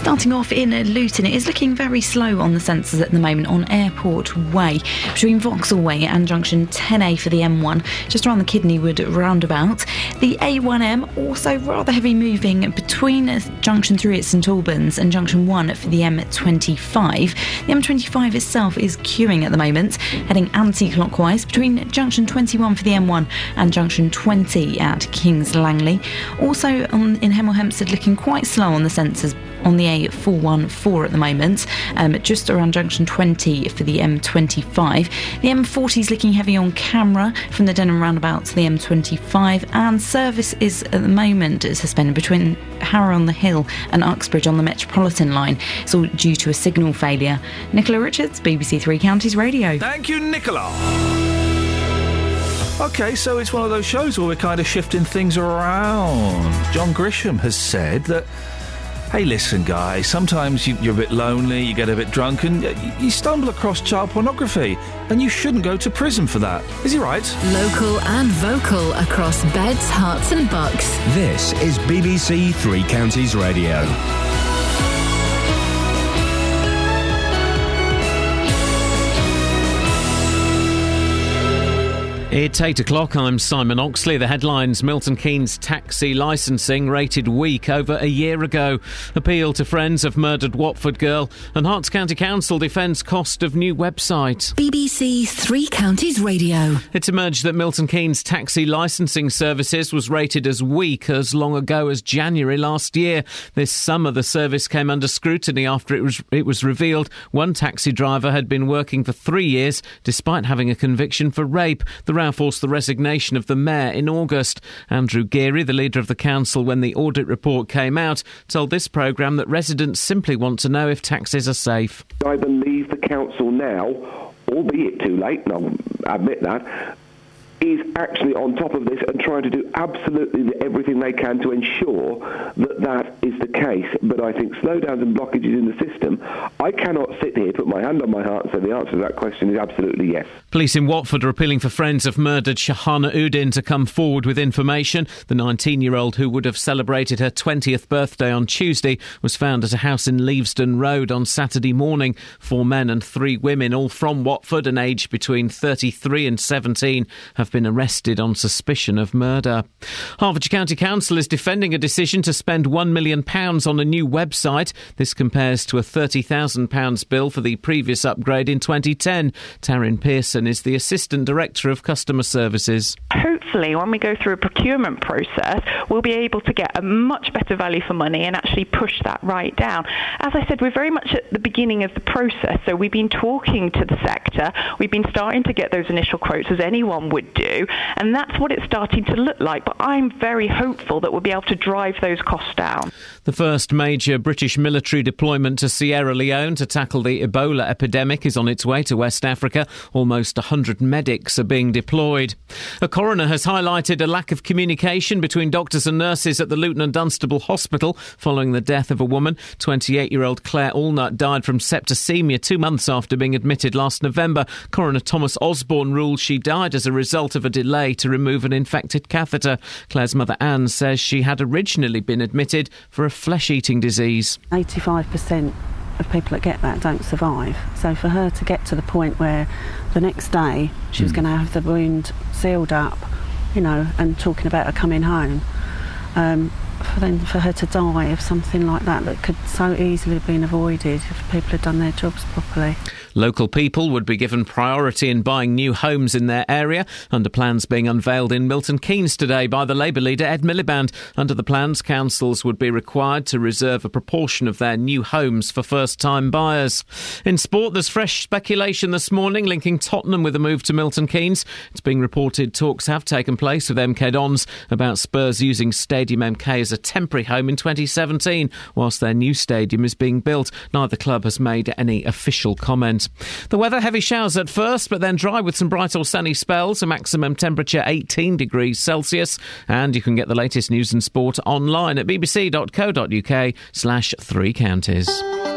Starting off in Luton, it is looking very slow on the sensors at the moment on Airport Way, between Vauxhall Way and junction 10A for the M1, just around the Kidneywood roundabout. The A1M also rather heavy moving between junction 3 at St Albans and junction 1 for the M25. The M25 itself is queuing at the moment, heading anti clockwise between junction 21 for the M1 and junction 20 at Kings Langley. Also on, in Hemel Hempstead, looking quite slow on the sensors on the A414 at the moment, um, just around junction 20 for the M25. The M40 is looking heavy on camera from the Denham roundabout to the M25, and service is at the moment suspended between Harrow on the Hill and Uxbridge on the Metropolitan line. It's all due to a signal failure. Nicola Richards, BBC Three Counties Radio. Thank you, Nicola. Okay, so it's one of those shows where we're kind of shifting things around. John Grisham has said that Hey, listen, guys, sometimes you, are a bit lonely, you get a bit drunk, and you stumble across child pornography, and you shouldn't go to prison for that. Is he right? Local and vocal across beds, Herts, and bucks. This is BBC Three Counties Radio. It's 8 o'clock. I'm Simon Oxley. The headlines Milton Keynes taxi licensing rated weak over a year ago. Appeal to friends of murdered Watford girl. And Herts County Council defends cost of new website. BBC Three Counties Radio. It's emerged that Milton Keynes taxi licensing services was rated as weak as long ago as January last year. This summer, the service came under scrutiny after it was, it was revealed one taxi driver had been working for three years despite having a conviction for rape. The row forced the resignation of the mayor in August. Andrew Geary, the leader of the council when the audit report came out, told this programme that residents simply want to know if taxes are safe. I believe the council now, albeit too late, and I'll admit that, is actually on top of this and trying to do absolutely everything they can to ensure that that is the case. But I think slowdowns and blockages in the system, I cannot sit here, put my hand on my heart and say the answer to that question is absolutely yes. Police in Watford are appealing for friends of murdered Shahana Uddin to come forward with information. The 19 year old who would have celebrated her 20th birthday on Tuesday was found at a house in Leavesden Road on Saturday morning. Four men and three women, all from Watford and aged between 33 and 17, have been arrested on suspicion of murder. Hertfordshire County Council is defending a decision to spend £1 million on a new website. This compares to a £30,000 bill for the previous upgrade in 2010. Taryn Pearson is the Assistant Director of Customer Services. Hopefully, when we go through a procurement process, we'll be able to get a much better value for money and actually push that right down. As I said, we're very much at the beginning of the process, so we've been talking to the sector, we've been starting to get those initial quotes as anyone would do and that's what it's starting to look like. But I'm very hopeful that we'll be able to drive those costs down. The first major British military deployment to Sierra Leone to tackle the Ebola epidemic is on its way to West Africa. Almost 100 medics are being deployed. A coroner has highlighted a lack of communication between doctors and nurses at the Luton and Dunstable Hospital following the death of a woman. 28 year old Claire Allnut died from septicemia two months after being admitted last November. Coroner Thomas Osborne ruled she died as a result of a delay to remove an infected catheter. Claire's mother Anne says she had originally been admitted for a flesh eating disease. 85% of people that get that don't survive. So for her to get to the point where the next day she was Hmm. going to have the wound sealed up, you know, and talking about her coming home, um, for then for her to die of something like that that could so easily have been avoided if people had done their jobs properly. Local people would be given priority in buying new homes in their area, under plans being unveiled in Milton Keynes today by the Labour leader Ed Miliband. Under the plans, councils would be required to reserve a proportion of their new homes for first time buyers. In sport, there's fresh speculation this morning linking Tottenham with a move to Milton Keynes. It's being reported talks have taken place with MK Dons about Spurs using Stadium MK as a temporary home in 2017, whilst their new stadium is being built. Neither club has made any official comment. The weather heavy showers at first, but then dry with some bright or sunny spells. A maximum temperature 18 degrees Celsius. And you can get the latest news and sport online at bbc.co.uk slash three counties.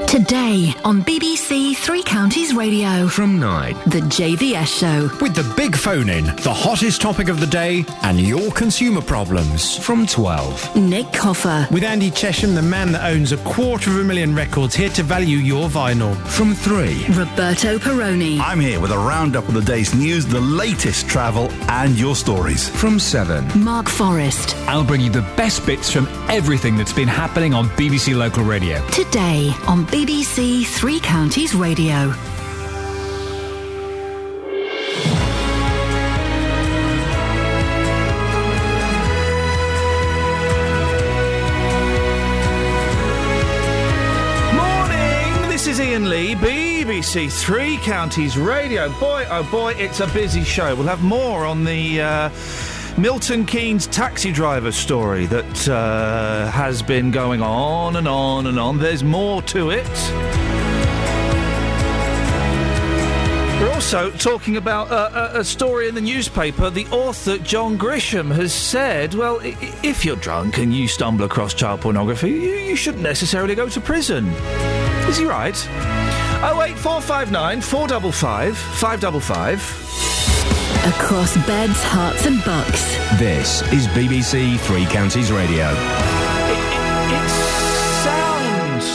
Today on BBC Three Counties Radio. From 9. The JVS Show. With the big phone in, the hottest topic of the day, and your consumer problems. From 12. Nick Coffer. With Andy Chesham, the man that owns a quarter of a million records, here to value your vinyl. From 3. Roberto Perrone. I'm here with a roundup of the day's news, the latest travel, and your stories. From 7. Mark Forrest. I'll bring you the best bits from everything that's been happening on BBC Local Radio. Today on BBC Three Counties Radio. This is Iain Lee, BBC Three Counties Radio. Boy, oh boy, it's a busy show. We'll have more on the uh, Milton Keynes taxi driver story that uh, has been going on and on and on. There's more to it. We're also talking about uh, a, a story in the newspaper. The author, John Grisham, has said, well, if you're drunk and you stumble across child pornography, you, you shouldn't necessarily go to prison. Is he right? 08459 455 555. Across beds, Herts, and bucks. This is BBC Three Counties Radio.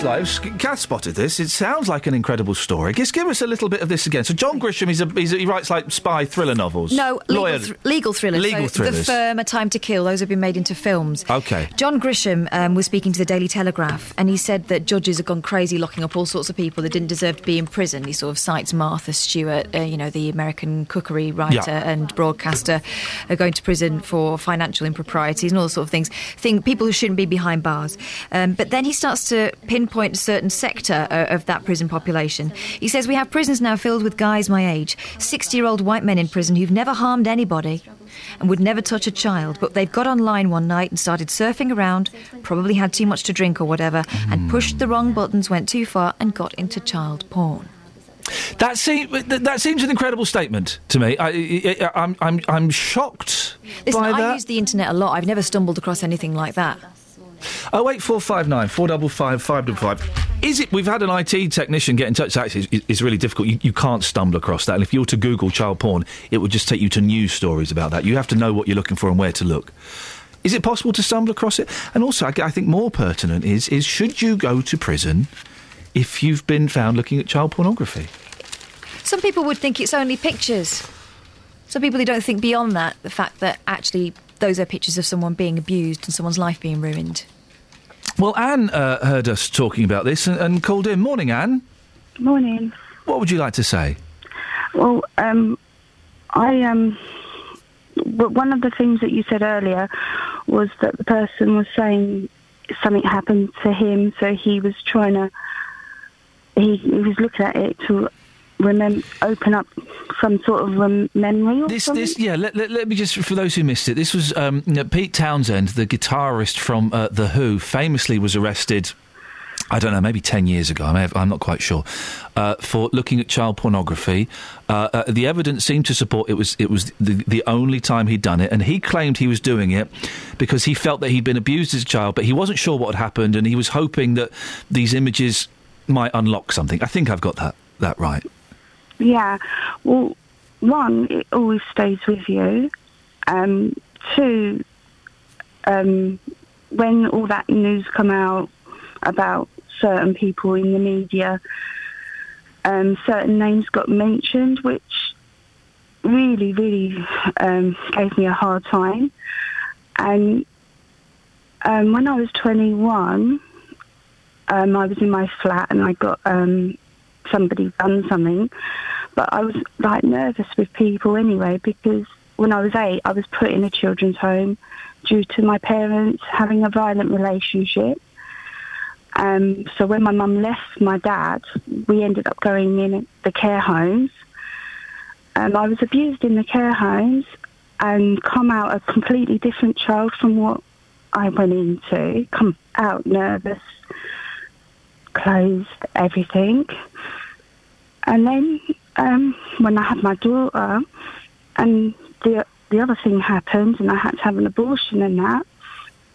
Like Kath spotted this. It sounds like an incredible story. Just give us a little bit of this again. So John Grisham, he's a, he's a, he writes like spy thriller novels. No, legal, lawyer. thr- legal thrillers. Legal so The. Firm, A Time to Kill, those have been made into films. Okay. John Grisham um, was speaking to the Daily Telegraph, and he said that judges have gone crazy locking up all sorts of people that didn't deserve to be in prison. He sort of cites Martha Stewart, uh, you know, the American cookery writer Yeah. and broadcaster, uh, going to prison for financial improprieties and all sorts of things. Think people who shouldn't be behind bars. Um, but then he starts to pinpoint a certain sector uh, of that prison population. He says we have prisons now filled with guys my age, 60-year-old white men in prison who've never harmed anybody and would never touch a child, but they've got online one night and started surfing around, probably had too much to drink or whatever, and pushed the wrong buttons, went too far, and got into child porn. That seems that, that seems an incredible statement to me. I, I, I'm I'm I'm shocked Listen, by I that. use the internet a lot. I've never stumbled across anything like that. Oh eight four five nine four double five five double five. Is it? We've had an IT technician get in touch. Actually, it's, it's really difficult. You, you can't stumble across that. And if you were to Google child porn, it would just take you to news stories about that. You have to know what you're looking for and where to look. Is it possible to stumble across it? And also, I, I think more pertinent is is should you go to prison if you've been found looking at child pornography? Some people would think it's only pictures. Some people who don't think beyond that, the fact that actually those are pictures of someone being abused and someone's life being ruined. Well, Anne uh, heard us talking about this and, and called in. Morning, Anne. Morning. What would you like to say? Well, um, I um, one of the things that you said earlier was that the person was saying something happened to him, so he was trying to. He, he was looking at it to remember, open up some sort of rem- memory or This, something. this, yeah. Let, let, let me just, for those who missed it, this was um, you know, Pete Townshend, the guitarist from uh, the Who, famously was arrested. I don't know, maybe ten years ago. I may have, I'm not quite sure. Uh, for looking at child pornography, uh, uh, the evidence seemed to support it was it was the, the only time he'd done it, and he claimed he was doing it because he felt that he'd been abused as a child, but he wasn't sure what had happened, and he was hoping that these images might unlock something. I think I've got that that right. Yeah. Well, one, it always stays with you. Um, two, um, when all that news come out about certain people in the media, um, certain names got mentioned, which really, really um, gave me a hard time. And um, when I was 21, um, I was in my flat and I got um, somebody done something, but I was like nervous with people anyway because when I was eight, I was put in a children's home due to my parents having a violent relationship. Um, so when my mum left my dad, we ended up going in the care homes. Um, I was abused in the care homes and come out a completely different child from what I went into. Come out nervous, closed, everything. And then um, when I had my daughter, and the the other thing happened, and I had to have an abortion and that,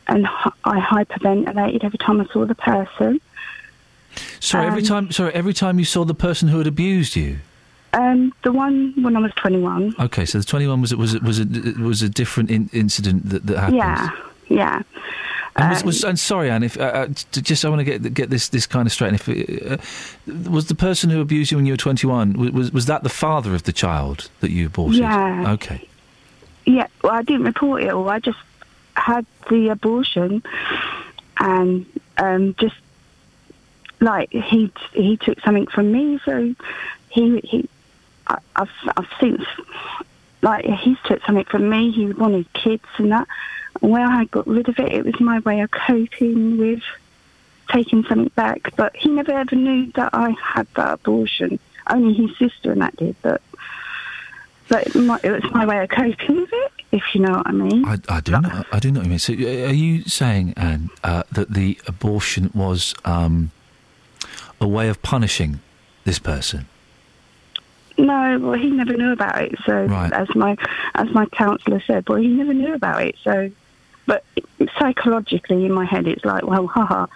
and I hyperventilated every time I saw the person. Sorry, every Um, time. Sorry, every time you saw the person who had abused you. Um, the one when I was 21. Okay, so the twenty-one was it was was a was a different in, incident that, that happened. Yeah, yeah. And, was, was, and sorry, Anne. If uh, uh, just I want to get get this this kind of straight. If uh, was the person who abused you when you were twenty-one was, was was that the father of the child that you aborted? Yeah. Okay. Yeah, well, I didn't report it all. I just had the abortion, and um, just like he he took something from me, so he he I, I've I've since like he's took something from me. He wanted kids and that. When I got rid of it, it was my way of coping with taking something back. But he never ever knew that I had that abortion. Only his sister and that did, but. But it, my, it was my way of coping with it, if you know what I mean. I, I do know. I do know what you mean. So, are you saying, Anne, uh, that the abortion was um, a way of punishing this person? No, well, he never knew about it. So, Right. as my as my counsellor said, well, he never knew about it. So, but psychologically, in my head, it's like, well, haha.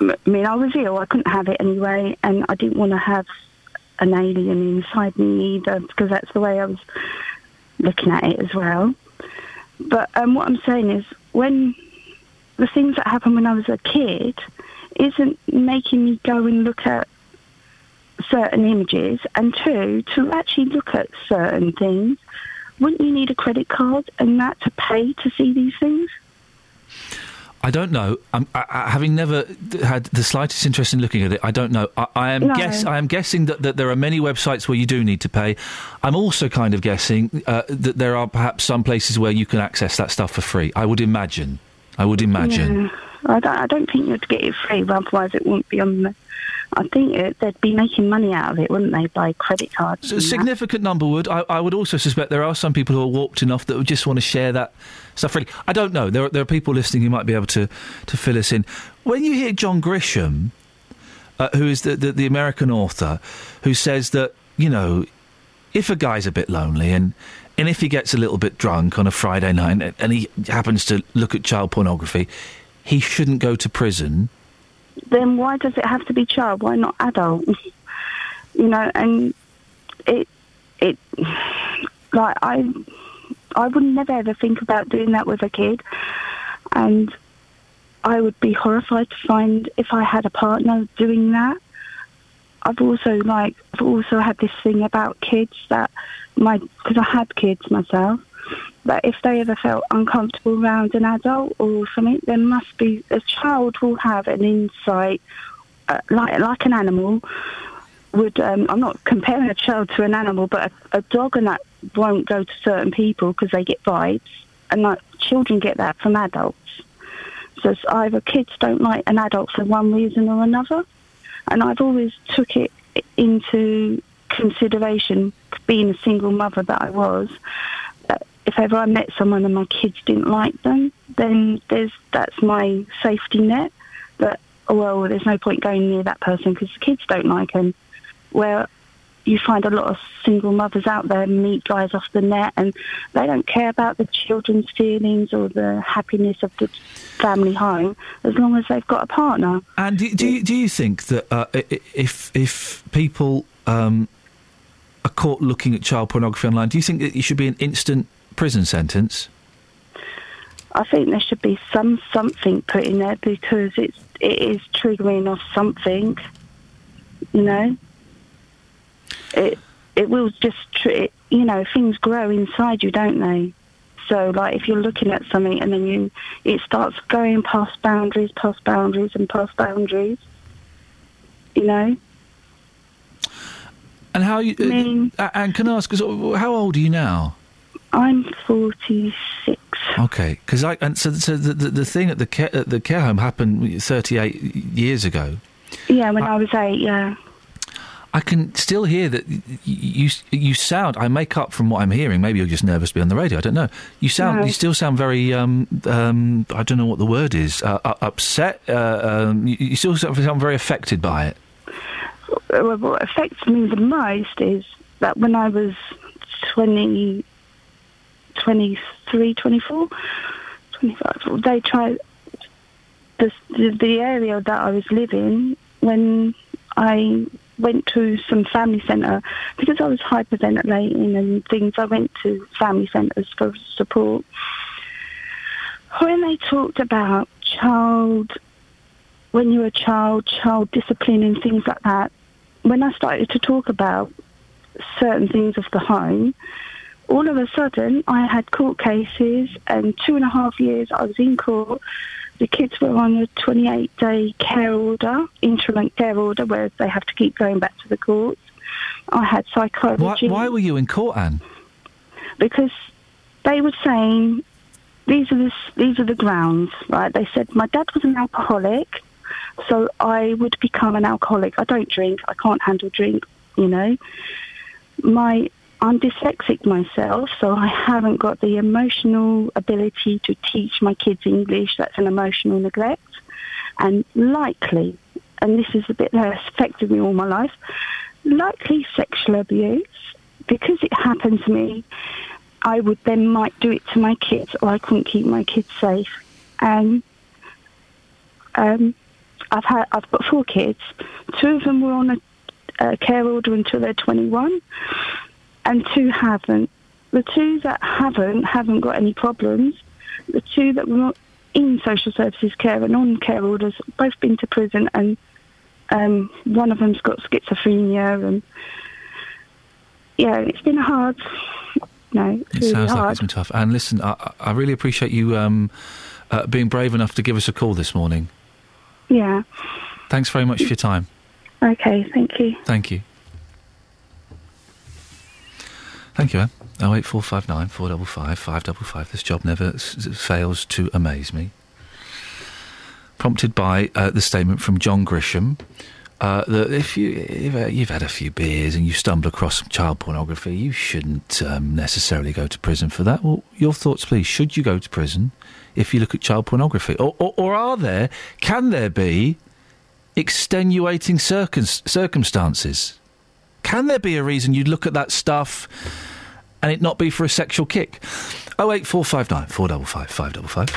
I mean, I was ill. I couldn't have it anyway, and I didn't want to have an alien inside me either, because that's the way I was looking at it as well. But um, what I'm saying is, when the things that happened when I was a kid isn't making me go and look at certain images, and two, to actually look at certain things, wouldn't you need a credit card and that to pay to see these things? I don't know. I'm, I, I, having never had the slightest interest in looking at it, I don't know. I, I am No. guess. I am guessing that, that there are many websites where you do need to pay. I'm also kind of guessing uh, that there are perhaps some places where you can access that stuff for free. I would imagine. I would imagine. Yeah. I don't, I don't think you'd get it free, otherwise it wouldn't be on the. I think it, they'd be making money out of it, wouldn't they, by credit cards? So a and that. significant number would. I, I would also suspect there are some people who are warped enough that would just want to share that stuff freely. I don't know. There are, there are people listening who might be able to, to fill us in. When you hear John Grisham, uh, who is the, the, the American author, who says that, you know, if a guy's a bit lonely and, and if he gets a little bit drunk on a Friday night and he happens to look at child pornography, he shouldn't go to prison. Then why does it have to be child? Why not adult? you know, and it it like I I would never ever think about doing that with a kid, and I would be horrified to find if I had a partner doing that. I've also like I've also had this thing about kids that my because I had kids myself. That if they ever felt uncomfortable around an adult or something, there must be a child will have an insight, uh, like like an animal would. Um, I'm not comparing a child to an animal, but a, a dog and that won't go to certain people because they get vibes, and like children get that from adults. So it's either kids don't like an adult for one reason or another, and I've always took it into consideration, being a single mother that I was. If ever I met someone and my kids didn't like them, then there's that's my safety net. That oh, well, there's no point going near that person because the kids don't like them. Where you find a lot of single mothers out there meet guys off the net and they don't care about the children's feelings or the happiness of the family home as long as they've got a partner. And do, do, you, do you think that uh, if if people um, are caught looking at child pornography online, do you think that it should be an instant prison sentence? I think there should be some something put in there because it's it is triggering off something. You know, it it will just tr- it, you know things grow inside you, don't they? So like if you're looking at something and then you it starts going past boundaries, past boundaries, and past boundaries. You know. And how you? I mean- uh, and can I ask, how old are you now? I'm 46. Okay, because I and so, so the, the the thing at the care, at the care home happened 38 years ago. Yeah, when I was eight. Yeah. I can still hear that you you sound. I make up from what I'm hearing. Maybe you're just nervous to be on the radio. I don't know. You sound. No. You still sound very. Um, um, I don't know what the word is. Uh, uh, upset. Uh, um, you, you still sound sound very affected by it. Well, what affects me the most is that when I was 20, 23, 24, 25, they tried, the, the, area that I was living when I went to some family centre because I was hyperventilating and things. I went to family centres for support. When they talked about child, when you're a child, child discipline and things like that, when I started to talk about certain things of the home, all of a sudden I had court cases and two and a half years I was in court. The kids were on a 28 day care order, interim care order, where they have to keep going back to the courts. I had Why, psychology why were you in court, Anne? because they were saying these are the these are the grounds, right? They said my dad was an alcoholic, so I would become an alcoholic. I don't drink. I can't handle drink. You know, my I'm dyslexic myself, so I haven't got the emotional ability to teach my kids English. That's an emotional neglect, and likely, and this is a bit that has affected me all my life, likely sexual abuse because it happened to me. I would then might do it to my kids, or I couldn't keep my kids safe. And um, I've had I've got four kids. Two of them were on a, a care order until they're 21, and two haven't. The two that haven't haven't got any problems. The two that were not in social services care and on care orders both been to prison, and um, one of them's got schizophrenia, and yeah, it's been hard. No, it's It really sounds like hard. it's been tough. And listen, I, I I really appreciate you um, uh, being brave enough to give us a call this morning. Yeah. Thanks very much for your time. Okay. Thank you. Thank you. Thank you, Anne. Oh eight four five nine four double five five double five. This job never s- fails to amaze me. Prompted by uh, the statement from John Grisham uh, that if you if, uh, you've had a few beers and you stumble across some child pornography, you shouldn't um, necessarily go to prison for that. Well, your thoughts, please. Should you go to prison if you look at child pornography, or or, or are there? Can there be extenuating circum- circumstances? Can there be a reason you'd look at that stuff and it not be for a sexual kick? Oh eight four five nine four double five five double five.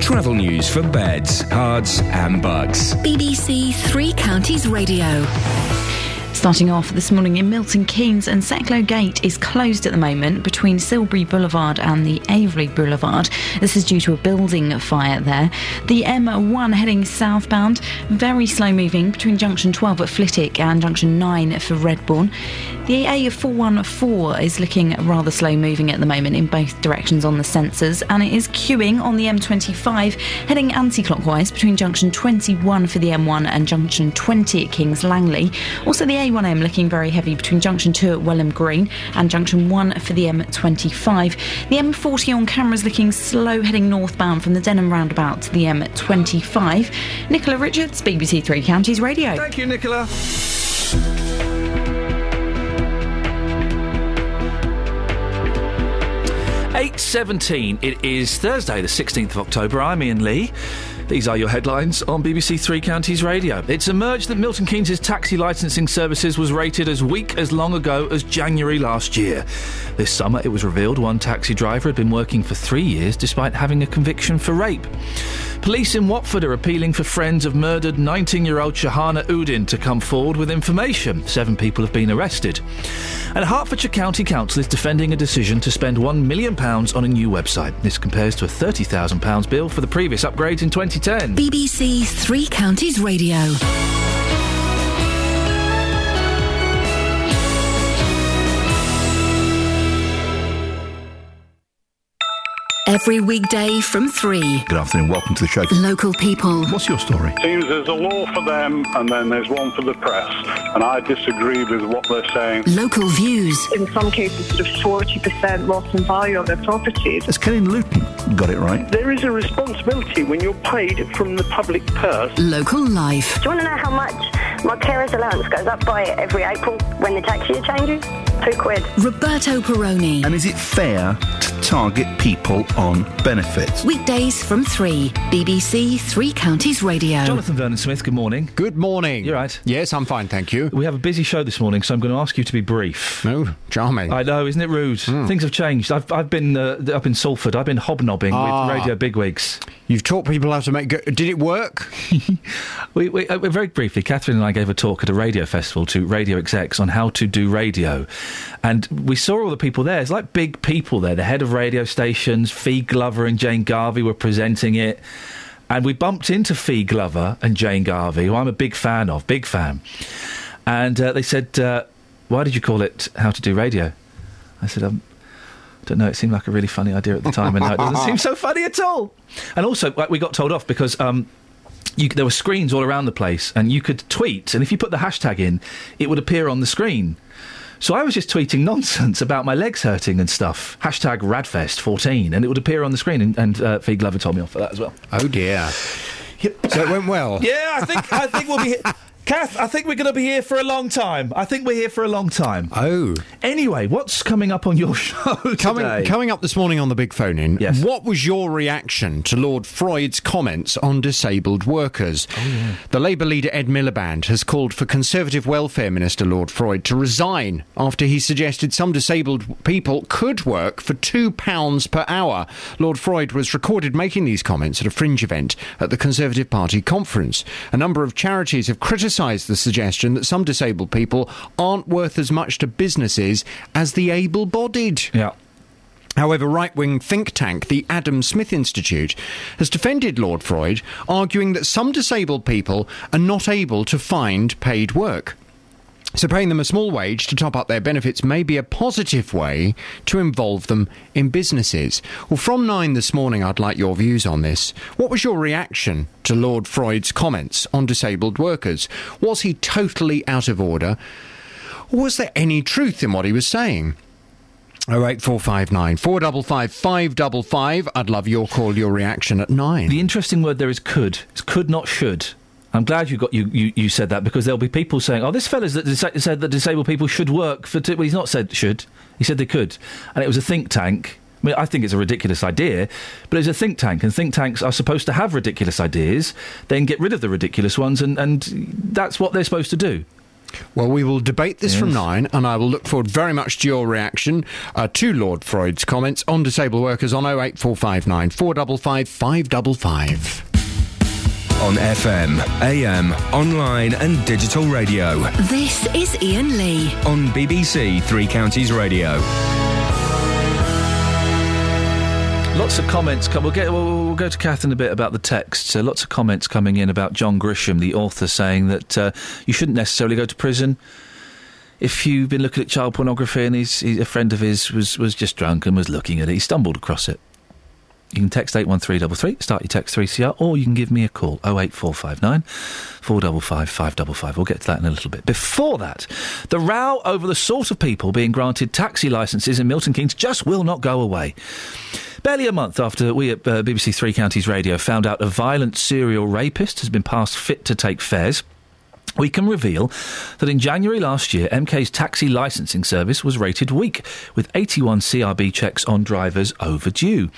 Travel news for beds, cards, and bugs. BBC Three Counties Radio. Starting off this morning in Milton Keynes and Secklow Gate is closed at the moment between Silbury Boulevard and the Avebury Boulevard. This is due to a building fire there. The M1 heading southbound, very slow moving between junction 12 at Flitwick and junction 9 for Redbourn. The A414 is looking rather slow moving at the moment in both directions on the sensors and it is queuing on the M25 heading anti-clockwise between junction 21 for the M1 and junction 20 at Kings Langley. Also the A1M looking very heavy between junction 2 at Welham Green and junction 1 for the M25. The M40 on camera is looking slow heading northbound from the Denham roundabout to the M25. Nicola Richards, BBC Three Counties Radio. Thank you, Nicola. Eight seventeen. It is Thursday, the sixteenth of October. I'm Iain Lee. These are your headlines on BBC Three Counties Radio. It's emerged that Milton Keynes' taxi licensing services was rated as weak as long ago as January last year. This summer, it was revealed one taxi driver had been working for three years despite having a conviction for rape. Police in Watford are appealing for friends of murdered 19 year old Shahana Uddin to come forward with information. Seven people have been arrested. And Hertfordshire County Council is defending a decision to spend £1 million on a new website. This compares to a £30,000 bill for the previous upgrades in 2010. BBC Three Counties Radio. Every weekday from three. Good afternoon, welcome to the show. Local people. What's your story? Seems there's a law for them and then there's one for the press. And I disagree with what they're saying. Local views. In some cases, sort of 40% loss in value of their properties. Has Kenny Luton got it right? There is a responsibility when you're paid from the public purse. Local life. Do you want to know how much my carer's allowance goes up by every April when the tax year changes? Two quid. Roberto Perrone. And is it fair to target people on benefits? Weekdays from three. BBC Three Counties Radio. Jonathan Vernon Smith, good morning. Good morning. You're right. Yes, I'm fine, thank you. We have a busy show this morning, so I'm going to ask you to be brief. Oh, charming. I know, isn't it rude? Things have changed. I've, I've been uh, up in Salford. I've been hobnobbing Ah. with radio bigwigs. You've taught people how to make. Go- Did it work? We, we, uh, very briefly, Catherine and I gave a talk at a radio festival to radio execs on how to do radio. And we saw all the people there. It's like big people there. The head of radio stations, Fi Glover and Jane Garvey were presenting it. And we bumped into Fi Glover and Jane Garvey, who I'm a big fan of, big fan. And uh, they said, uh, Why did you call it How to Do Radio? I said, um, I don't know. It seemed like a really funny idea at the time, and now it doesn't seem so funny at all. And also, like, we got told off because um, you, there were screens all around the place, and you could tweet, and if you put the hashtag in, it would appear on the screen. So I was just tweeting nonsense about my legs hurting and stuff. Hashtag Radfest14, and it would appear on the screen. And, and uh, Fi Glover told me off for that as well. Oh dear. So it went well. Yeah, I think I think we'll be. Kath, I think we're going to be here for a long time. I think we're here for a long time. Oh. Anyway, what's coming up on your show Coming, today? coming up this morning on the Big Phone In, Yes. what was your reaction to Lord Freud's comments on disabled workers? Oh, yeah. The Labour leader Ed Miliband has called for Conservative Welfare Minister Lord Freud to resign after he suggested some disabled people could work for £2 per hour. Lord Freud was recorded making these comments at a fringe event at the Conservative Party conference. A number of charities have criticised the suggestion that some disabled people aren't worth as much to businesses as the able bodied. Yeah. However, right wing think tank, the Adam Smith Institute, has defended Lord Freud, arguing that some disabled people are not able to find paid work. So, paying them a small wage to top up their benefits may be a positive way to involve them in businesses. Well, from nine this morning, I'd like your views on this. What was your reaction to Lord Freud's comments on disabled workers? Was he totally out of order? Or was there any truth in what he was saying? 08459 455 555. I'd love your call, your reaction at nine. The interesting word there is could. It's could, not should. I'm glad you got you, you, you said that because there'll be people saying, "Oh, this fella's that disa- said that disabled people should work for." T-. Well, he's not said should. He said they could, and it was a think tank. I mean, I think it's a ridiculous idea, but it's a think tank, and think tanks are supposed to have ridiculous ideas, then get rid of the ridiculous ones, and, and that's what they're supposed to do. Well, we will debate this from nine, and I will look forward very much to your reaction uh, to Lord Freud's comments on disabled workers on 08459 455 555. On FM, AM, online, and digital radio. This is Iain Lee. On BBC Three Counties Radio. Lots of comments. Come, we'll get. We'll, we'll go to Kath in a bit about the text. So lots of comments coming in about John Grisham, the author, saying that uh, you shouldn't necessarily go to prison if you've been looking at child pornography and he's, he, a friend of his was was just drunk and was looking at it. He stumbled across it. You can text eight one three double three. Start your text three CR, or you can give me a call oh eight four five nine four double five five double five. We'll get to that in a little bit. Before that, the row over the sort of people being granted taxi licences in Milton Keynes just will not go away. Barely a month after we at uh, BBC Three Counties Radio found out a violent serial rapist has been passed fit to take fares. We can reveal that in January last year, MK's taxi licensing service was rated weak, with 81 CRB checks on drivers overdue.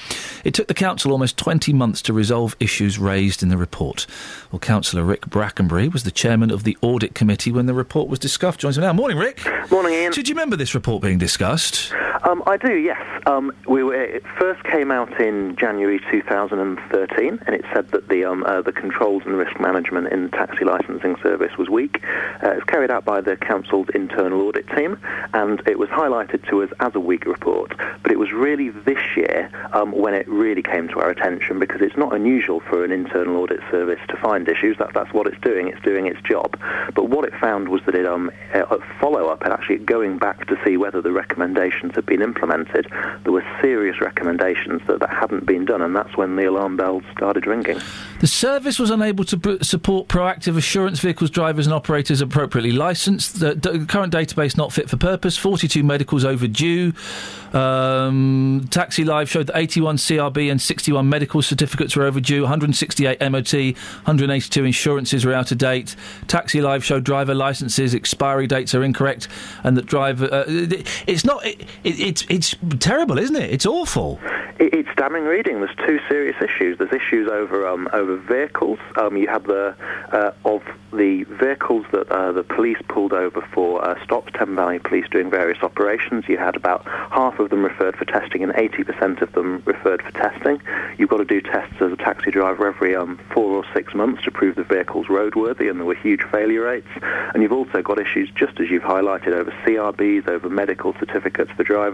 It took the council almost 20 months to resolve issues raised in the report. Well, Councillor Rick Brackenbury was the chairman of the audit committee when the report was discussed. Joins me now. Morning, Rick. Morning, Ian. Did you remember this report being discussed? Um, I do, yes. Um, we were, it first came out in January 2013, and it said that the um, uh, the controls and risk management in the taxi licensing service was weak. Uh, it's carried out by the council's internal audit team, and it was highlighted to us as a weak report. But it was really this year um, when it really came to our attention because it's not unusual for an internal audit service to find issues. That, that's what it's doing. It's doing its job. But what it found was that it um, uh, follow up and actually going back to see whether the recommendations had been implemented, there were serious recommendations that, that hadn't been done, and that's when the alarm bells started ringing. The service was unable to support proactive assurance vehicles, drivers, and operators appropriately licensed. The d- current database not fit for purpose. 42 medicals overdue. Um, Taxi Live showed that 81 CRB and 61 medical certificates were overdue. 168 MOT, 182 insurances were out of date. Taxi Live showed driver licenses expiry dates are incorrect, and that driver. Uh, it- it's not. It, it's it's terrible, isn't it? It's awful. It, it's damning reading. There's two serious issues. There's issues over um, over vehicles. Um, you have the uh, of the vehicles that uh, the police pulled over for uh, stops. Thames Valley Police doing various operations. You had about half of them referred for testing and 80% of them referred for testing. You've got to do tests as a taxi driver every um, four or six months to prove the vehicle's roadworthy, and there were huge failure rates. And you've also got issues, just as you've highlighted, over CRBs, over medical certificates for drivers.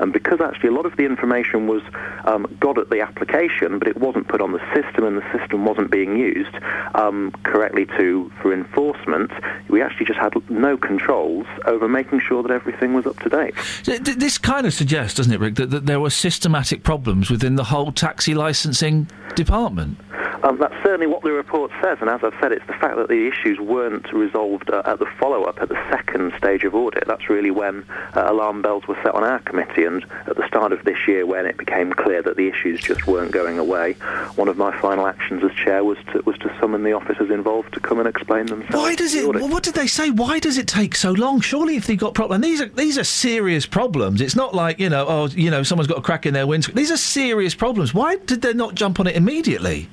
And because actually a lot of the information was um, got at the application, but it wasn't put on the system, and the system wasn't being used um, correctly to for enforcement, we actually just had no controls over making sure that everything was up to date. Th- th- This kind of suggests, doesn't it, Rick, that, that there were systematic problems within the whole taxi licensing department. Um, that's certainly what the report says, and as I've said, it's the fact that the issues weren't resolved uh, at the follow-up, at the second stage of audit. That's really when uh, alarm bells were set on our committee, and at the start of this year, when it became clear that the issues just weren't going away, one of my final actions as chair was to was to summon the officers involved to come and explain themselves. Why does it? Well, what did they say? Why does it take so long? Surely, if they got problems, these are these are serious problems. It's not like you know, oh, you know, someone's got a crack in their windscreen. These are serious problems. Why did they not jump on it immediately?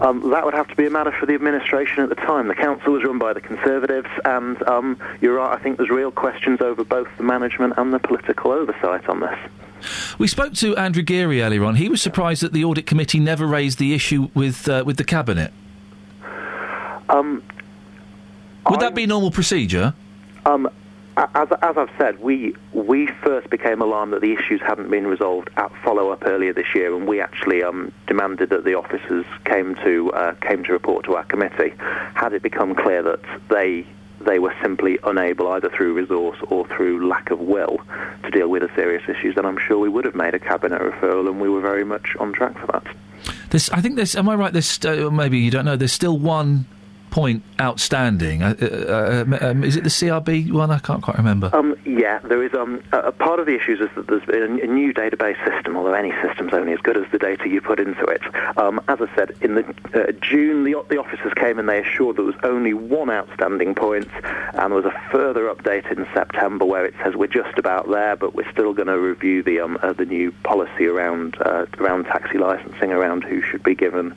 Um, that would have to be a matter for the administration at the time. The council was run by the Conservatives, and um, you're right. I think there's real questions over both the management and the political oversight on this. We spoke to Andrew Geary earlier on. He was surprised that the audit committee never raised the issue with uh, with the cabinet. Um, Would that be normal procedure? Um, as, as I've said, we we first became alarmed that the issues hadn't been resolved at follow-up earlier this year, and we actually um, demanded that the officers came to uh, came to report to our committee. Had it become clear that they they were simply unable, either through resource or through lack of will, to deal with the serious issues, then I'm sure we would have made a cabinet referral, and we were very much on track for that. There's, I think there's. Am I right? There's uh, maybe you don't know. There's still one point outstanding. Uh, uh, uh, um, is it the CRB one? I can't quite remember. Um, yeah, there is. Um, a, part of the issues is that there's been a, new database system, although any system's only as good as the data you put into it. Um, as I said, in the uh, June, the, the officers came and they assured there was only one outstanding point, and there was a further update in September where it says we're just about there, but we're still going to review the um, uh, the new policy around uh, around taxi licensing, around who should be given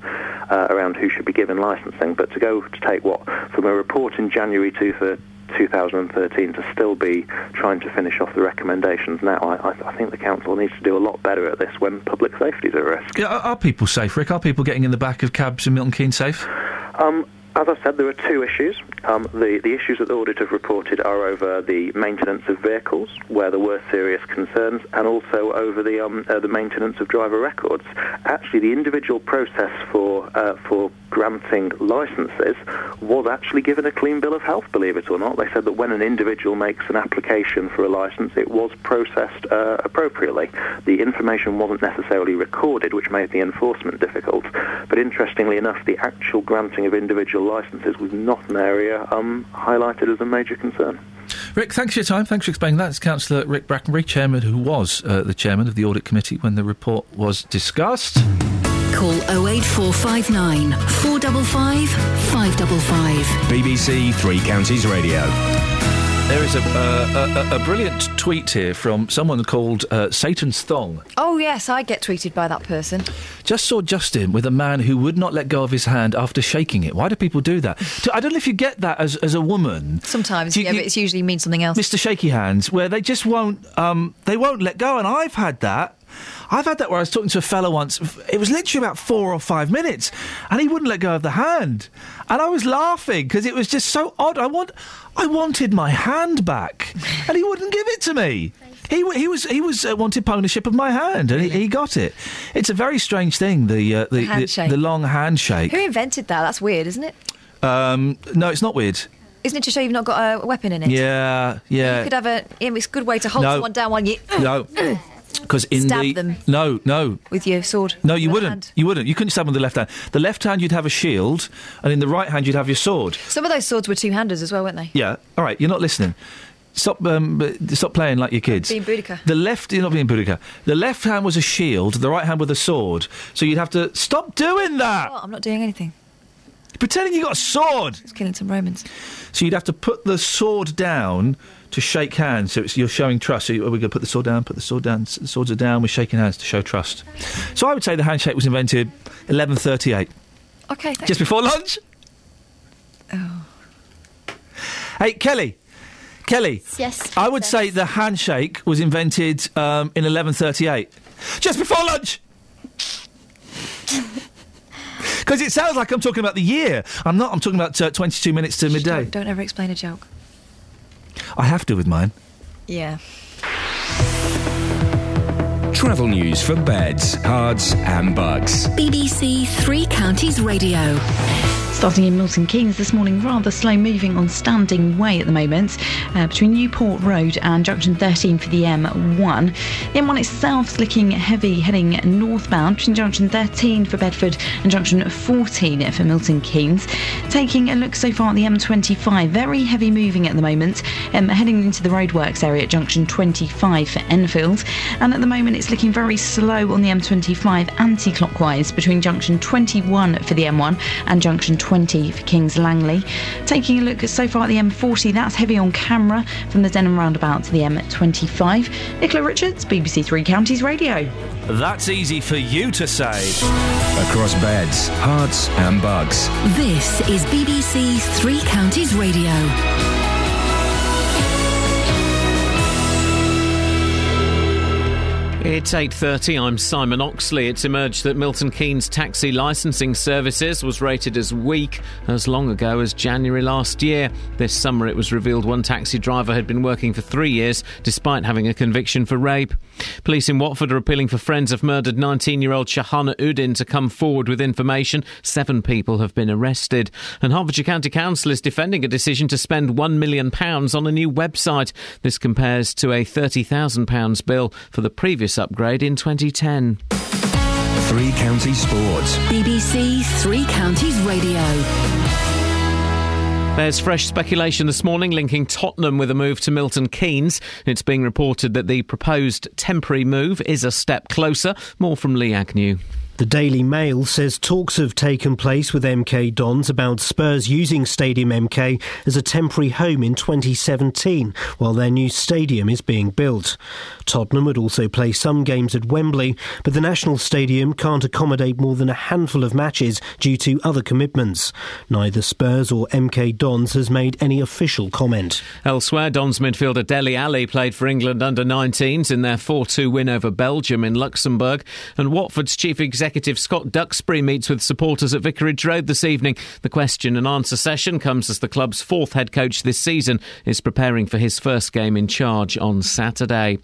around who should be given licensing. But to go to take what from a report in January 2013 to still be trying to finish off the recommendations now. I, I, think the council needs to do a lot better at this when public safety is at risk. Are, are people safe, Rick? Are people getting in the back of cabs in Milton Keynes safe? Um, as I said, there are two issues. Um, the, the issues that the audit have reported are over the maintenance of vehicles, where there were serious concerns, and also over the um, uh, the maintenance of driver records. Actually, the individual process for uh, for granting licences was actually given a clean bill of health. Believe it or not, they said that when an individual makes an application for a licence, it was processed uh, appropriately. The information wasn't necessarily recorded, which made the enforcement difficult. But interestingly enough, the actual granting of individual licences was not an area um, highlighted as a major concern. Rick, thanks for your time. Thanks for explaining that. It's Councillor Rick Brackenbury, chairman, who was uh, the chairman of the audit committee when the report was discussed. Call 08459 455 555. BBC Three Counties Radio. There is a, uh, a, a, brilliant tweet here from someone called uh, Satan's Thong. Oh, yes, I get tweeted by that person. Just saw Justin with a man who would not let go of his hand after shaking it. Why do people do that? I don't know if you get that as, as a woman. Sometimes, You- yeah, you- but it usually means something else. Mr. Shaky Hands, where they just won't, um, they won't let go. And I've had that. I've had that where I was talking to a fellow once. It was literally about four or five minutes, and he wouldn't let go of the hand, and I was laughing because it was just so odd. I want, I wanted my hand back, and he wouldn't give it to me. He, he was he was uh, wanted ownership of my hand, and he, he got it. It's a very strange thing. The uh, the, the, the long handshake. Who invented that? That's weird, isn't it? Um, no, it's not weird. Isn't it to show you've not got a weapon in it? Yeah, yeah. You could have a. yeah, It's a good way to hold No. someone down while you. No, because in Stab the them. no, no, With your sword. no, you wouldn't. hand. You wouldn't. You couldn't stab with the left hand. The left hand, you'd have a shield, and in the right hand, you'd have your sword. Some of those swords were two handers as well, weren't they? Yeah. All right. You're not listening. Stop. Um, stop playing like your kids. Being Boudica. The left, you're not being Boudica. The left hand was a shield. The right hand was a sword. So you'd have to stop doing that. Oh, I'm not doing anything. Pretending you got a sword. Just killing some Romans. So you'd have to put the sword down to shake hands. So it's, you're showing trust. So we're going to put the sword down, put the sword down. The swords are down. We're shaking hands to show trust. So I would say the handshake was invented 1138, Okay, just before lunch. Oh. Hey, Kelly. Kelly. Yes. I would say the handshake was invented um, in 1138, just before lunch. Because it sounds like I'm talking about the year. I'm not. I'm talking about uh, 22 minutes to midday. Don't, don't ever explain a joke. I have to with mine. Yeah. Travel news for beds, cards, and bugs. BBC Three Counties Radio. Starting in Milton Keynes this morning, rather slow moving on Standing Way at the moment uh, between Newport Road and Junction 13 for the M1. The M1 itself is looking heavy heading northbound between Junction 13 for Bedford and Junction 14 for Milton Keynes. Taking a look so far at the M25, very heavy moving at the moment, um, heading into the roadworks area at Junction 25 for Enfield. And at the moment, it's looking very slow on the M25 anti clockwise between Junction 21 for the M1 and Junction 20 for Kings Langley. Taking a look at so far at the M40, that's heavy on camera from the Denham roundabout to the M25. Nicola Richards, BBC Three Counties Radio. That's easy for you to say. Across beds, Herts, and Bucks. This is BBC Three Counties Radio. It's 8:30. I'm Simon Oxley. It's emerged that Milton Keynes taxi licensing services was rated as weak as long ago as January last year. This summer it was revealed one taxi driver had been working for 3 years despite having a conviction for rape. Police in Watford are appealing for friends of murdered 19-year-old Shahana Uddin to come forward with information. 7 people have been arrested. And Hertfordshire County Council is defending a decision to spend 1 million pounds on a new website. This compares to a 30,000 pounds bill for the previous upgrade in 2010. Three Counties Sports. BBC Three Counties Radio. There's fresh speculation this morning linking Tottenham with a move to Milton Keynes. It's being reported that the proposed temporary move is a step closer. More from Lee Agnew. The Daily Mail says talks have taken place with MK Dons about Spurs using Stadium MK as a temporary home in 2017 while their new stadium is being built. Tottenham would also play some games at Wembley, but the National Stadium can't accommodate more than a handful of matches due to other commitments. Neither Spurs or MK Dons has made any official comment. Elsewhere, Dons midfielder Dele Alli played for England under 19s in their 4 2 win over Belgium in Luxembourg. And Watford's chief executive Scott Duxbury meets with supporters at Vicarage Road this evening. The question and answer session comes as the club's fourth head coach this season is preparing for his first game in charge on Saturday.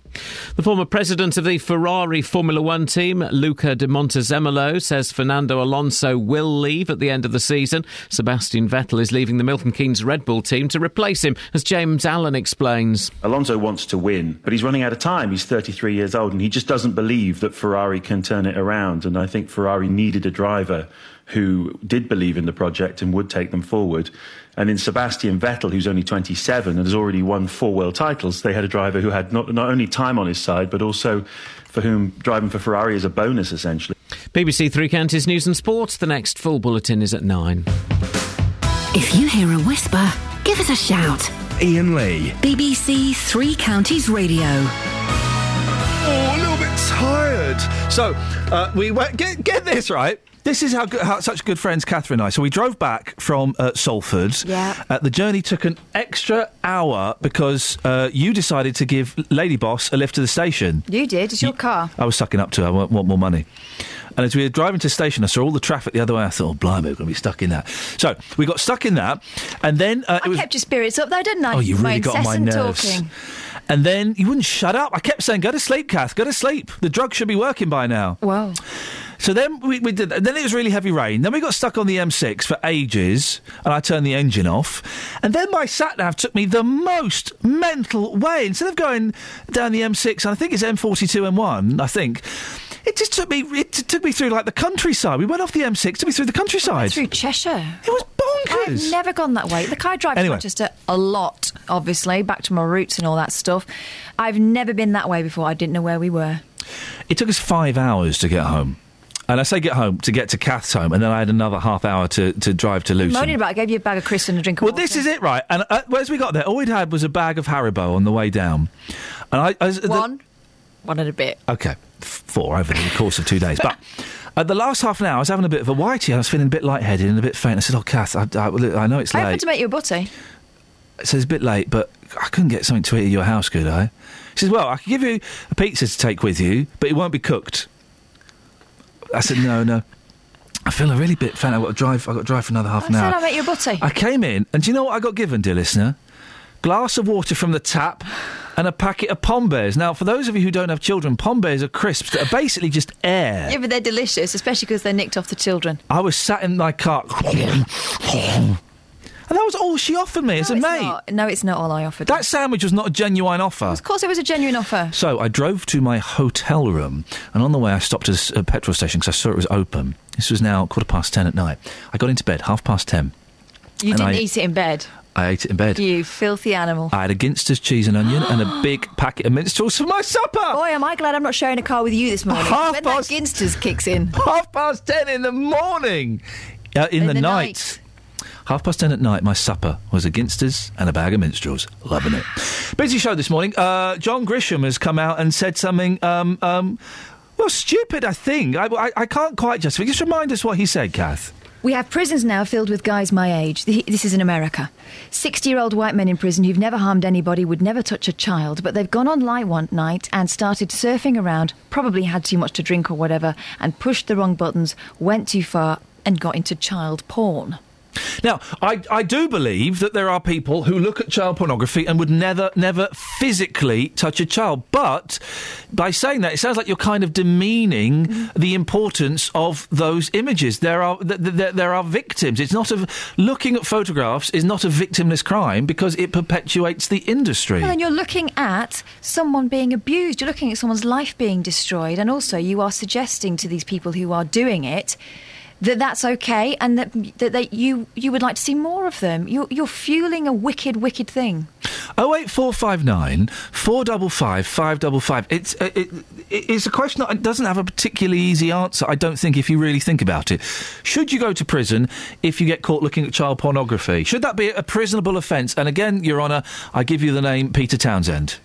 The former president of the Ferrari Formula One team, Luca di Montezemolo, says Fernando Alonso will leave at the end of the season. Sebastian Vettel is leaving the Milton Keynes Red Bull team to replace him, as James Allen explains. Alonso wants to win, but he's running out of time. He's 33 years old and he just doesn't believe that Ferrari can turn it around. And I think Ferrari needed a driver who did believe in the project and would take them forward. And in Sebastian Vettel, who's only 27 and has already won four world titles, they had a driver who had not, not only time on his side, but also for whom driving for Ferrari is a bonus, essentially. BBC Three Counties News and Sports. The next full bulletin is at nine. If you hear a whisper, give us a shout. Iain Lee. BBC Three Counties Radio. Tired. So uh, we went. Get, get this right. This is how, good, how such good friends Catherine and I. So we drove back from uh, Salford. Yeah. Uh, the journey took an extra hour because uh, you decided to give Lady Boss a lift to the station. You did. It's your car. I was sucking up to. it. I want, want more money. And as we were driving to the station, I saw all the traffic the other way. I thought, oh, blimey, we're going to be stuck in that. So we got stuck in that, and then uh, I was. kept your spirits up though, didn't I? Oh, you My really got on my nerves. Talking. And then you wouldn't shut up. I kept saying, "Go to sleep, Kath. Go to sleep. The drug should be working by now." Whoa. So then we, we did. Then it was really heavy rain. Then we got stuck on the M6 for ages, and I turned the engine off. And then my sat nav took me the most mental way. Instead of going down the M6, and I think it's M42 M1. I think. It just took me. It took me through like the countryside. We went off the M6, took me through the countryside. Through Cheshire. It was bonkers. I've never gone that way. The car drive Anyway. Manchester a lot, obviously, back to my roots and all that stuff. I've never been that way before. I didn't know where we were. It took us five hours to get home. And I say get home to get to Kath's home, and then I had another half hour to, to drive to Luton. Moaning about, I gave you a bag of crisps and a drink of Well, this is it, right? And uh, as we got there, all we'd had was a bag of Haribo on the way down. And I, I was- the- One. One and a bit. okay, f- four over the course of two days. But at the last half an hour, I was having a bit of a whitey. I was feeling a bit lightheaded and a bit faint. I said, "Oh, Kath, I, I, I know it's late. I late." offered to make you a butty. says, a bit late, but I couldn't get something to eat at your house, could I? She says, well, I can give you a pizza to take with you, but it won't be cooked. I said, no, no. I feel a really bit faint. I've got to drive, I've got to drive for another half an hour. I'll make you a butty. I came in, and do you know what I got given, dear listener? Glass of water from the tap and a packet of Pom Bears. Now, for those of you who don't have children, Pom Bears are crisps that are basically just air. Yeah, but they're delicious, especially because they're nicked off the children. I was sat in my car. And that was all she offered me as a mate. not. No, it's not all I offered. That sandwich was not a genuine offer. Of course, it was a genuine offer. So I drove to my hotel room, and on the way I stopped at a petrol station because I saw it was open. This was now quarter past ten at night. I got into bed half past ten. You didn't I- eat it in bed. I ate it in bed. You filthy animal. I had a Ginster's cheese and onion and a big packet of minstrels for my supper. Boy, am I glad I'm not sharing a car with you this morning. Half when past- that Ginsters kicks in. Half past ten in the morning. Uh, in, In the, the night. Half past ten at night, my supper was a Ginsters and a bag of minstrels. Loving it. Busy show this morning. Uh, John Grisham has come out and said something, um, um, well, stupid, I think. I, I, I can't quite justify. Just remind us what he said, Kath. We have prisons now filled with guys my age. This is in America. 60 year old white men in prison who've never harmed anybody, would never touch a child, but they've gone online one night and started surfing around, probably had too much to drink or whatever, and pushed the wrong buttons, went too far, and got into child porn. Now, I, I do believe that there are people who look at child pornography and would never, never physically touch a child. But by saying that, it sounds like you're kind of demeaning mm-hmm. the importance of those images. There are th- th- th- there are victims. It's not a looking at photographs is not a victimless crime because it perpetuates the industry. Well, then you're looking at someone being abused. You're looking at someone's life being destroyed, and also you are suggesting to these people who are doing it that that's okay, and that that, that you you would like to see more of them. You're you're fueling a wicked, wicked thing. Oh eight four five nine four double five five double five. It's uh, it, it, it's a question that doesn't have a particularly easy answer. I don't think if you really think about it. Should you go to prison if you get caught looking at child pornography? Should that be a prisonable offence? And again, Your Honour, I give you the name Peter Townshend.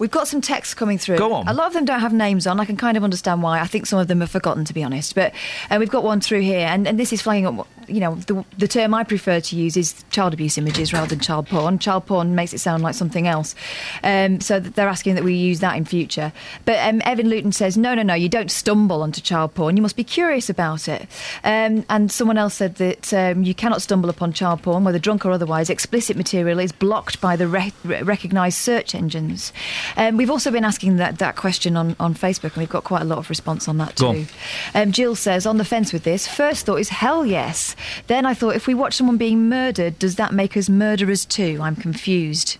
We've got some texts coming through. Go on. A lot of them don't have names on. I can kind of understand why. I think some of them are forgotten, to be honest. But uh, we've got one through here, and, and this is flagging up. You know, the, the term I prefer to use is child abuse images rather than child porn. Child porn makes it sound like something else. Um, so they're asking that we use that in future. But um, Evan Luton says, no, no, no, you don't stumble onto child porn. You must be curious about it. Um, and someone else said that um, you cannot stumble upon child porn, whether drunk or otherwise. Explicit material is blocked by the re- re- recognised search engines. Um, we've also been asking that, that question on, on Facebook, and we've got quite a lot of response on that too. on. Um, Jill says, on the fence with this, first thought is hell yes. Then I thought, if we watch someone being murdered, does that make us murderers too? I'm confused.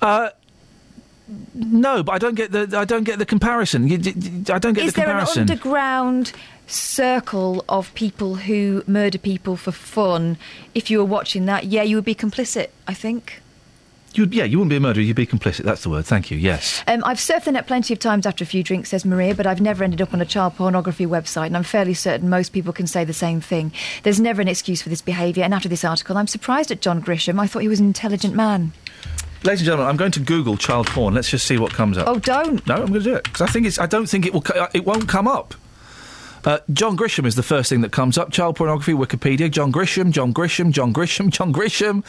Uh, no, but I don't get the I don't get the comparison. You, d- d- I don't get Is the there an comparison. underground circle of people who murder people for fun? If you were watching that, yeah, you would be complicit, I think. You'd, yeah, you wouldn't be a murderer. You'd be complicit. That's the word. Thank you. Yes. Um, I've surfed the net plenty of times after a few drinks, says Maria, but I've never ended up on a child pornography website, and I'm fairly certain most people can say the same thing. There's never an excuse for this behaviour, and after this article, I'm surprised at John Grisham. I thought he was an intelligent man. Ladies and gentlemen, I'm going to Google child porn. Let's just see what comes up. Oh, don't. No, I'm going to do it because I think it's. I don't think it will. It won't come up. Uh, John Grisham is the first thing that comes up. Child pornography, Wikipedia. John Grisham, John Grisham, John Grisham, John Grisham.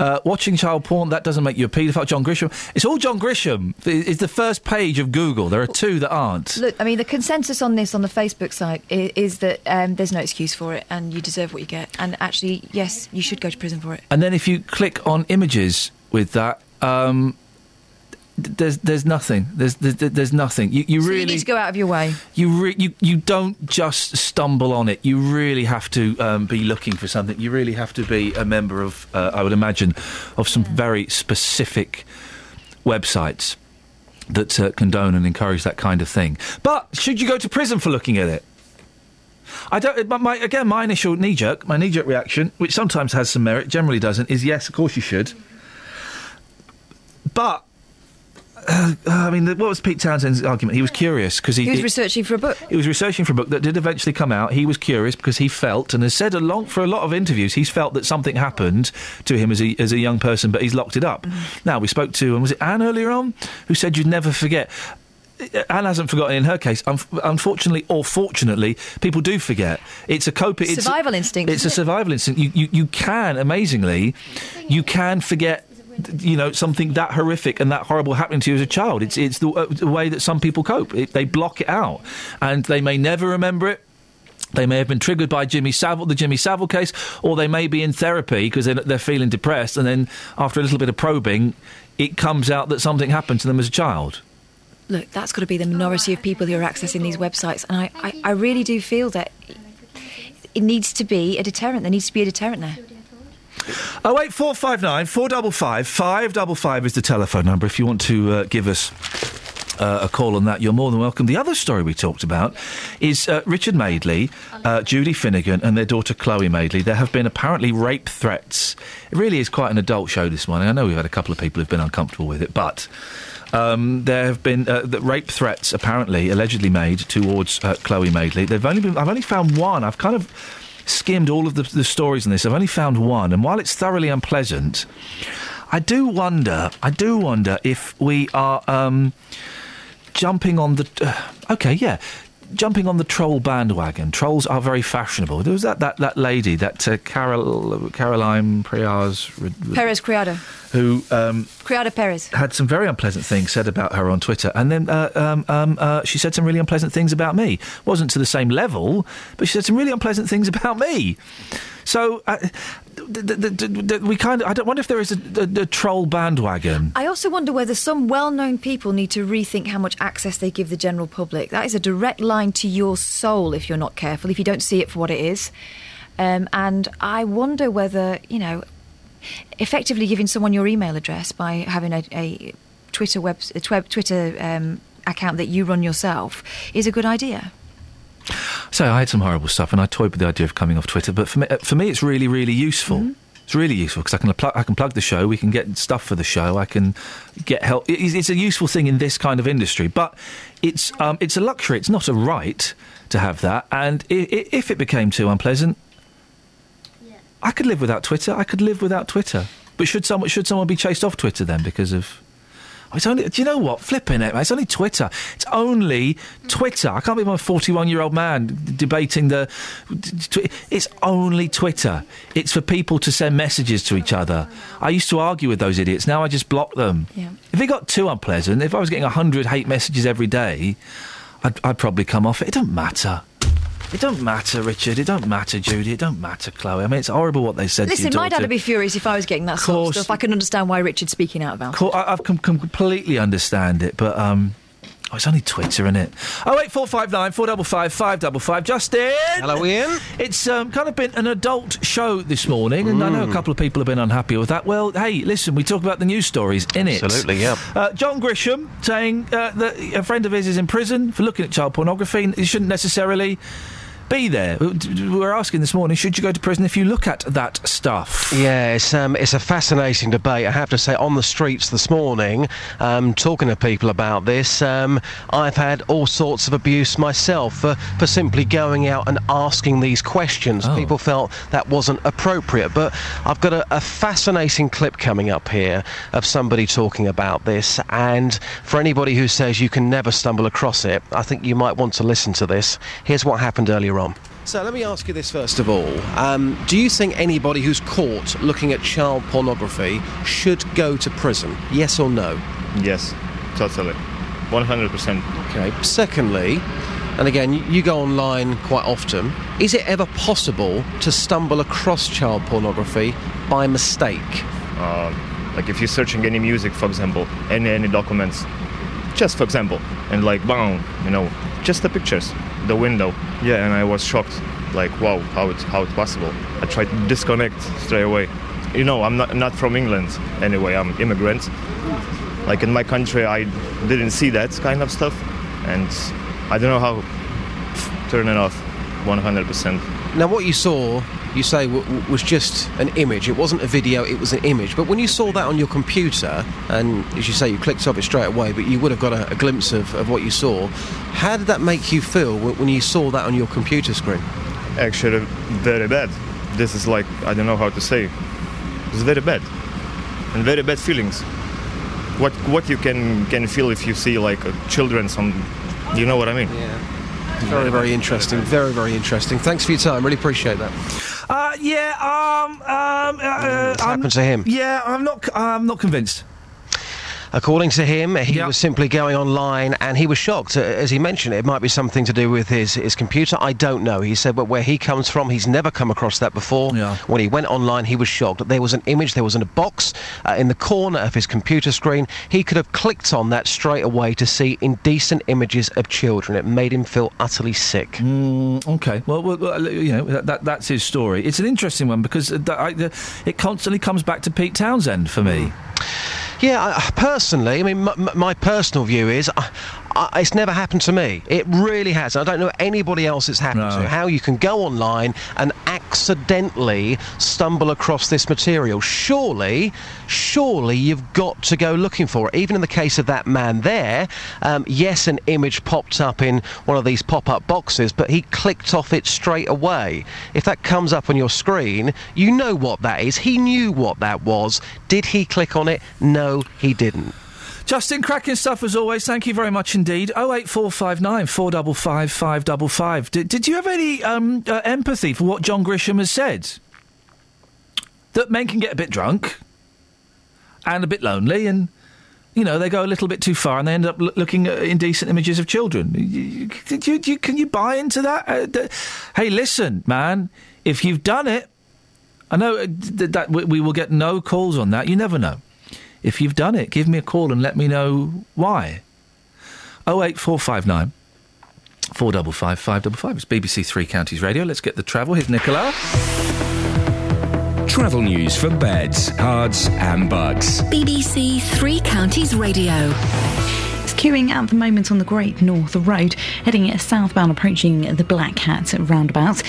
Uh, watching child porn that doesn't make you a paedophile. John Grisham. It's all John Grisham. It- It's the first page of Google. There are two that aren't. Look, I mean, the consensus on this on the Facebook site is, is that um, there's no excuse for it, and you deserve what you get. And actually, yes, you should go to prison for it. And then if you click on images with that, um, there's there's nothing. There's there's, there's nothing. You, you So really you need to go out of your way. you, re- you you don't just stumble on it. You really have to um, be looking for something. You really have to be a member of, uh, I would imagine, of some very specific websites that uh, condone and encourage that kind of thing. But should you go to prison for looking at it? I don't. But my again, my initial knee jerk, my knee jerk reaction, which sometimes has some merit, generally doesn't, is yes, of course you should. But. Uh, uh, I mean, what was Pete Townshend's argument? He was curious because he, He was researching for a book. he was researching for a book that did eventually come out. He was curious because he felt, and has said a for a lot of interviews, he's felt that something happened to him as a, as a young person, but he's locked it up. Mm. Now, we spoke to, and was it Anne earlier on, who said you'd never forget. Uh, Anne hasn't forgotten in her case. Un- unfortunately or fortunately, people do forget. It's a coping. It's Survival instinct, It's a it? survival instinct. You, you you can amazingly, you can forget. You know something that horrific and that horrible happening to you as a child. It's it's the, uh, the way that some people cope. It, they block it out, and they may never remember it. They may have been triggered by Jimmy Savile, the Jimmy Savile case, or they may be in therapy because they're, they're feeling depressed, and then after a little bit of probing, it comes out that something happened to them as a child. Look, that's got to be the minority of people who are accessing these websites, and I, I, I really do feel that it needs to be a deterrent. There needs to be a deterrent there. Oh wait, four five nine four double five five double five is the telephone number. If you want to uh, give us uh, a call on that, you're more than welcome. The other story we talked about is uh, Richard Madeley, uh, Judy Finnegan, and their daughter Chloe Madeley. There have been apparently rape threats. It really is quite an adult show this morning. I know we've had a couple of people who've been uncomfortable with it, but. Um, there have been uh, the rape threats apparently allegedly made towards uh, Chloe Madeley. They've only been. I've only found one. I've kind of skimmed all of the, the stories on this. I've only found one, and while it's thoroughly unpleasant, I do wonder. I do wonder if we are um, jumping on the. Uh, okay, yeah. Jumping on the troll bandwagon. Trolls are very fashionable. There was that, that, that lady, that uh, Carol, Caroline Priaz, Perez Criado. who um, Criado Perez. had some very unpleasant things said about her on Twitter, and then uh, um, um, uh, she said some really unpleasant things about me. wasn't to the same level, but she said some really unpleasant things about me. So uh, th- th- th- th- th- we kind of. I don't wonder if there is a, a, a troll bandwagon. I also wonder whether some well known people need to rethink how much access they give the general public. That is a direct line to your soul if you're not careful, if you don't see it for what it is. Um, and I wonder whether, you know, effectively giving someone your email address by having a, a Twitter web, a tw- Twitter um, account that you run yourself is a good idea. So I had some horrible stuff, and I toyed with the idea of coming off Twitter. But for me, uh, for me, it's really, really useful. It's really useful because I can plug, I can plug the show. We can get stuff for the show. I can get help. It's, it's a useful thing in this kind of industry, but it's um, it's a luxury. It's not a right to have that. And if it became too unpleasant, I could live without Twitter. I could live without Twitter. But should someone should someone be chased off Twitter then because of? Oh, It's only. Do you know what? Flipping it, man. It's only Twitter. It's only Twitter. I can't believe I'm a 41 year old man debating the. It's only Twitter. It's for people to send messages to each other. I used to argue with those idiots. Now I just block them. Yeah. If it got too unpleasant, if I was getting 100 hate messages every day, I'd, I'd probably come off it. It don't matter. It don't matter, Richard. It don't matter, Judy. It don't matter, Chloe. I mean, it's horrible what they said to Listen, my daughter. dad would be furious if I was getting that sort of stuff. I can understand why Richard's speaking out about it. Cool, I, I've com- com- completely understand it, but um, oh, it's only Twitter, isn't it? Oh eight four five nine four double five five double five. Justin, Hello, Iain. It's um, kind of been an adult show this morning, and I know Mm. a couple of people have been unhappy with that. Well, hey, listen, we talk about the news stories in it. Absolutely, yeah. Uh, John Grisham saying uh, that a friend of his is in prison for looking at child pornography. and He shouldn't necessarily. Be there. We're asking this morning: Should you go to prison if you look at that stuff? Yeah, it's um, it's a fascinating debate. I have to say, on the streets this morning, um, talking to people about this, um, I've had all sorts of abuse myself for, for simply going out and asking these questions. People felt that wasn't appropriate. But I've got a, a fascinating clip coming up here of somebody talking about this. And for anybody who says you can never stumble across it, I think you might want to listen to this. Here's what happened earlier on. So let me ask you this first of all. Um, do you think anybody who's caught looking at child pornography should go to prison? Yes or no? Yes, totally. 100%. Okay. Secondly, and again, you, you go online quite often, is it ever possible to stumble across child pornography by mistake? Uh, like if you're searching any music, for example, any any documents, just for example, and like boom, you know, just the pictures, the window. Yeah, and I was shocked. Like wow, how it how it possible? I tried to disconnect straight away. You know, I'm not not from England anyway. I'm immigrant. Like in my country, I didn't see that kind of stuff, and I don't know how turn it off. 100%. Now, what you saw, you say, w- w- was just an image. It wasn't a video, it was an image. But when you saw that on your computer, and as you say, you clicked off it straight away, but you would have got a, a glimpse of, of what you saw, how did that make you feel w- when you saw that on your computer screen? Actually, very bad. This is like I don't know how to say. It's very bad, and very bad feelings. what what you can can feel if you see like uh, children some you know what I mean Yeah. Very, very interesting. Very, very interesting. Thanks for your time. Really appreciate that. Uh, yeah, um, um, uh, uh, What's happened to him? Yeah, I'm not. I'm not convinced. According to him, he was simply going online and he was shocked. Uh, As he mentioned, it might be something to do with his, his computer. I don't know. He said, but where he comes from, he's never come across that before. When he went online, he was shocked. There was an image, there was in a box uh, in the corner of his computer screen. He could have clicked on that straight away to see indecent images of children. It made him feel utterly sick. Mm, okay, well, well, you know that, that that's his story. It's an interesting one because uh, I, it constantly comes back to Pete Townshend for me. Yeah, I, personally, I mean, m- m- my personal view is I, it's never happened to me. It really has. I don't know anybody else it's happened to. How you can go online and accidentally stumble across this material. Surely, surely you've got to go looking for it. Even in the case of that man there, um, yes, an image popped up in one of these pop up boxes, but he clicked off it straight away. If that comes up on your screen, you know what that is. He knew what that was. Did he click on it? No, he didn't. Justin, cracking stuff as always. Thank you very much indeed. Oh eight four five nine four double five five double five. Did, did you have any um, uh, empathy for what John Grisham has said? That men can get a bit drunk and a bit lonely, and you know they go a little bit too far, and they end up l- looking at indecent images of children. You- you- you, can you buy into that? Uh, d- hey, listen, man. If you've done it, I know uh, that we will get no calls on that. You never know. If you've done it, give me a call and let me know why. Oh eight four five nine four double five five double five. It's BBC Three Counties Radio. Let's get the travel. Here's Nicola. Travel news for beds, cards, and bugs. BBC Three Counties Radio. Queuing at the moment on the Great North Road, heading southbound approaching the Black Hat roundabout.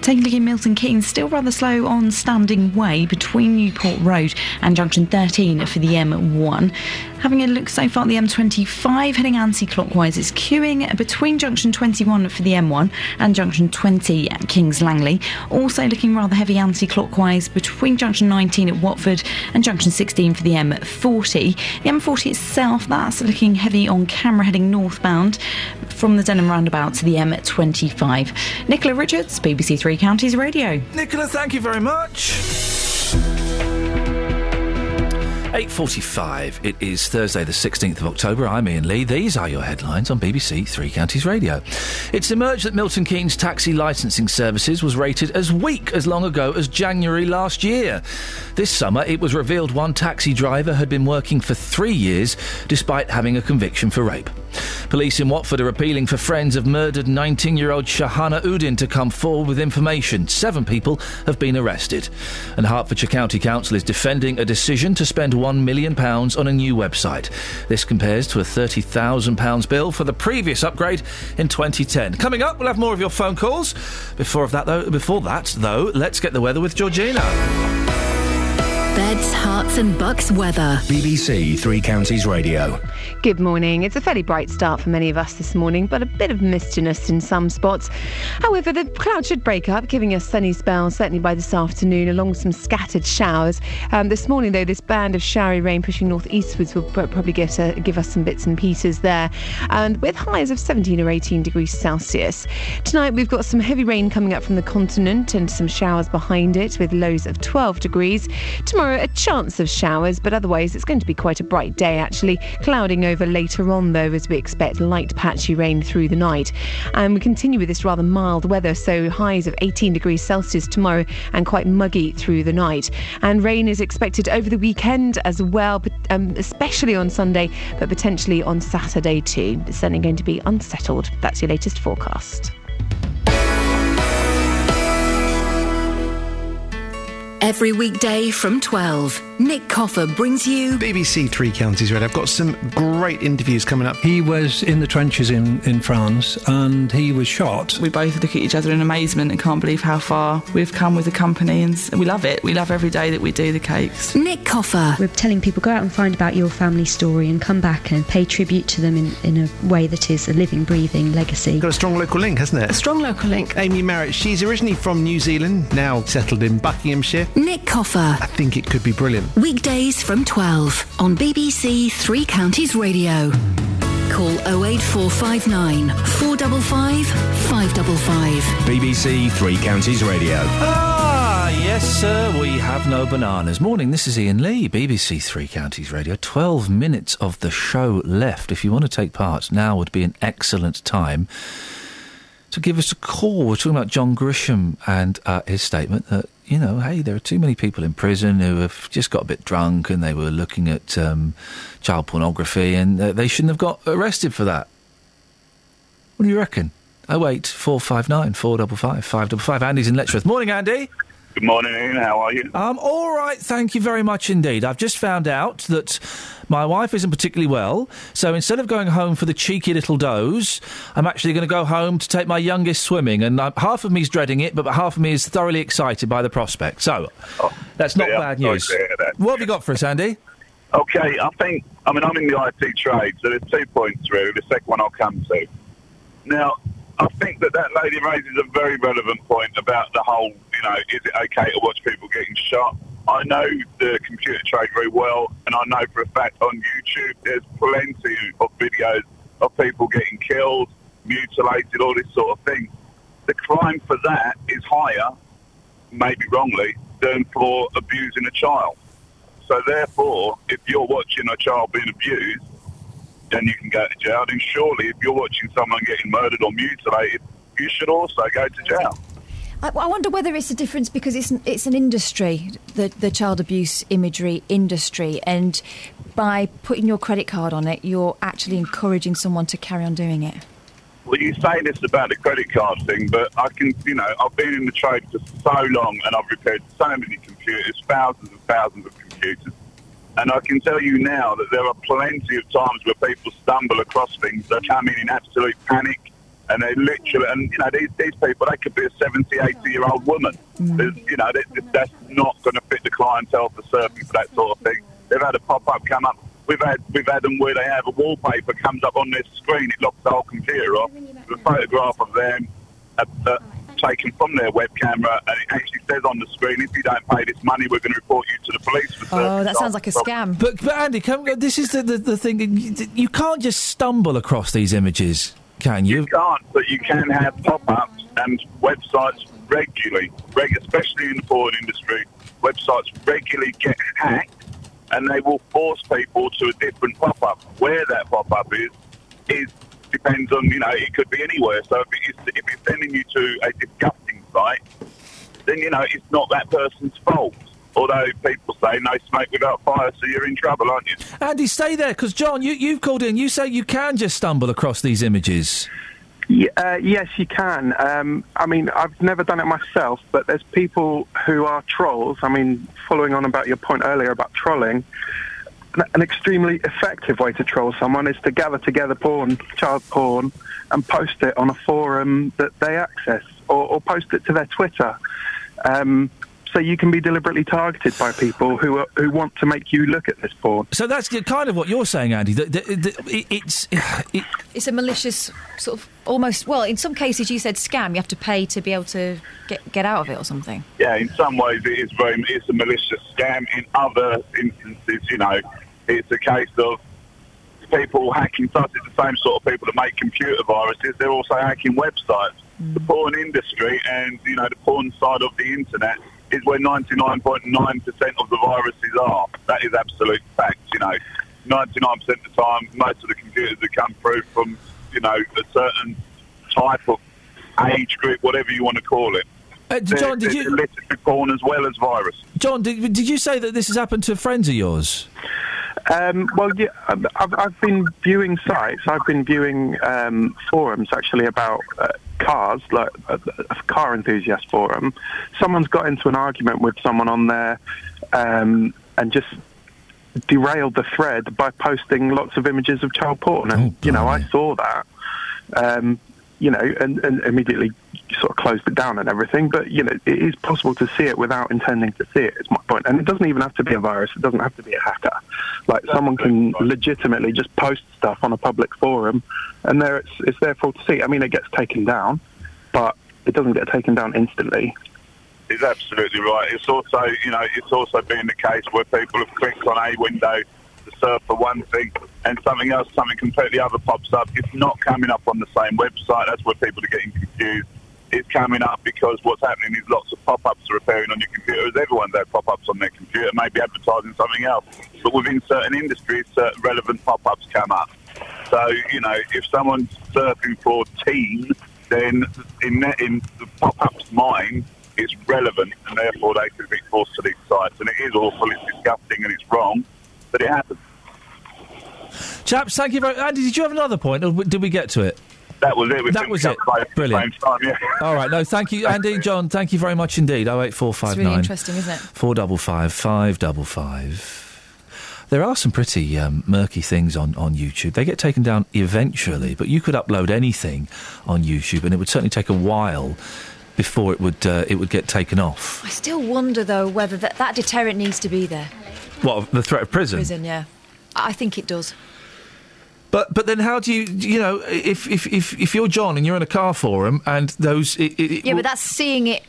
Taking a look in Milton Keynes, still rather slow on Standing Way between Newport Road and Junction 13 for the M1. Having a look so far at the M25, heading anti-clockwise, it's queuing between Junction 21 for the M1 and Junction 20 at Kings Langley. Also looking rather heavy anti-clockwise between Junction 19 at Watford and Junction 16 for the M40. The M40 itself, that's looking heavy on camera heading northbound from the Denham roundabout to the M25. Nicola Richards, BBC Three Counties Radio. Nicola, thank you very much. 8.45. It is Thursday, the 16th of October. I'm Iain Lee. These are your headlines on BBC Three Counties Radio. It's emerged that Milton Keynes taxi licensing services was rated as weak as long ago as January last year. This summer, it was revealed one taxi driver had been working for three years despite having a conviction for rape. Police in Watford are appealing for friends of murdered 19 year old Shahana Uddin to come forward with information. Seven people have been arrested. And Hertfordshire County Council is defending a decision to spend £1 million on a new website. This compares to a £30,000 bill for the previous upgrade in 2010. Coming up, we'll have more of your phone calls. Before, of that, though, before that, though, let's get the weather with Georgina. Beds, Herts, and bucks weather. BBC Three Counties Radio. Good morning. It's a fairly bright start for many of us this morning, but a bit of mistiness in some spots. However, the cloud should break up, giving us sunny spells certainly by this afternoon, along with some scattered showers. Um, this morning, though, this band of showery rain pushing northeastwards will probably get uh, give us some bits and pieces there, and with highs of 17 or 18 degrees Celsius. Tonight, we've got some heavy rain coming up from the continent and some showers behind it, with lows of 12 degrees. Tomorrow, a chance of showers, but otherwise, it's going to be quite a bright day actually. Clouding over later on, though, as we expect light patchy rain through the night. And we continue with this rather mild weather, so highs of 18 degrees Celsius tomorrow and quite muggy through the night. And rain is expected over the weekend as well, but, um, especially on Sunday, but potentially on Saturday too. It's certainly going to be unsettled. That's your latest forecast. Every weekday from 12, Nick Coffer brings you BBC Three Counties Red. I've got some great interviews coming up. He was in the trenches in, in France and he was shot. We both look at each other in amazement and can't believe how far we've come with the company, and we love it. We love every day that we do the cakes. Nick Coffer. We're telling people go out and find about your family story and come back and pay tribute to them in, in a way that is a living, breathing legacy. Got a strong local link, hasn't it? A strong local link. Amy Merritt, she's originally from New Zealand, now settled in Buckinghamshire. Nick Coffer. I think it could be brilliant. Weekdays from 12 on BBC Three Counties Radio. Call 08459 455 555. BBC Three Counties Radio. Ah, yes, sir, we have no bananas. Morning, this is Iain Lee, BBC Three Counties Radio. 12 minutes of the show left. If you want to take part, now would be an excellent time to give us a call. We're talking about John Grisham and uh, his statement that, you know, hey, there are too many people in prison who have just got a bit drunk and they were looking at um, child pornography and uh, they shouldn't have got arrested for that. What do you reckon? Oh wait, four five nine four double five five double five. Andy's in Letchworth. Morning, Andy. Good morning, Iain. How are you? Um, all right, thank you very much indeed. I've just found out that my wife isn't particularly well, so instead of going home for the cheeky little doze, I'm actually going to go home to take my youngest swimming. And uh, half of me is dreading it, but half of me is thoroughly excited by the prospect. So that's not yeah, bad news. What have you got for us, Andy? Okay, I think, I mean, I'm in the IT trade, so there's two points really. The second one I'll come to. Now, I think that that lady raises a very relevant point about the whole, you know, is it okay to watch people getting shot? I know the computer trade very well, and I know for a fact on YouTube there's plenty of videos of people getting killed, mutilated, all this sort of thing. The crime for that is higher, maybe wrongly, than for abusing a child. So therefore, if you're watching a child being abused, then you can go to jail. And surely, if you're watching someone getting murdered or mutilated, you should also go to jail. I, I wonder whether it's a difference because it's an, it's an industry, the the child abuse imagery industry, and by putting your credit card on it, you're actually encouraging someone to carry on doing it. Well, you say this about the credit card thing, but I can, you know, I've been in the trade for so long and I've repaired so many computers, thousands and thousands of computers. And I can tell you now that there are plenty of times where people stumble across things, they come in in absolute panic, and they literally, and you know, these, these people, they could be a 70, 80 year old woman. There's, you know, they, that's not going to fit the clientele for surfing for that sort of thing. They've had a pop up come up. We've had we've had them where they have a wallpaper comes up on their screen, it locks the whole computer off. The photograph of them uh, uh, taken from their web camera, and it actually says on the screen, if you don't pay this money, we're going to report you to the police. For Oh, that sounds like a scam. But, but Andy, come, this is the, the, the thing. You, you can't just stumble across these images, can you? You can't, but you can have pop-ups and websites regularly, reg- especially in the porn industry. Websites regularly get hacked, and they will force people to a different pop-up. Where that pop-up is, is depends on you know it could be anywhere. So if it's, if it's sending you to a disgusting site, then you know it's not that person's fault. Although people say no smoke without fire, so you're in trouble, aren't you? Andy, stay there, because John, you, you've called in. You say you can just stumble across these images. Yeah, uh, yes, you can. Um, I mean, I've never done it myself, but there's people who are trolls. I mean, following on about your point earlier about trolling, an, an extremely effective way to troll someone is to gather together porn, child porn, and post it on a forum that they access, or, or post it to their Twitter. Um, so you can be deliberately targeted by people who are, who want to make you look at this porn. So that's kind of what you're saying, Andy. That, that, that it, it's it, It's a malicious sort of almost. Well, in some cases, you said scam. You have to pay to be able to get get out of it or something. Yeah, in some ways it is very it's a malicious scam. In other instances, you know, it's a case of people hacking sites. It's the same sort of people that make computer viruses. They're also hacking websites. The porn industry and you know the porn side of the internet is where 99.9% of the viruses are. That is absolute fact. You know, 99% of the time, most of the computers that come through from you know a certain type of age group, whatever you want to call it. Uh, John, did you- illicit porn as well as virus? John, did, did you say that this has happened to friends of yours? Um, well, yeah, I've, I've- been viewing sites. I've been viewing um, forums actually about uh, cars, like a, a car enthusiast forum. Someone's got into an argument with someone on there um, and just derailed the thread by posting lots of images of child porn. And you know, I saw that. Um, you know, and, and immediately sort of closed it down and everything. But you know, it is possible to see it without intending to see it. Is my point, and it doesn't even have to be a virus. It doesn't have to be a hacker. Like someone can legitimately just post stuff on a public forum, and there it's it's there for all to see. I mean, it gets taken down, but it doesn't get taken down instantly. is absolutely right. It's also, you know, it's also been the case where people have clicked on a window to surf for one thing and something else, something completely other pops up. It's not coming up on the same website. That's where people are getting confused. It's coming up because what's happening is lots of pop-ups are appearing on your computer. As everyone's had pop-ups on their computer, maybe advertising something else. But within certain industries, certain relevant pop-ups come up. So, you know, if someone's surfing for teen, then in, in the pop-up's mind, it's relevant, and therefore they could be forced to these sites. And it is awful, it's disgusting, and it's wrong, but it happens. Chaps, thank you very Andy, did you have another point, or did we get to it? That was it. We That was it. covered both at the Brilliant. time, yeah. All right, no, thank you, Andy John. Thank you very much indeed. Oh eight four five It's really nine interesting, isn't it? four double five five double five. There are some pretty um, murky things on, on YouTube. They get taken down eventually, but you could upload anything on YouTube, and it would certainly take a while before it would uh, it would get taken off. I still wonder though whether that, that deterrent needs to be there. What the threat of prison? Prison, yeah. I think it does. But but then how do you you know if if if, if you're John and you're in a car forum and those it, it, Yeah, but that's seeing it,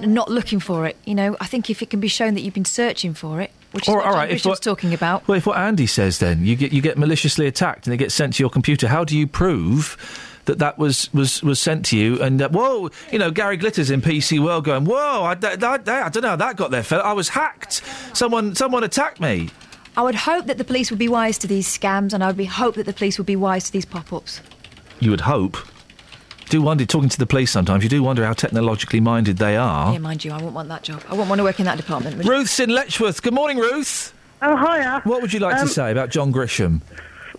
and not looking for it. You know, I think if it can be shown that you've been searching for it, which is Or- what all John right, if what- talking about. Well, if what Andy says, then you get you get maliciously attacked and they get sent to your computer. How do you prove that that was was, was sent to you? And uh, whoa, you know, Gary Glitters in PC World going, whoa, I, I, I, I don't know how that got there, fella. I was hacked. Someone someone attacked me. I would hope that the police would be wise to these scams, and I would be hope that the police would be wise to these pop-ups. You would hope. Do wonder talking to the police sometimes. You do wonder how technologically minded they are. Yeah, mind you, I wouldn't want that job. I wouldn't want to work in that department. would you? Ruth's in Letchworth. Good morning, Ruth. Oh, hiya. What would you like Um, to say about John Grisham?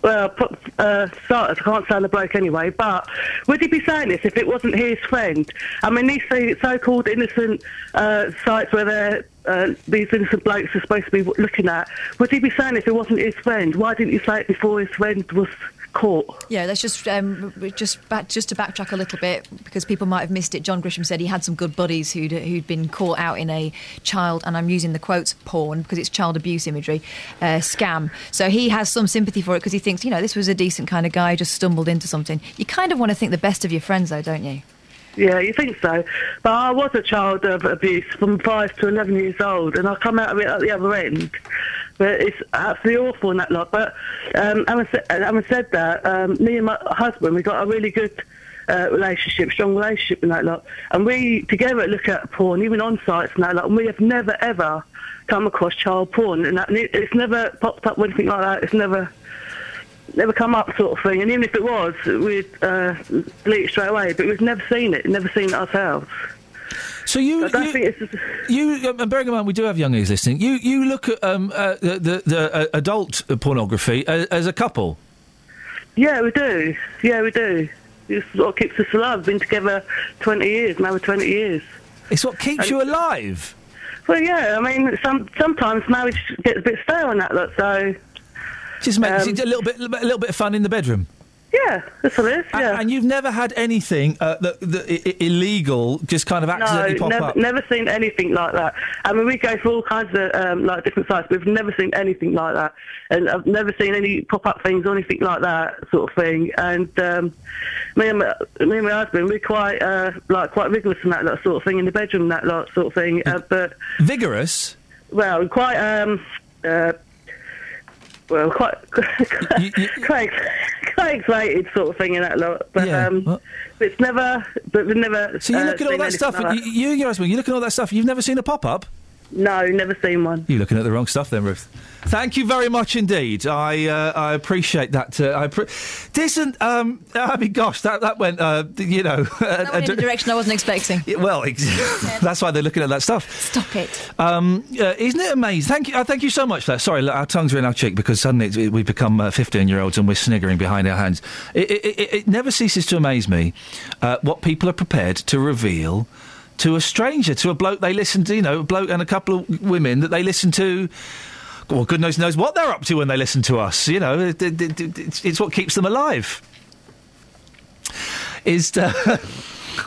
Well, uh, starters, can't stand the bloke anyway, but would he be saying this if it wasn't his friend? I mean, these so- so-called innocent uh, sites where uh, these innocent blokes are supposed to be looking at, would he be saying this if it wasn't his friend? Why didn't he say it before his friend was caught? Yeah, let's just um, just back, just to backtrack a little bit because people might have missed it. John Grisham said he had some good buddies who'd who'd been caught out in a child, and I'm using the quotes porn because it's child abuse imagery uh, scam. So he has some sympathy for it because he thinks you know this was a decent kind of guy, just stumbled into something. You kind of want to think the best of your friends, though, don't you? Yeah, you think so. But I was a child of abuse from five to 11 years old, and I come out of it at the other end. But it's absolutely awful in that lot. But um, having, said, having said that, um, me and my husband, we got a really good uh, relationship, strong relationship in that lot. And we together look at porn, even on sites and that lot, and we have never, ever come across child porn. And, that, and it, it's never popped up with anything like that. It's never never come up sort of thing. And even if it was, we'd uh, delete it straight away. But we've never seen it, never seen it ourselves. So you, you, you um, and bearing in mind we do have young ears listening. You, you look at um, uh, the the, the uh, adult pornography as, as a couple. Yeah, we do. Yeah, we do. It's what keeps us alive. We've been together 20 years, we're 20 years. It's what keeps you alive. Well, yeah, I mean, some, sometimes marriage gets a bit stale on that, lot, so... Just makes Um, it a little bit a little bit of fun in the bedroom. Yeah, that's what it is, yeah. And, and you've never had anything uh, that, that I- I- illegal just kind of accidentally no, pop never, up. never seen anything like that. I mean, we go through all kinds of um, like different sites. We've never seen anything like that, and I've never seen any pop-up things or anything like that sort of thing. And um, me and my, me and my husband, we're quite uh, like quite rigorous in that, that sort of thing in the bedroom, that lot sort of thing. Uh, but Vigorous. well, quite um, uh, well, quite quite, quite excited sort of thing in that lot. But Yeah, um, but it's never, but we've never. So you uh, look at all that stuff. like and you, you your husband, you look at all that stuff. You've never seen a pop up. No, never seen one. You're looking at the wrong stuff, then, Ruth. Thank you very much indeed. I uh, I appreciate that. Uh, I pre- Listen, um, I mean, gosh, that that went, uh, you know, That went in a direction I wasn't expecting. well, ex- that's why they're looking at that stuff. Stop it. Um, uh, isn't it amazing? Thank you, uh, thank you so much for that. Sorry, look, our tongues are in our cheek because suddenly it's, we've become fifteen-year-olds and we're sniggering behind our hands. It, it, it, it never ceases to amaze me uh, what people are prepared to reveal to a stranger, to a bloke they listen to, you know, a bloke and a couple of women that they listen to. Well, goodness knows knows what they're up to when they listen to us. You know, it, it, it, it's, it's what keeps them alive. Is to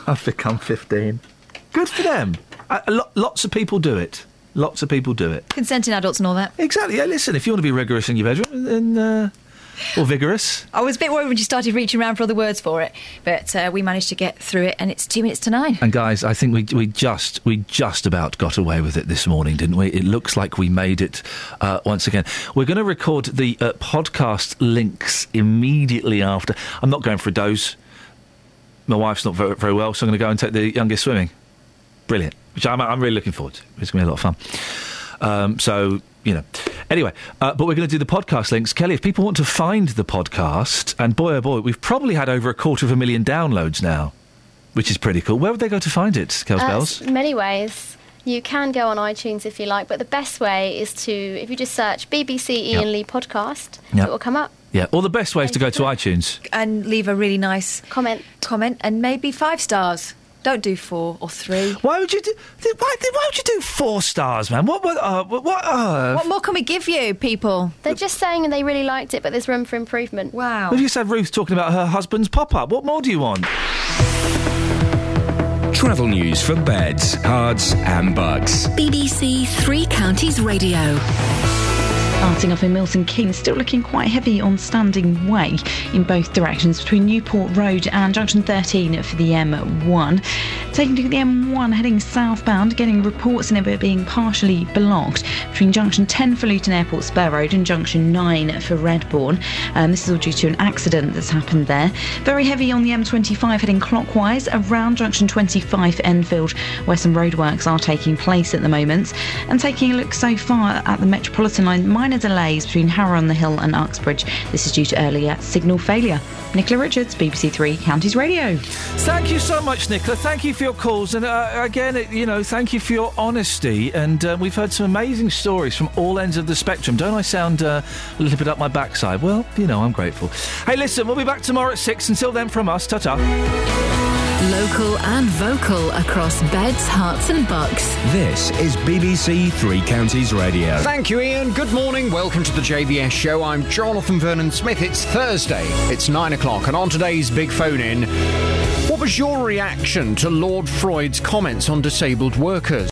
I've become fifteen. Good for them. Lo- lots of people do it. Lots of people do it. Consenting adults and all that. Exactly. Yeah, listen, if you want to be rigorous in your bedroom, then uh, or vigorous. I was a bit worried when you started reaching around for other words for it, but uh, we managed to get through it, and it's two minutes to nine. And guys, I think we we just we just about got away with it this morning, didn't we? It looks like we made it uh, once again. We're going to record the uh, podcast links immediately after. I'm not going for a doze. My wife's not very, very well, so I'm going to go and take the youngest swimming. Brilliant, which I'm, I'm really looking forward to. It's going to be a lot of fun. Um, so you know. Anyway, uh, but we're going to do the podcast links. Kelly, if people want to find the podcast, and boy oh boy, we've probably had over a quarter of a million downloads now, which is pretty cool. Where would they go to find it, Kels Uh, Bells? many ways. You can go on iTunes if you like, but the best way is to, if you just search BBC Iain Yep. Lee podcast, Yep. it will come up. Yeah, or the best way is to go to iTunes. And leave a really nice comment, comment, and maybe five stars. Don't do four or three. Why would you do? Why, why would you do four stars, man? What? What? Uh, what? what uh, What more can we give you, people? They're just saying and they really liked it, but there's room for improvement. Wow. Have you said Ruth talking about her husband's pop up? What more do you want? Travel news for beds, cards, and bugs. BBC Three Counties Radio. Starting off in Milton Keynes, still looking quite heavy on Standing Way in both directions between Newport Road and Junction 13 for the M1. Taking to the M1 heading southbound, getting reports in it being partially blocked between Junction 10 for Luton Airport Spur Road and Junction 9 for Redbourn. Um, this is all due to an accident that's happened there. Very heavy on the M25 heading clockwise around Junction 25 for Enfield, where some roadworks are taking place at the moment. And taking a look so far at the Metropolitan line, minor delays between Harrow on the Hill and Uxbridge. This is due to earlier signal failure. Nicola Richards, BBC Three Counties Radio. Thank you so much, Nicola. Thank you for your calls, and uh, again, you know, thank you for your honesty. And uh, we've heard some amazing stories from all ends of the spectrum. Don't I sound uh, a little bit up my backside? Well, you know, I'm grateful. Hey, listen, we'll be back tomorrow at six. Until then, from us, ta ta. Local and vocal across beds, Herts, and bucks. This is BBC Three Counties Radio. Thank you, Iain. Good morning. Welcome to the JVS show. I'm Jonathan Vernon Smith. It's Thursday. It's nine o'clock, and on today's big phone in, what was your reaction to Lord Freud's comments on disabled workers?